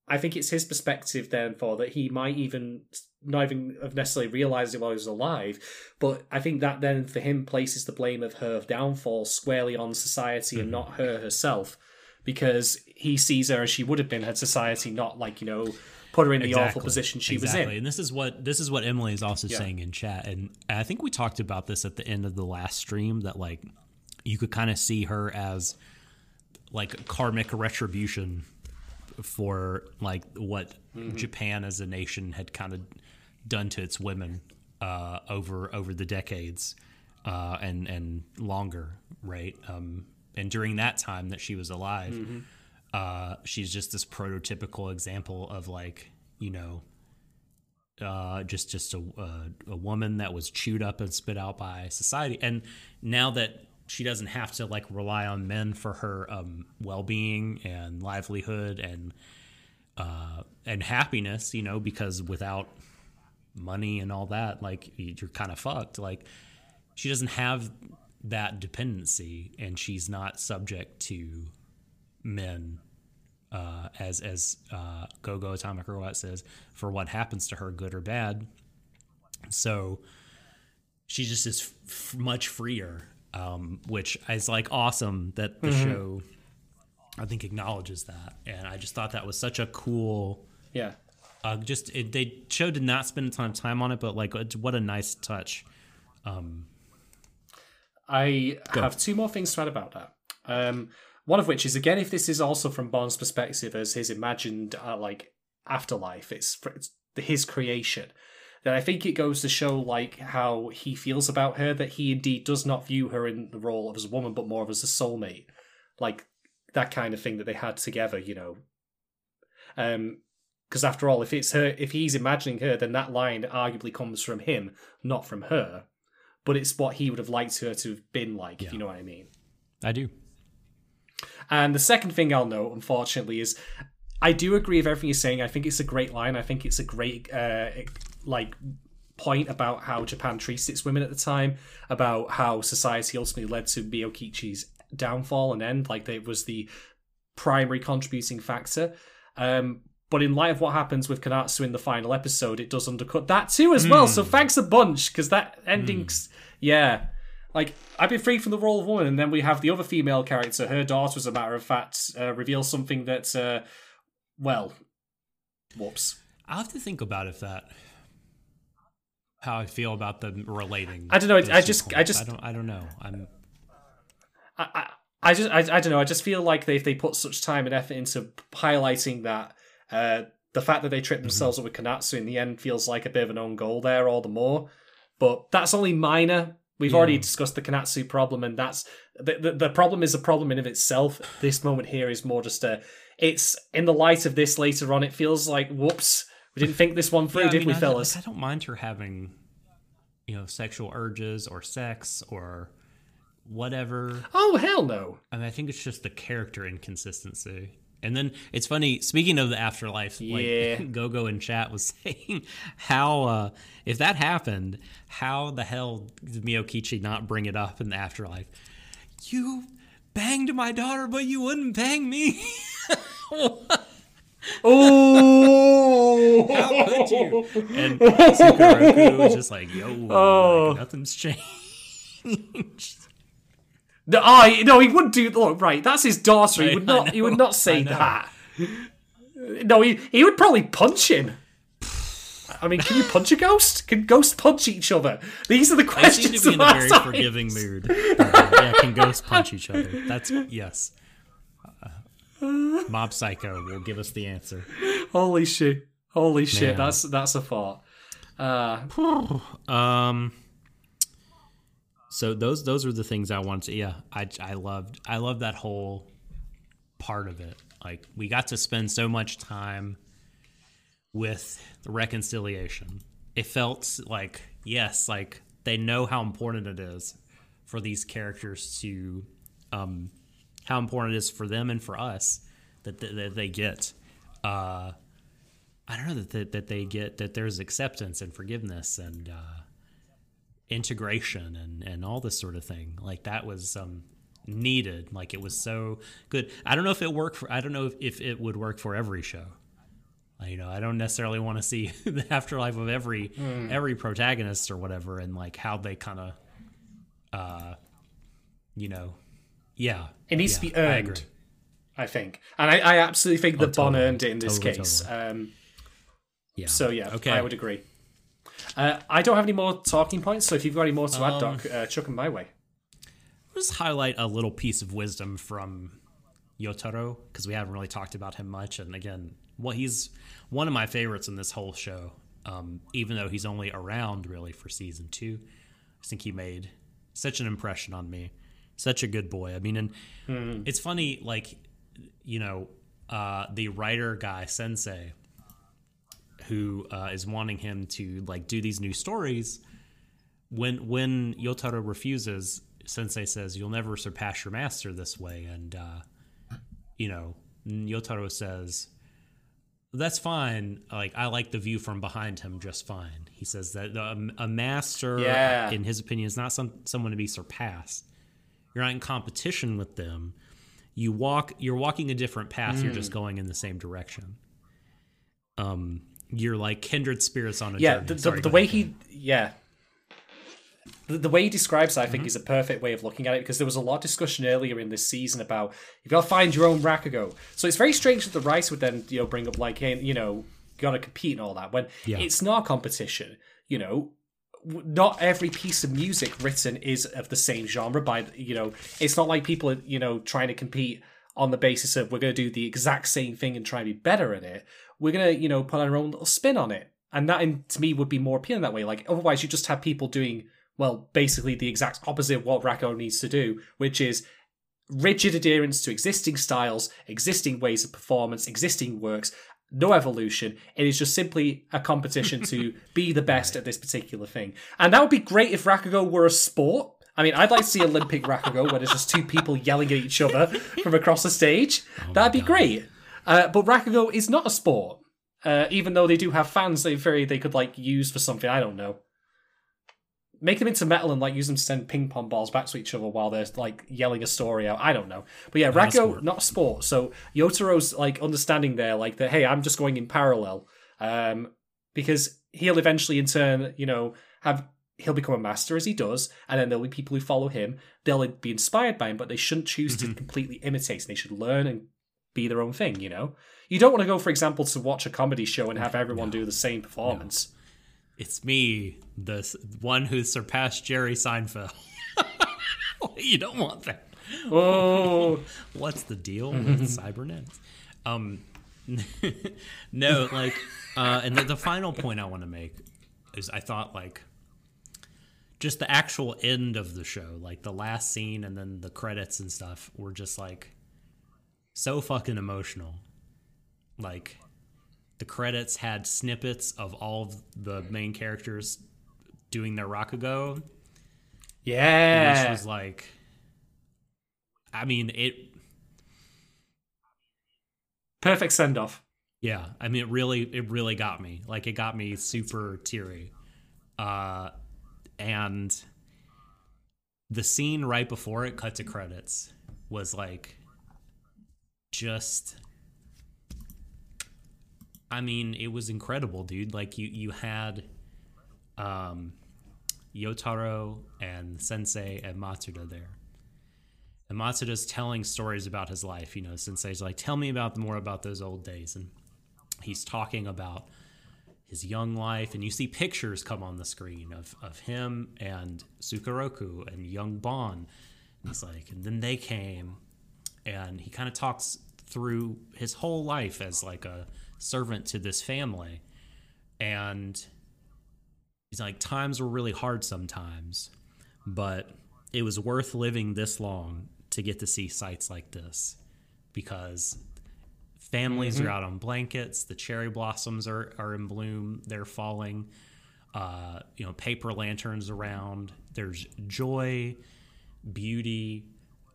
I think it's his perspective then for that he might even not even have necessarily realized it while he was alive, but I think that then for him places the blame of her downfall squarely on society mm-hmm. and not her herself, because he sees her as she would have been had society not like you know put her in the exactly. awful position she exactly. was in. And this is what this is what Emily is also yeah. saying in chat, and I think we talked about this at the end of the last stream that like you could kind of see her as like karmic retribution for like what mm-hmm. Japan as a nation had kind of done to its women uh, over over the decades uh, and and longer, right? Um, and during that time that she was alive. Mm-hmm uh, she's just this prototypical example of like you know uh, just just a, a, a woman that was chewed up and spit out by society and now that she doesn't have to like rely on men for her um, well-being and livelihood and uh, and happiness you know because without money and all that like you're kind of fucked like she doesn't have that dependency and she's not subject to men uh, as as uh, Gogo Atomic Robot says, for what happens to her, good or bad. So she just is f- much freer, um, which is like awesome that the mm-hmm. show, I think, acknowledges that. And I just thought that was such a cool, yeah. Uh, just it, they show did not spend a ton of time on it, but like what a nice touch. Um, I go. have two more things to add about that. Um, one of which is again, if this is also from Bon's perspective as his imagined uh, like afterlife, it's, it's his creation. Then I think it goes to show like how he feels about her. That he indeed does not view her in the role of as a woman, but more of as a soulmate, like that kind of thing that they had together. You know, um, because after all, if it's her, if he's imagining her, then that line arguably comes from him, not from her. But it's what he would have liked her to have been like, yeah. if you know what I mean. I do. And the second thing I'll note, unfortunately, is I do agree with everything you're saying. I think it's a great line. I think it's a great uh, like point about how Japan treats its women at the time, about how society ultimately led to Miyokichi's downfall and end. Like it was the primary contributing factor. Um, but in light of what happens with Konatsu in the final episode, it does undercut that too as well. So thanks a bunch because that ending's yeah. Like I've been free from the role of woman, and then we have the other female character. Her daughter, as a matter of fact, uh, reveals something that, uh, well, whoops. I'll have to think about if that how I feel about them relating. I don't know, I just- I just- I don't I don't know. I'm I, I, I just I, I don't know. I just feel like they they put such time and effort into highlighting that uh, the fact that they tripped themselves up with Konatsu in the end feels like a bit of an own goal there, all the more. But that's only minor. We've already discussed the Konatsu problem, and that's the, the the problem is a problem in of itself. This moment here is more just a. It's in the light of this later on. It feels like whoops. We didn't think this one through, Yeah, did mean, we, I, fellas? I don't mind her having, you know, sexual urges or sex or whatever. Oh hell no! I mean, I think it's just the character inconsistency. And then it's funny. Speaking of the afterlife, Yeah. like Gogo in chat was saying how uh, if that happened, how the hell did Miyokichi not bring it up in the afterlife? You banged my daughter, but you wouldn't bang me. Oh, How could you? And Sukeroku was just like, "Yo, Oh. like, nothing's changed." No, I no, he wouldn't do. Look, right, that's his daughter. He would I not. he would not say that. No, he he would probably punch him. I mean, can you punch a ghost? Can ghosts punch each other? These are the They questions. seem to be in a very our forgiving mood. Uh, yeah, can ghosts punch each other? That's yes. Mob Psycho will give us the answer. Holy shit! Holy shit! Man. That's that's a thought. Uh, Um. So those those are the things I wanted to. Yeah, I I loved I loved that whole part of it. Like we got to spend so much time with the reconciliation. It felt like yes, like they know how important it is for these characters to, um, how important it is for them and for us that that, that they get. Uh, I don't know that, that that they get that there's acceptance and forgiveness and uh, integration and and all this sort of thing. Like that was um, needed. Like it was so good. I don't know if it worked. For, I don't know if, if it would work for every show. You know, I don't necessarily want to see the afterlife of every every protagonist or whatever, and like how they kind of, uh, you know, yeah, it needs yeah, to be earned. agree. I, think, and I, I absolutely think that Bon totally. earned it in this Totally, case. totally. Um, Yeah. so yeah, Okay. I would agree. Uh, I don't have any more talking points, so if you've got any more to Um, add, Doc, uh, chuck them my way. just highlight a little piece of wisdom from Yotaro because we haven't really talked about him much. And again, well, he's one of my favorites in this whole show. Um, even though he's only around really for season two, I think he made such an impression on me. Such a good boy. I mean, and it's funny, like you know, uh, the writer guy Sensei, who uh, is wanting him to like do these new stories when when Yotaro refuses, Sensei says, "You'll never surpass your master this way." And uh, you know, Yotaro says, "That's fine. Like I like the view from behind him just fine." He says that um, a master, Yeah. in his opinion, is not some someone to be surpassed. You're not in competition with them. You walk. You're walking a different path. You're Hmm. just going in the same direction. Um, you're like kindred spirits on a yeah journey. the, the, Sorry, the way ahead. he yeah the, the way he describes it, I Mm-hmm. think is a perfect way of looking at it because there was a lot of discussion earlier in this season about you've gotta find your own Rakugo. So it's very strange that the rice would then you know bring up like hey, you know you gotta compete and all that when Yeah. it's not competition. You know, not every piece of music written is of the same genre. By you know, it's not like people are you know trying to compete on the basis of we're going to do the exact same thing and try and be better at it. We're going to you know put our own little spin on it, and that in, to me would be more appealing that way. Like otherwise, you just have people doing well, basically the exact opposite of what Rakugo needs to do, which is rigid adherence to existing styles, existing ways of performance, existing works, no evolution. It is just simply a competition to be the best at this particular thing. And that would be great if Rakugo were a sport. I mean, I'd like to see Olympic Rakugo where there's just two people yelling at each other from across the stage. That'd be great. Uh, but Rakugo is not a sport, uh, even though they do have fans. They very they could like use for something. I don't know. Make them into metal and like use them to send ping pong balls back to each other while they're like yelling a story out. I don't know, but yeah, Not a sport. not a sport. So Yotaro's like understanding there, like that. Hey, I'm just going in parallel, um, because he'll eventually in turn, you know, have he'll become a master as he does, and then there'll be people who follow him. They'll be inspired by him, but they shouldn't choose to completely imitate. And they should learn and be their own thing. You know, you don't want to go, for example, to watch a comedy show and have everyone do the same performance. It's me, the one who surpassed Jerry Seinfeld. you don't want that. Oh, What's the deal with cybernetics? Um, no, like, uh, and the, the final point I want to make is I thought like just the actual end of the show, like the last scene and then the credits and stuff, were just like so fucking emotional. Like the credits had snippets of all of the main characters doing their Rakugo, which yeah. This was like I mean it Perfect send off. yeah, I mean it really it really got me. Like it got me super teary. Uh and the scene right before it cut to credits was like just I mean, it was incredible, dude. Like you you had um Yotaro and Sensei and Matsuda there. And Matsuda's telling stories about his life. You know, Sensei's like, tell me about more about those old days. And he's talking about his young life. And you see pictures come on the screen of, of him and Sukeroku and young Bon. And he's like, and then they came. And he kind of talks through his whole life as like a servant to this family. And he's like, times were really hard sometimes, but it was worth living this long to get to see sights like this because families are out on blankets, the cherry blossoms are, are in bloom, they're falling, uh, you know, paper lanterns around, there's joy, beauty,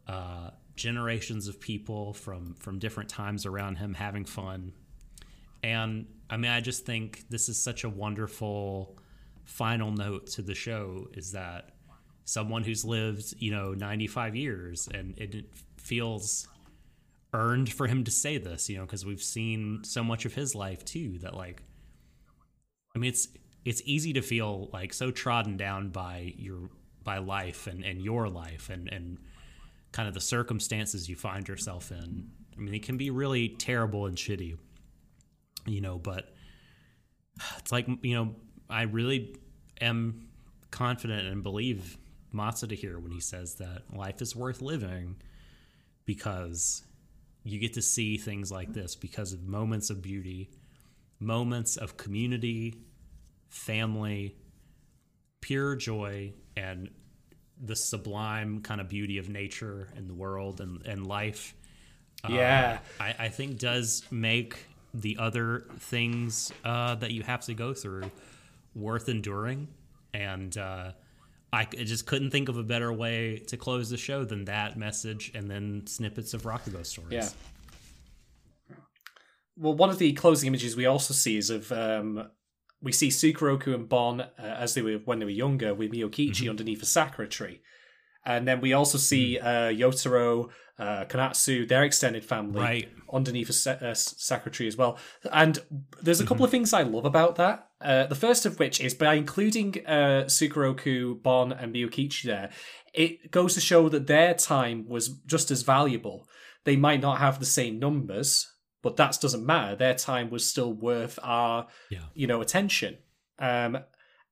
uh, generations of people from from different times around him having fun. And I mean, I just think this is such a wonderful final note to the show is that someone who's lived, you know, 95 years and it feels earned for him to say this, you know, because we've seen so much of his life too that like I mean it's it's easy to feel like so trodden down by your by life and, and your life and, and kind of the circumstances you find yourself in. I mean, it can be really terrible and shitty, you know, but it's like, you know, I really am confident and believe Matsuda here when he says that life is worth living because you get to see things like this because of moments of beauty, moments of community, family, pure joy, and the sublime kind of beauty of nature and the world and, and life. Yeah. Uh, I, I think does make the other things uh, that you have to go through worth enduring. And uh, I, just couldn't think of a better way to close the show than that message and then snippets of Rakugo stories. Yeah. Well, one of the closing images we also see is of um, we see Sukeroku and Bon uh, as they were when they were younger with Miyokichi Mm-hmm. underneath a sakura tree, and then we also see uh, Yotaro, uh, Konatsu, their extended family, Right. underneath a uh, sakura tree as well. And there's a Mm-hmm. couple of things I love about that. Uh, the first of which is by including uh, Sukeroku, Bon, and Miyokichi there, it goes to show that their time was just as valuable. They might not have the same numbers, but that doesn't matter. Their time was still worth our, Yeah. you know, attention. Um,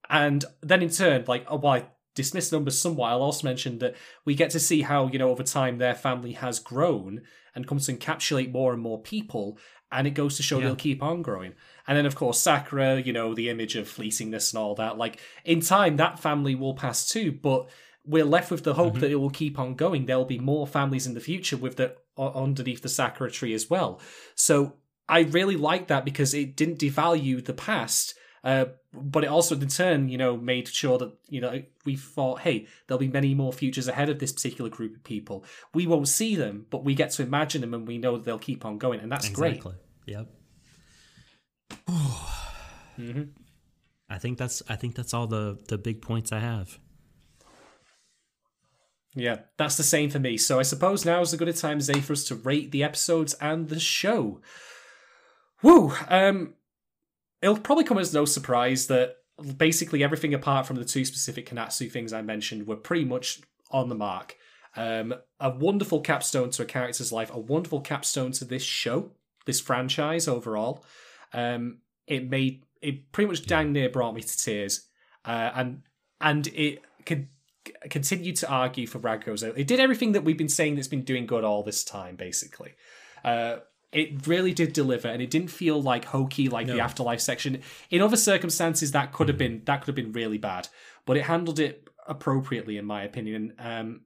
and then in turn, like, oh, well, I dismiss numbers somewhat. I'll also mention that we get to see how, you know, over time their family has grown and comes to encapsulate more and more people. And it goes to show Yeah. they'll keep on growing. And then, of course, Sakura, you know, the image of fleecingness and all that. Like, in time, that family will pass too, but we're left with the hope that it will keep on going. There'll be more families in the future with the underneath the Sakura tree as well. So I really like that because it didn't devalue the past Uh, but it also, in turn, you know, made sure that you know we thought, hey, there'll be many more futures ahead of this particular group of people. We won't see them, but we get to imagine them, and we know that they'll keep on going, and that's Exactly. great. Yep. hmm I think that's I think that's all the the big points I have. Yeah, that's the same for me. So I suppose now is as good a time as any for us to rate the episodes and the show. Woo! Um, it'll probably come as no surprise that basically everything apart from the two specific Konatsu things I mentioned were pretty much on the mark. Um, a wonderful capstone to a character's life, a wonderful capstone to this show, this franchise overall. Um, it made it pretty much dang near brought me to tears, uh, and and it could continue to argue for Rago's. It did everything that we've been saying that's been doing good all this time, basically. Uh, it really did deliver, and it didn't feel like hokey like the afterlife section. In other circumstances, that could have been that could have been really bad, but it handled it appropriately, in my opinion. Um,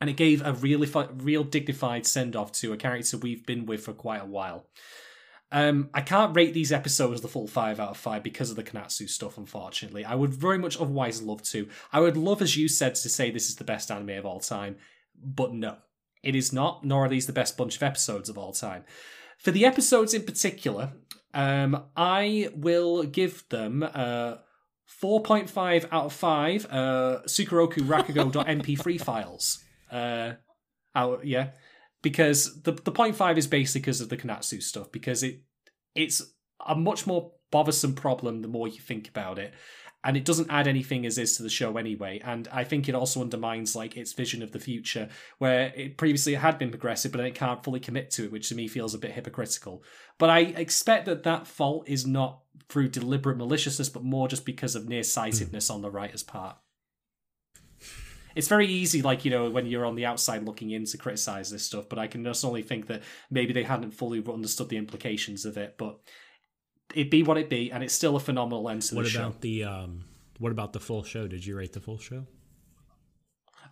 and it gave a really fu- real dignified send off to a character we've been with for quite a while. Um, I can't rate these episodes the full five out of five because of the Konatsu stuff, unfortunately. I would very much otherwise love to. I would love, as you said, to say this is the best anime of all time, but no, it is not, nor are these the best bunch of episodes of all time. For the episodes in particular, um, I will give them uh, 4.5 out of 5 uh, Sukeroku Rakugo.mp3 files. Uh, out, yeah because the the point five is basically because of the Konatsu stuff because it it's a much more bothersome problem the more you think about it and it doesn't add anything as is to the show anyway. And i think it also undermines like its vision of the future where it previously had been progressive but then it can't fully commit to it which to me feels a bit hypocritical. But i expect that that fault is not through deliberate maliciousness but more just because of nearsightedness hmm. on the writer's part. It's very easy, like, you know, when you're on the outside looking in to criticize this stuff, but I can just only think that maybe they hadn't fully understood the implications of it, but it be what it be, and it's still a phenomenal end to What the about the um what about the full show? Did you rate the full show?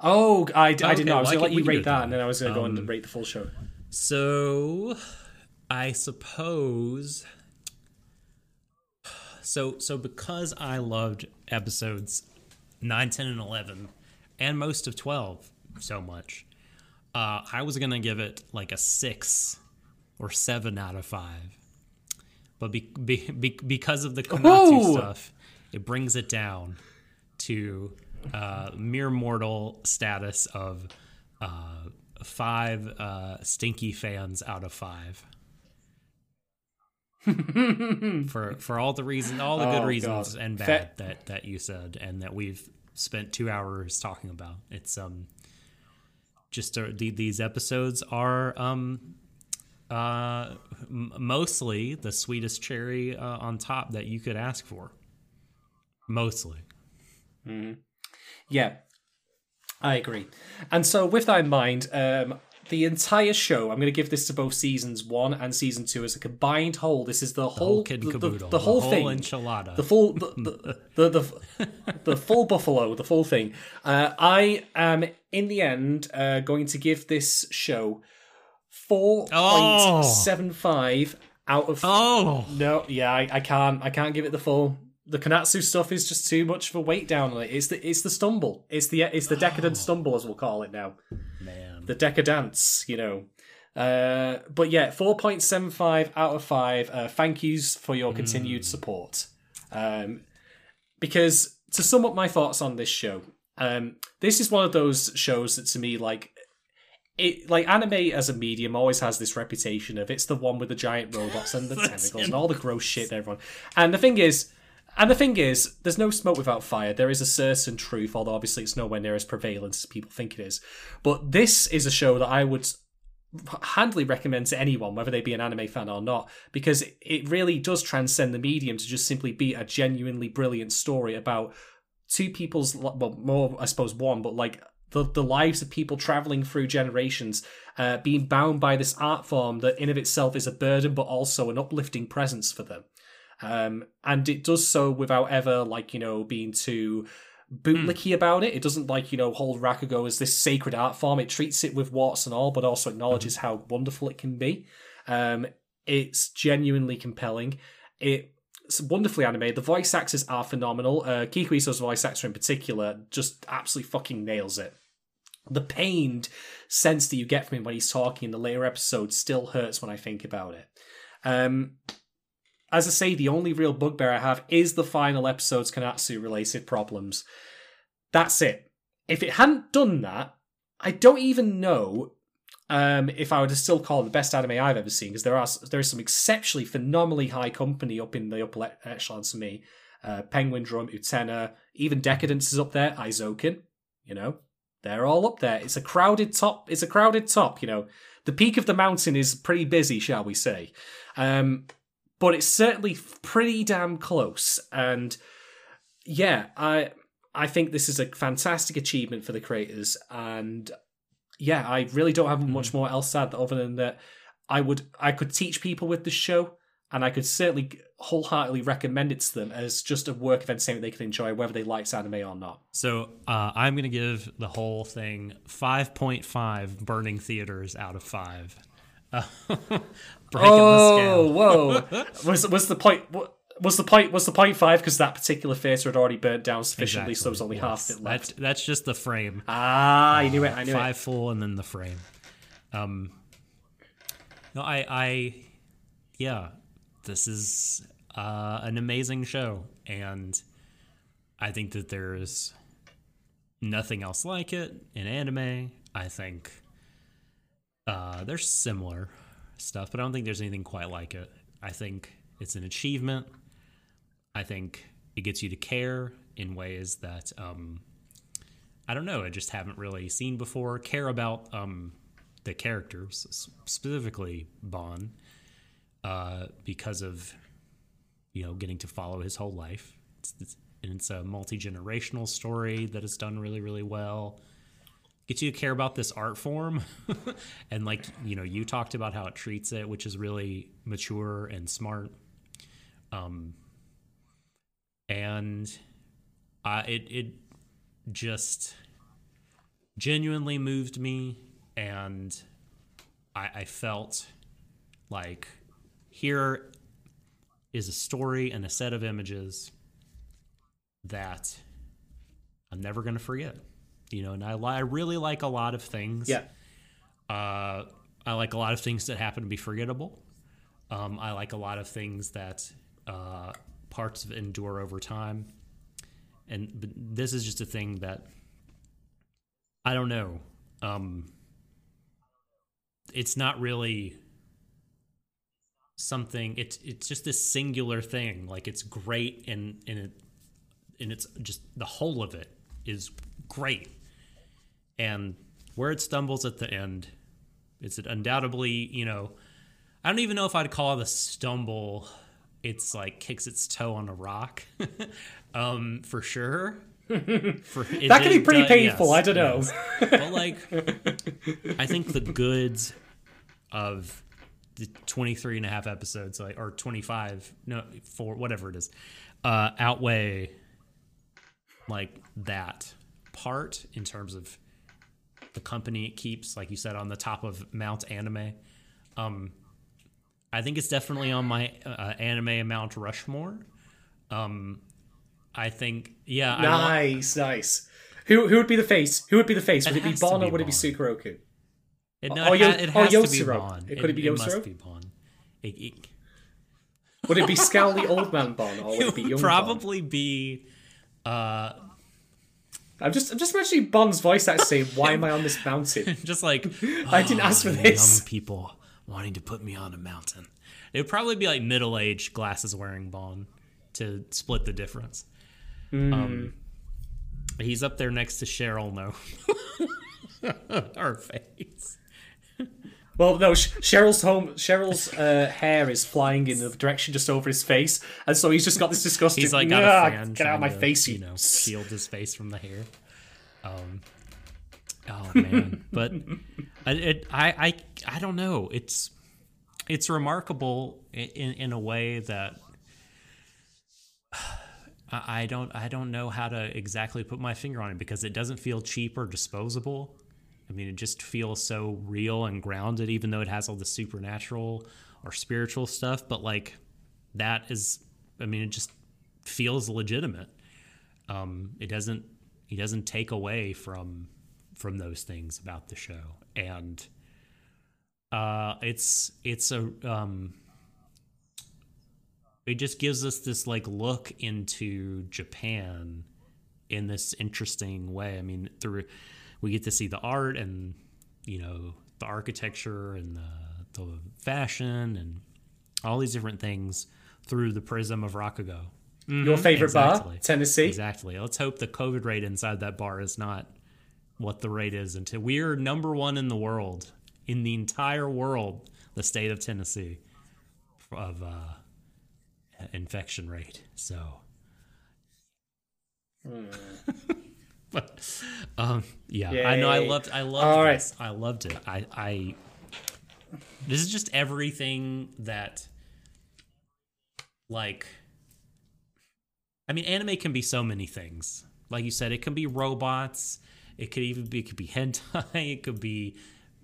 Oh, I, I didn't know. I was well, going to let you rate that, and then I was going to go Um, and rate the full show. So I suppose so so because I loved episodes 9, 10 and 11 and most of 12 so much. Uh I was going to give it like a 6 or 7 out of 5. But be, be, be, because of the Konatsu Ooh! stuff, it brings it down to uh, mere mortal status of uh, five uh, stinky fans out of five. for for all the reasons, all the good Oh, reasons God. and bad that that you said, and that we've spent two hours talking about. It's um just uh, the, these episodes are um uh m- mostly the sweetest cherry uh, on top that you could ask for. Mostly. Yeah, I agree. And so, with that in mind, um, the entire show, I'm going to give this to both seasons one and season two as a combined whole. This is the, The whole, kid the, the- caboodle. the whole thing, enchilada. the full, the the, the, the, the full buffalo, the full thing. Uh, I am in the end uh, going to give this show four point seven five out of oh, no, yeah, I, I can't. I can't give it the full. The Konatsu stuff is just too much of a weight down on it. It's the it's the stumble. It's the it's the decadent stumble as we'll call it now. man. The decadence, you know. Uh, but yeah, four point seven five out of five. Uh, thank yous for your continued support. Um, because to sum up my thoughts on this show, um, this is one of those shows that to me like it like anime as a medium always has this reputation of it's the one with the giant robots and the tentacles and all the gross shit everyone. And the thing is and the thing is, there's no smoke without fire. There is a certain truth, although obviously it's nowhere near as prevalent as people think it is. But this is a show that I would handily recommend to anyone, whether they be an anime fan or not, because it really does transcend the medium to just simply be a genuinely brilliant story about two people's, well, more, I suppose, one, but like the, the lives of people traveling through generations, uh, being bound by this art form that in of itself is a burden, but also an uplifting presence for them. Um, and it does so without ever, like, you know, being too bootlicky about it. It doesn't like, you know, hold Rakugo as this sacred art form. It treats it with warts and all, but also acknowledges how wonderful it can be. Um, it's genuinely compelling. It wonderfully animated. The voice actors are phenomenal. Uh, Kiko Iso's voice actor in particular just absolutely fucking nails it. The pained sense that you get from him when he's talking in the later episodes still hurts when I think about it. Um, as I say, the only real bugbear I have is the final episode's Konatsu related problems. That's it. If it hadn't done that, I don't even know um, if I were to still call it the best anime I've ever seen, because there are there is some exceptionally phenomenally high company up in the upper echelons for me. Uh, Penguindrum, Utena, even Deca-Dence is up there. Eizouken, you know, they're all up there. It's a crowded top. It's a crowded top. You know, the peak of the mountain is pretty busy, shall we say? Um, but it's certainly pretty damn close. And yeah, I I think this is a fantastic achievement for the creators, and yeah, I really don't have much more else to add other than that. I would I could teach people with the show, and I could certainly wholeheartedly recommend it to them as just a work of entertainment they can enjoy, whether they like anime or not. So uh, I'm going to give the whole thing 5.5 burning theaters out of five. Uh, oh, whoa! was the point? What, was the point was the point five because that particular theater had already burnt down sufficiently, exactly. so there was only yes. half of it left. That's, that's just the frame. Ah, I knew it. I knew five it. full and then the frame. Um, no, I, I, yeah, this is uh, an amazing show, and I think that there's nothing else like it in anime. I think uh, there's similar stuff, but I don't think there's anything quite like it. I think it's an achievement. I think it gets you to care in ways that um, I don't know. I just haven't really seen before. Care about um, the characters, specifically Bon, uh, because of you know getting to follow his whole life. It's, it's, and it's a multi generational story that is done really, really well. Gets you to care about this art form, and like you know, you talked about how it treats it, which is really mature and smart. Um, and uh, it it just genuinely moved me, and I, I felt like here is a story and a set of images that I'm never going to forget. You know, and I, I really like a lot of things. Yeah. Uh, I like a lot of things that happen to be forgettable. Um, I like a lot of things that uh, parts of it endure over time. And this is just a thing that I don't know. Um, it's not really something. It's it's just this singular thing. Like it's great, and and it and it's just the whole of it is great. And where it stumbles at the end, it's undoubtedly you know. I don't even know if I'd call it a stumble it's like kicks its toe on a rock, um, for sure. For, that can be pretty painful. Yes, I don't yes. know. but like, I think the goods of the 23 and a half episodes, like, or 25, no, four, whatever it is, uh, outweigh like that part in terms of the company it keeps, like you said, on the top of Mount Anime. Um, I think it's definitely on my uh, anime Mount Rushmore. Um, I think, yeah. Nice, want, nice. Who who would be the face? Who would be the face? Would it, it be Bon or would it be Sukeroku? It, no, it, ha- it has to be Bon. It, could it, be Yotaro? It must be Bon. It, would it be Scowly Old Man Bon or would it, be Young Probably bon? be. Uh, I'm just I'm just imagining Bon's voice that saying, "Why am I on this mountain?" just like I didn't ask for this. Young people wanting to put me on a mountain. It would probably be like middle aged glasses wearing Bon to split the difference. Mm. Um, he's up there next to Cheryl. No, her face. Well, no, Cheryl's home. Cheryl's uh, hair is flying in the direction just over his face, and so he's just got this disgusting. He's like got a fan get out of my to, face, you know, shield his face from the hair. Um, oh man, but it, I, I, I don't know. It's it's remarkable in in a way that I don't I don't know how to exactly put my finger on it because it doesn't feel cheap or disposable. I mean, it just feels so real and grounded, even though it has all the supernatural or spiritual stuff. But like that is I mean, it just feels legitimate. Um, it doesn't he doesn't take away from from those things about the show, and uh, it's it's a um, it just gives us this like look into Japan in this interesting way. I mean, through we get to see the art and you know the architecture and the, the fashion and all these different things through the prism of Rakugo. Your favorite exactly. bar, Tennessee. Exactly. Let's hope the COVID rate inside that bar is not what the rate is until we're number one in the world, in the entire world, the state of Tennessee, of uh, infection rate. So, but um, yeah, I know. I loved. I loved All right. this. I loved it. I. I. This is just everything that, like. I mean, anime can be so many things. Like you said, it can be robots. It could even be. It could be hentai. It could be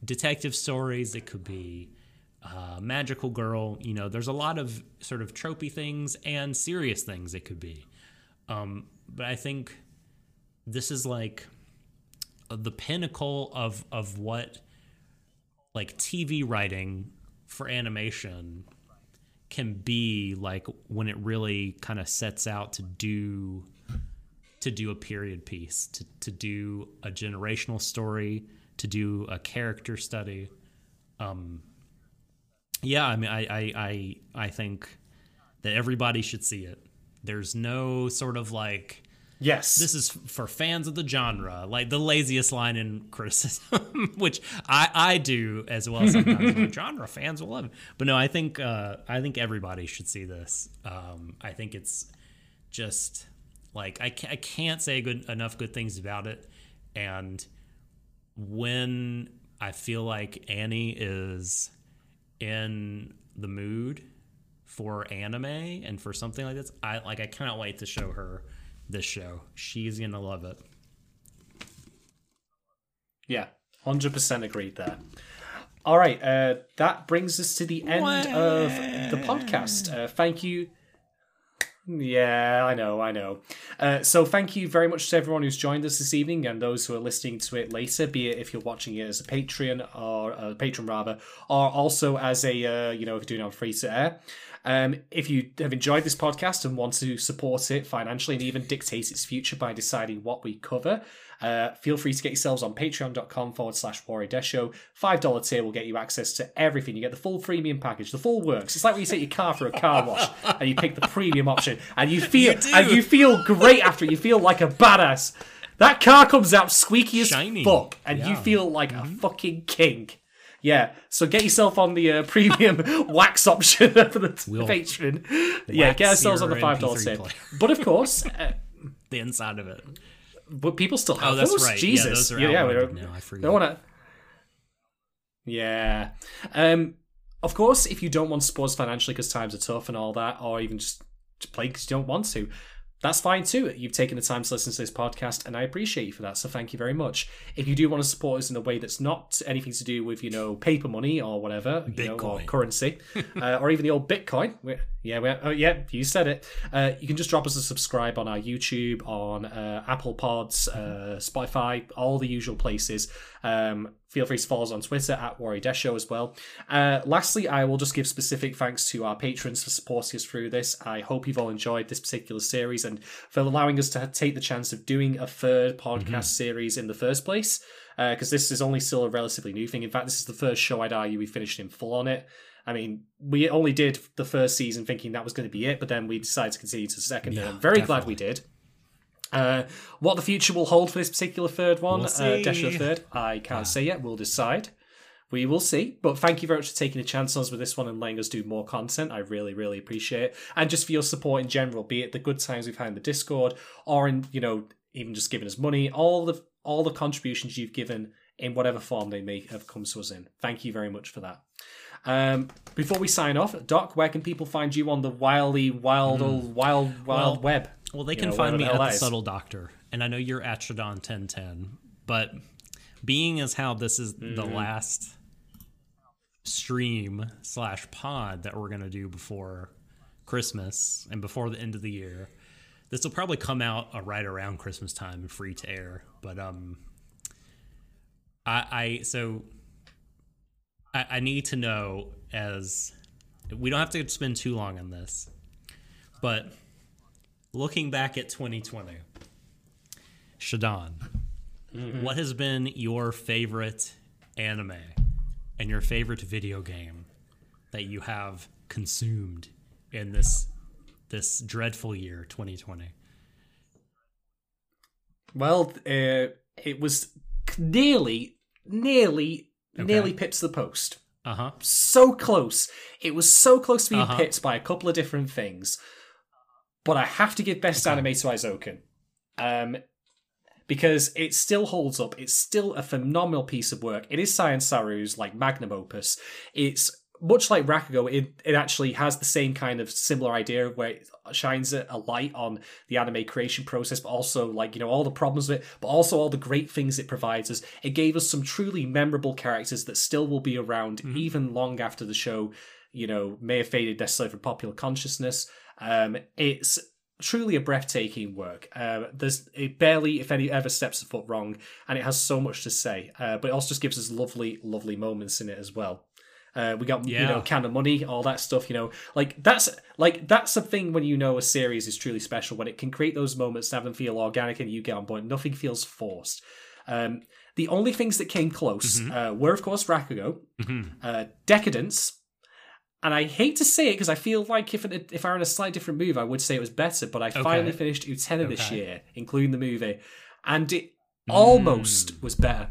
detective stories. It could be uh, magical girl. You know, there's a lot of sort of tropey things and serious things it could be. Um, but I think this is like the pinnacle of of what like TV writing for animation can be like when it really kind of sets out to do to do a period piece to, to do a generational story to do a character study um yeah i mean i i i, I think that everybody should see it there's no sort of like Yes. this is for fans of the genre, like the laziest line in criticism, which I, I do as well. Sometimes like, genre fans will love it, but no, I think uh, I think everybody should see this. Um, I think it's just like I can't, I can't say good enough good things about it, and when I feel like Annie is in the mood for anime and for something like this, I like I cannot wait to show her this show. She's gonna love it. Yeah, hundred percent agreed there. All right, uh, that brings us to the end of the podcast. Uh, thank you. Yeah, I know, I know. Uh, so, thank you very much to everyone who's joined us this evening and those who are listening to it later, be it if you're watching it as a Patreon or a patron rather, or also as a uh, you know if you're doing it on free to air. Um, if you have enjoyed this podcast and want to support it financially and even dictate its future by deciding what we cover, uh, feel free to get yourselves on patreon.com forward slash Warrior Show. $5 tier will get you access to everything. You get the full premium package, the full works. It's like when you take your car for a car wash and you pick the premium option and you feel do. and you feel great after it. You feel like a badass. That car comes out squeaky as Shiny. fuck and you feel like a fucking king. Yeah, so get yourself on the uh, premium wax option for the We'll patron. Yeah, get ourselves on the five dollar MP3 tier. player. But of course, uh, The inside of it. but people still have Oh, that's those. right. Yeah, Jesus, those are yeah, yeah, we outmoded don't, now. I forget. don't want to. Yeah, um, of course, if you don't want to support us financially because times are tough and all that, or even just to play because you don't want to, that's fine too. You've taken the time to listen to this podcast, and I appreciate you for that. So thank you very much. If you do want to support us in a way that's not anything to do with you know paper money or whatever, you know, or Bitcoin. currency, uh, or even the old Bitcoin. we yeah, we oh yeah, you said it. Uh, you can just drop us a subscribe on our YouTube, on uh, Apple Pods, uh, Spotify, all the usual places. Um, feel free to follow us on Twitter at Warrior Death Show as well. Uh, lastly, I will just give specific thanks to our patrons for supporting us through this. I hope you've all enjoyed this particular series and for allowing us to take the chance of doing a third podcast series in the first place. Because this is only still a relatively new thing. In fact, this is the first show I'd argue we finished in full on it. I mean, we only did the first season thinking that was going to be it, but then we decided to continue to the second, and I'm very glad we did. Uh, what the future will hold for this particular third one, We'll uh, see. Dash the Third, I can't say yet. We'll decide. We will see. But thank you very much for taking a chance on us with this one and letting us do more content. I really, really appreciate it. And just for your support in general, be it the good times we've had in the Discord or in, you know, even just giving us money, all the all the contributions you've given in whatever form they may have come to us in. Thank you very much for that. Um, before we sign off, Doc, where can people find you on the wildly, wild, old, wild, wild. Well, web? Well, they can know, find me at the. Subtle Doctor, and I know you're at Shadon ten ten, but being as how this is the Mm-hmm. last stream slash pod that we're gonna do before Christmas and before the end of the year. This will probably come out uh, right around Christmas time and free to air. But um, I, I so I, I need to know as we don't have to spend too long on this, but looking back at 2020, Shadon, what has been your favorite anime and your favorite video game that you have consumed in this this dreadful year 2020? Well, uh, it was nearly, nearly, nearly pipped to the post. Uh huh. So close. It was so close to being Uh-huh. pipped by a couple of different things. But I have to give best anime to Eizouken. Um, because it still holds up. It's still a phenomenal piece of work. It is Science Saru's like magnum opus. It's much like Rakugo, it, it actually has the same kind of similar idea where it shines a, a light on the anime creation process, but also like, you know, all the problems of it, but also all the great things it provides us. It gave us some truly memorable characters that still will be around even long after the show, you know, may have faded necessarily from popular consciousness. Um, it's truly a breathtaking work. Uh, there's it barely, if any, ever steps a foot wrong, and it has so much to say. Uh, but it also just gives us lovely, lovely moments in it as well. Uh, we got you know Kanamori, all that stuff. You know, like that's like that's the thing when you know a series is truly special when it can create those moments, to have them feel organic, and you get on board. Nothing feels forced. Um, the only things that came close uh, were, of course, Rakugo, uh, Deca-Dence, and I hate to say it because I feel like if it, if I were in a slightly different move, I would say it was better. But I finally finished Utena this year, including the movie, and it mm. almost was better.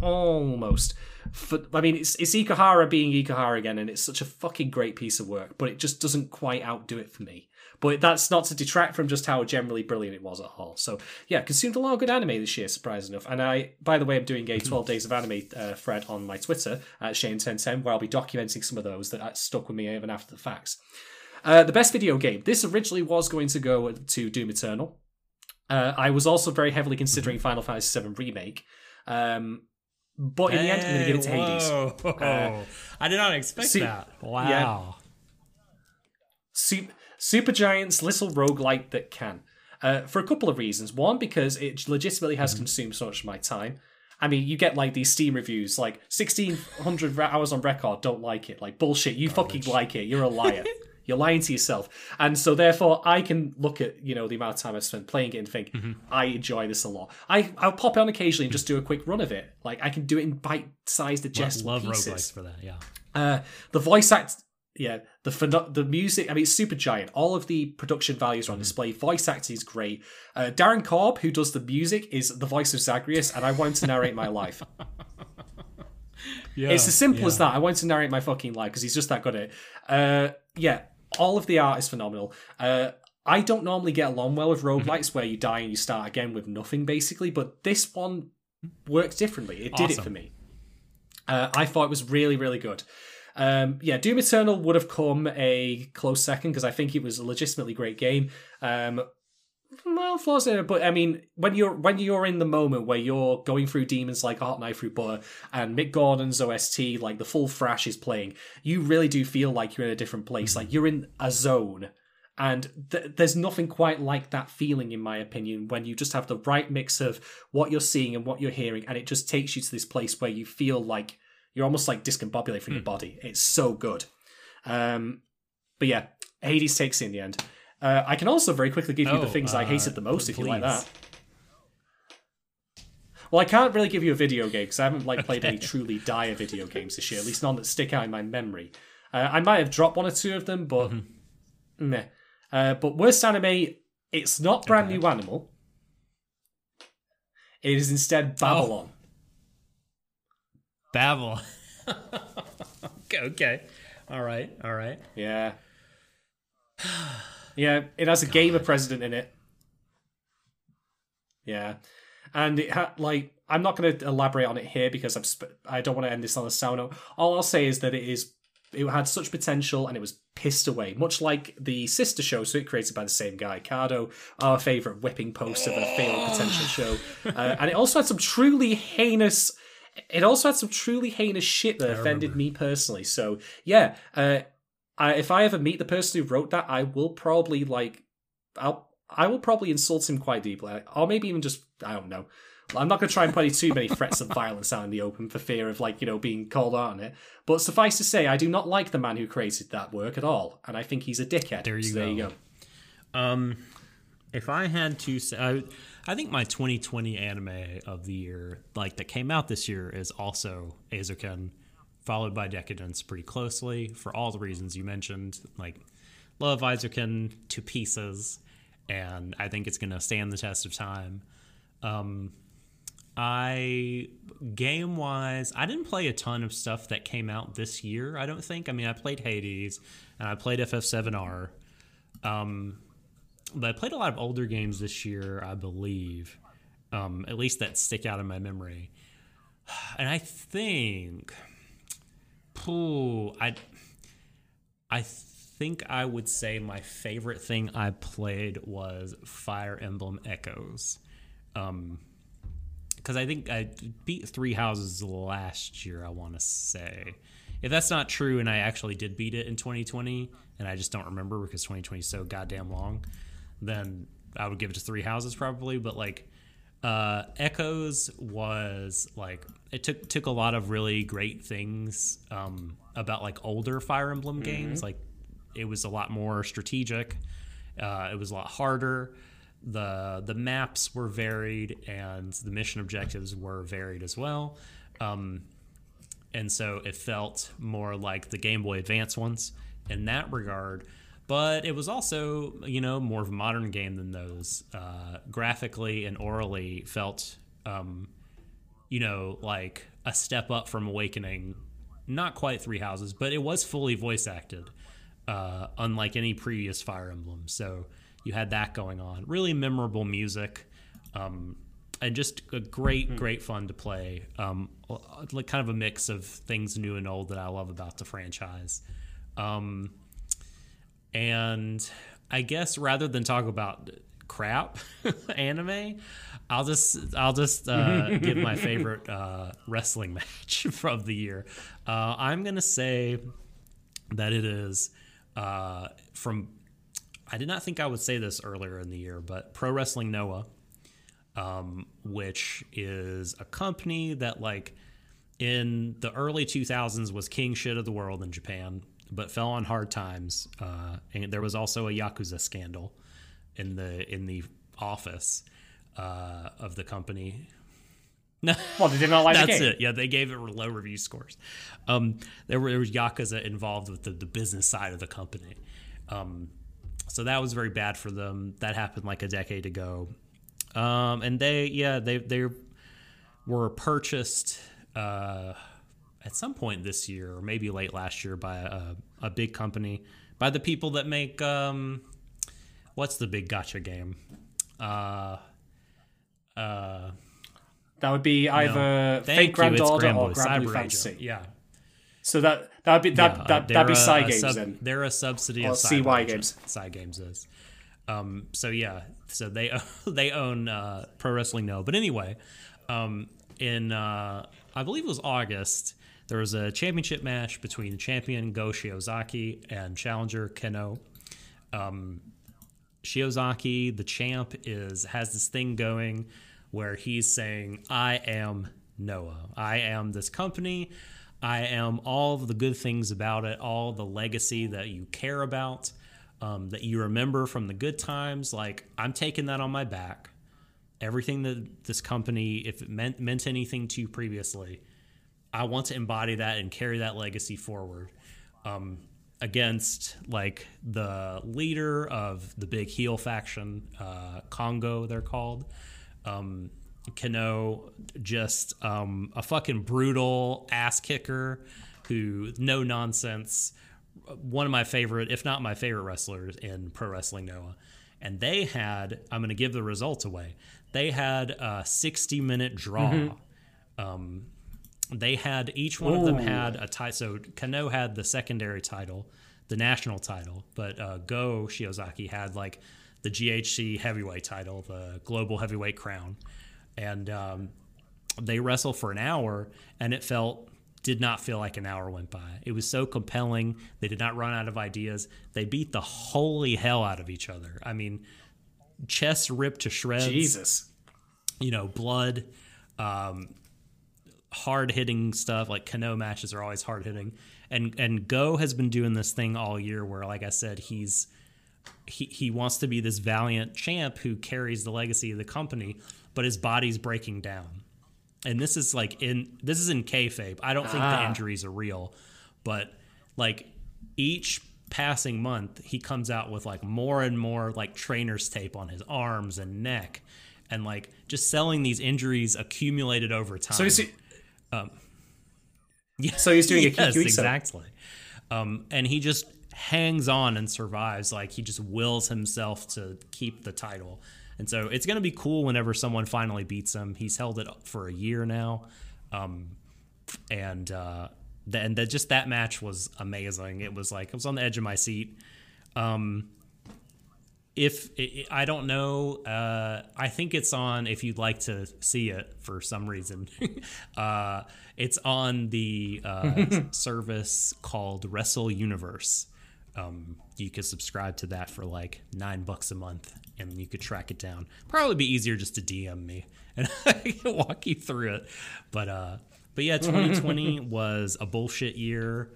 Almost. For, I mean, it's it's Ikuhara being Ikuhara again, and it's such a fucking great piece of work, but it just doesn't quite outdo it for me. But that's not to detract from just how generally brilliant it was at all. So yeah, consumed a lot of good anime this year, surprising enough. And I, by the way, I'm doing a 12 days of anime uh, thread on my Twitter at Shane1010, where I'll be documenting some of those that uh, stuck with me even after the facts. Uh, the best video game. This originally was going to go to Doom Eternal. Uh, I was also very heavily considering Final Fantasy VII Remake. Um, but in the end, I'm going to give it to Hades. Whoa. Uh, I did not expect see- that. Wow. Super, Super Giant's little roguelite that can. Uh, for a couple of reasons. One, because it legitimately has consumed so much of my time. I mean, you get like these Steam reviews, like 1600 hours on record, don't like it. Like, bullshit, you fucking like it. You're a liar. You're lying to yourself. And so, therefore, I can look at, you know, the amount of time I've spent playing it and think, I enjoy this a lot. I, I'll pop it on occasionally and just do a quick run of it. Like, I can do it in bite sized, digestible Love pieces. roguelikes for that. Yeah. Uh, the voice act, yeah, the pheno- the music. I mean, it's Supergiant. All of the production values are on display. Voice acting is great. Uh, Darren Korb, who does the music, is the voice of Zagreus, and I want him to narrate my life. Yeah. It's as simple as that. I want to narrate my fucking life because he's just that good at it. Uh, yeah, all of the art is phenomenal. Uh, I don't normally get along well with roguelikes where you die and you start again with nothing, basically, but this one works differently. It did it for me. Uh, I thought it was really, really good. Um, yeah, Doom Eternal would have come a close second because I think it was a legitimately great game. Um, well, flaws in it, but I mean, when you're when you're in the moment where you're going through demons like Hot Knife Through Butter and Mick Gordon's OST, like the full thrash is playing, you really do feel like you're in a different place. Like you're in a zone, and th- there's nothing quite like that feeling, in my opinion, when you just have the right mix of what you're seeing and what you're hearing, and it just takes you to this place where you feel like you're almost like discombobulated from your body. It's so good. Um, but yeah, Hades takes it in the end. Uh, I can also very quickly give you the Oh, things I uh, hated the most if you like that. Well, I can't really give you a video game because I haven't like played any truly dire video games this year. At least none that stick out in my memory. Uh, I might have dropped one or two of them, but Mm-hmm. meh. Uh, but worst anime, it's not brand new animal. It is instead Babylon. Babel. okay, okay. All right. All right. Yeah. Yeah, it has a gamer president in it. Yeah. And it had, like, I'm not going to elaborate on it here because I'm sp- I don't want to end this on a sour note. All I'll say is that it is it had such potential and it was pissed away, much like the sister show, so it created by the same guy, Kado, our favorite whipping post of a failed potential show. Uh, and it also had some truly heinous. It also had some truly heinous shit that offended me personally. So yeah, uh, I, if I ever meet the person who wrote that, I will probably like, I'll I will probably insult him quite deeply, or maybe even just I don't know. I'm not going to try and put too many threats of violence out in the open for fear of like you know being called out on it. But suffice to say, I do not like the man who created that work at all, and I think he's a dickhead. There you So go. There you go. Um, if I had to say, I, I think my 2020 anime of the year, like that came out this year, is also Eizouken, followed by Deca-Dence pretty closely for all the reasons you mentioned. Like, love Eizouken to pieces, and I think it's going to stand the test of time. Um, I game wise, I didn't play a ton of stuff that came out this year. I don't think. I mean, I played Hades and I played FF7R. Um, but I played a lot of older games this year, I believe. Um, at least that stick out in my memory. And I think, pooh, I, I think I would say my favorite thing I played was Fire Emblem Echoes. Um, because I think I beat Three Houses last year. I want to say, if that's not true, and I actually did beat it in 2020, and I just don't remember because 2020 is so goddamn long, then I would give it to Three Houses probably. But like, uh, Echoes was like it took took a lot of really great things um, about like older Fire Emblem games. Like, it was a lot more strategic. Uh, it was a lot harder the the maps were varied and the mission objectives were varied as well um, and so it felt more like the game boy advance ones in that regard but it was also you know more of a modern game than those uh, graphically and orally felt um, you know like a step up from awakening not quite three houses but it was fully voice acted uh, unlike any previous fire emblem so you had that going on. Really memorable music, um, and just a great, great fun to play. Um, like kind of a mix of things new and old that I love about the franchise. Um, and I guess rather than talk about crap anime, I'll just I'll just uh, give my favorite uh, wrestling match of the year. Uh, I'm gonna say that it is uh, from I did not think I would say this earlier in the year, but Pro Wrestling Noah, um, which is a company that like in the early 2000s was king shit of the world in Japan, but fell on hard times. Uh, and there was also a yakuza scandal in the in the office uh, of the company. No, well, they did not like That's it. Yeah, they gave it low review scores. Um, there, were, there was yakuza involved with the, the business side of the company. Um, so that was very bad for them. That happened like a decade ago. Um, and they, yeah, they they were purchased uh, at some point this year, or maybe late last year, by a, a big company, by the people that make um, what's the big gacha game? Uh, uh, That would be either thank Fate/Grand Order or Granblue Fantasy. Yeah, So that that'd be that Yeah, uh, that that'd be Cygames sub- then. They're a subsidy Or of CY Cyber Games. Cygames is. Um, so yeah, so they they own uh, Pro Wrestling No. But anyway, um, in uh, I believe it was August, there was a championship match between champion Go Shiozaki and challenger Kenoh. Um, Shiozaki, the champ, is has this thing going where he's saying, "I am Noah. I am this company. I am all the good things about it, all the legacy that you care about, um, that you remember from the good times. Like I'm taking that on my back. Everything that this company, if it meant meant anything to you previously, I want to embody that and carry that legacy forward." Um, against like the leader of the big heel faction, uh, Kongoh, they're called. Um, Kenoh, just um, a fucking brutal ass kicker who, no nonsense, one of my favorite, if not my favorite wrestlers in Pro Wrestling Noah. And they had, I'm going to give the results away, they had a 60 minute draw. Um, they had each one of them had a title. So Kenoh had the secondary title, the national title, but uh, Go Shiozaki had like the GHC heavyweight title, the global heavyweight crown, and um, they wrestled for an hour, and it felt did not feel like an hour went by. It was so compelling. They did not run out of ideas. They beat the holy hell out of each other. I mean, chests ripped to shreds. Jesus. You know, blood, um, hard hitting stuff. Like Kenoh matches are always hard hitting. And and Go has been doing this thing all year where, like I said, he's he, he wants to be this valiant champ who carries the legacy of the company, but his body's breaking down. And this is like in this is in kayfabe. I don't think the Ah. injuries are real, but like each passing month, he comes out with like more and more like trainer's tape on his arms and neck, and like just selling these injuries accumulated over time. So is it? Yeah. So he's doing a yes, exactly. Um, and he just hangs on and survives. Like he just wills himself to keep the title. And so it's going to be cool whenever someone finally beats him. He's held it for a year now, um, and uh, then that just that match was amazing. It was like I was on the edge of my seat. Um, if i don't know, uh, I think it's on. If you'd like to see it for some reason, uh, it's on the uh, service called Wrestle Universe. Um, you could subscribe to that for like nine bucks a month, and you could track it down. Probably be easier just to DM me, and I can walk you through it. But uh, but yeah, 2020 was a bullshit year.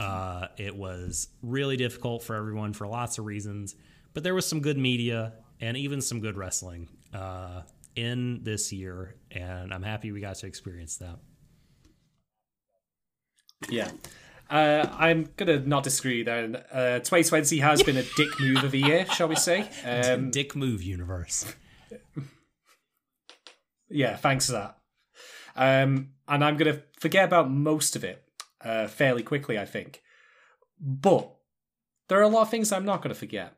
Uh, it was really difficult for everyone for lots of reasons, but there was some good media and even some good wrestling uh, in this year, and I'm happy we got to experience that. Yeah. Uh, I'm gonna not disagree. Then uh, 2020 has been a dick move of the year, shall we say? Um, Dick move universe. yeah, thanks for that. Um, and I'm gonna forget about most of it uh, fairly quickly, I think. But there are a lot of things I'm not gonna forget.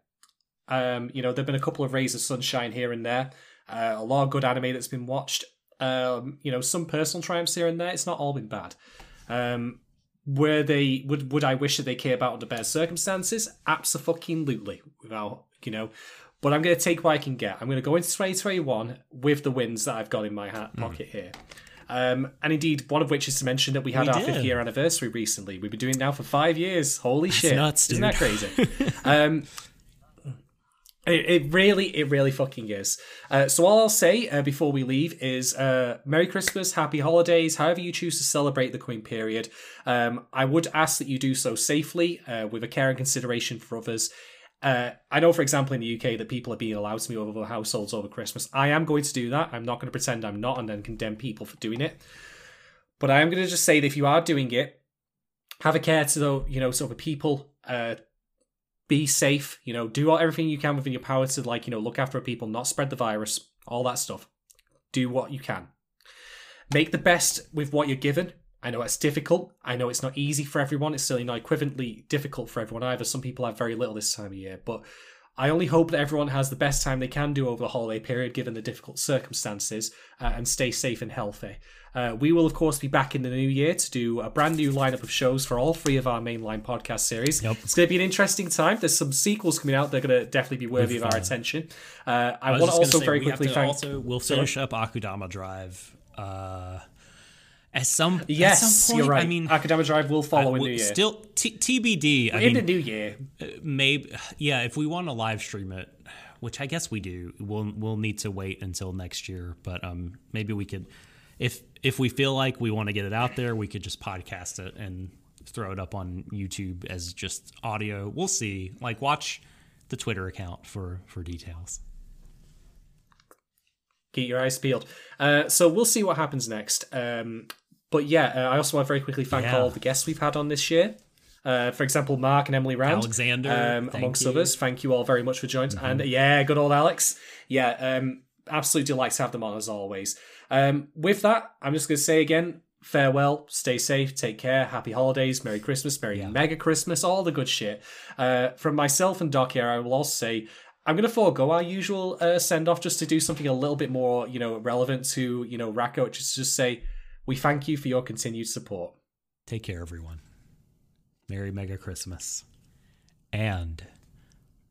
Um, you know, there've been a couple of rays of sunshine here and there. Uh, a lot of good anime that's been watched. Um, you know, some personal triumphs here and there. It's not all been bad. Um, were they would would I wish that they came about under better circumstances? Absolutely, without you know. But I'm going to take what I can get. I'm going to go into 2021 with the wins that I've got in my hat pocket here. Um, and indeed, one of which is to mention that we had We our did. fifth year anniversary recently. We've been doing it now for five years. Holy shit! nuts, Isn't that crazy? um, it, it really, it really fucking is. Uh, so all I'll say uh, before we leave is uh, Merry Christmas, Happy Holidays, however you choose to celebrate the Queen period. Um, I would ask that you do so safely, uh, with a care and consideration for others. Uh, I know, for example, in the UK, that people are being allowed to move over households over Christmas. I am going to do that. I'm not going to pretend I'm not and then condemn people for doing it. But I am going to just say that if you are doing it, have a care to the you know sort of people. Uh, be safe. You know, do everything you can within your power to like you know look after people, not spread the virus, all that stuff. Do what you can. Make the best with what you're given. I know it's difficult. I know it's not easy for everyone. It's certainly not equivalently difficult for everyone either. Some people have very little this time of year, but I only hope that everyone has the best time they can do over the holiday period, given the difficult circumstances, uh, and stay safe and healthy. Uh, we will, of course, be back in the new year to do a brand new lineup of shows for all three of our mainline podcast series. Yep. It's going to be an interesting time. There's some sequels coming out. They're going to definitely be worthy of our attention. Uh, I, was want to also say, very quickly thank. Also, we'll finish up Akudama Drive. Uh, at some at yes, some point, you're right. I mean, Akudama Drive will follow in w- New Year. still t- TBD. I in the new year. maybe yeah. If we want to live stream it, which I guess we do, we'll we'll need to wait until next year. But um, maybe we could, if if we feel like we want to get it out there, we could just podcast it and throw it up on YouTube as just audio. We'll see. Like watch the Twitter account for for details. Keep your eyes peeled. Uh, so we'll see what happens next. Um, but yeah, uh, I also want to very quickly thank Yeah. all the guests we've had on this year. Uh, for example, Mark and Emily Rand, Alexander, um, amongst you. Mm-hmm. others. Thank you all very much for joining. And yeah, good old Alex. Yeah, um, absolute delight to have them on as always. Um, with that, I'm just going to say again, farewell, stay safe, take care, happy holidays, Merry Christmas, Merry Mega Christmas, all the good shit. Uh, from myself and Doc here, I will also say I'm going to forego our usual uh, send off just to do something a little bit more, you know, relevant to, you know, Rakugo, which is to just say, we thank you for your continued support. Take care, everyone. Merry Mega Christmas. And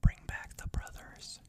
bring back the brothers.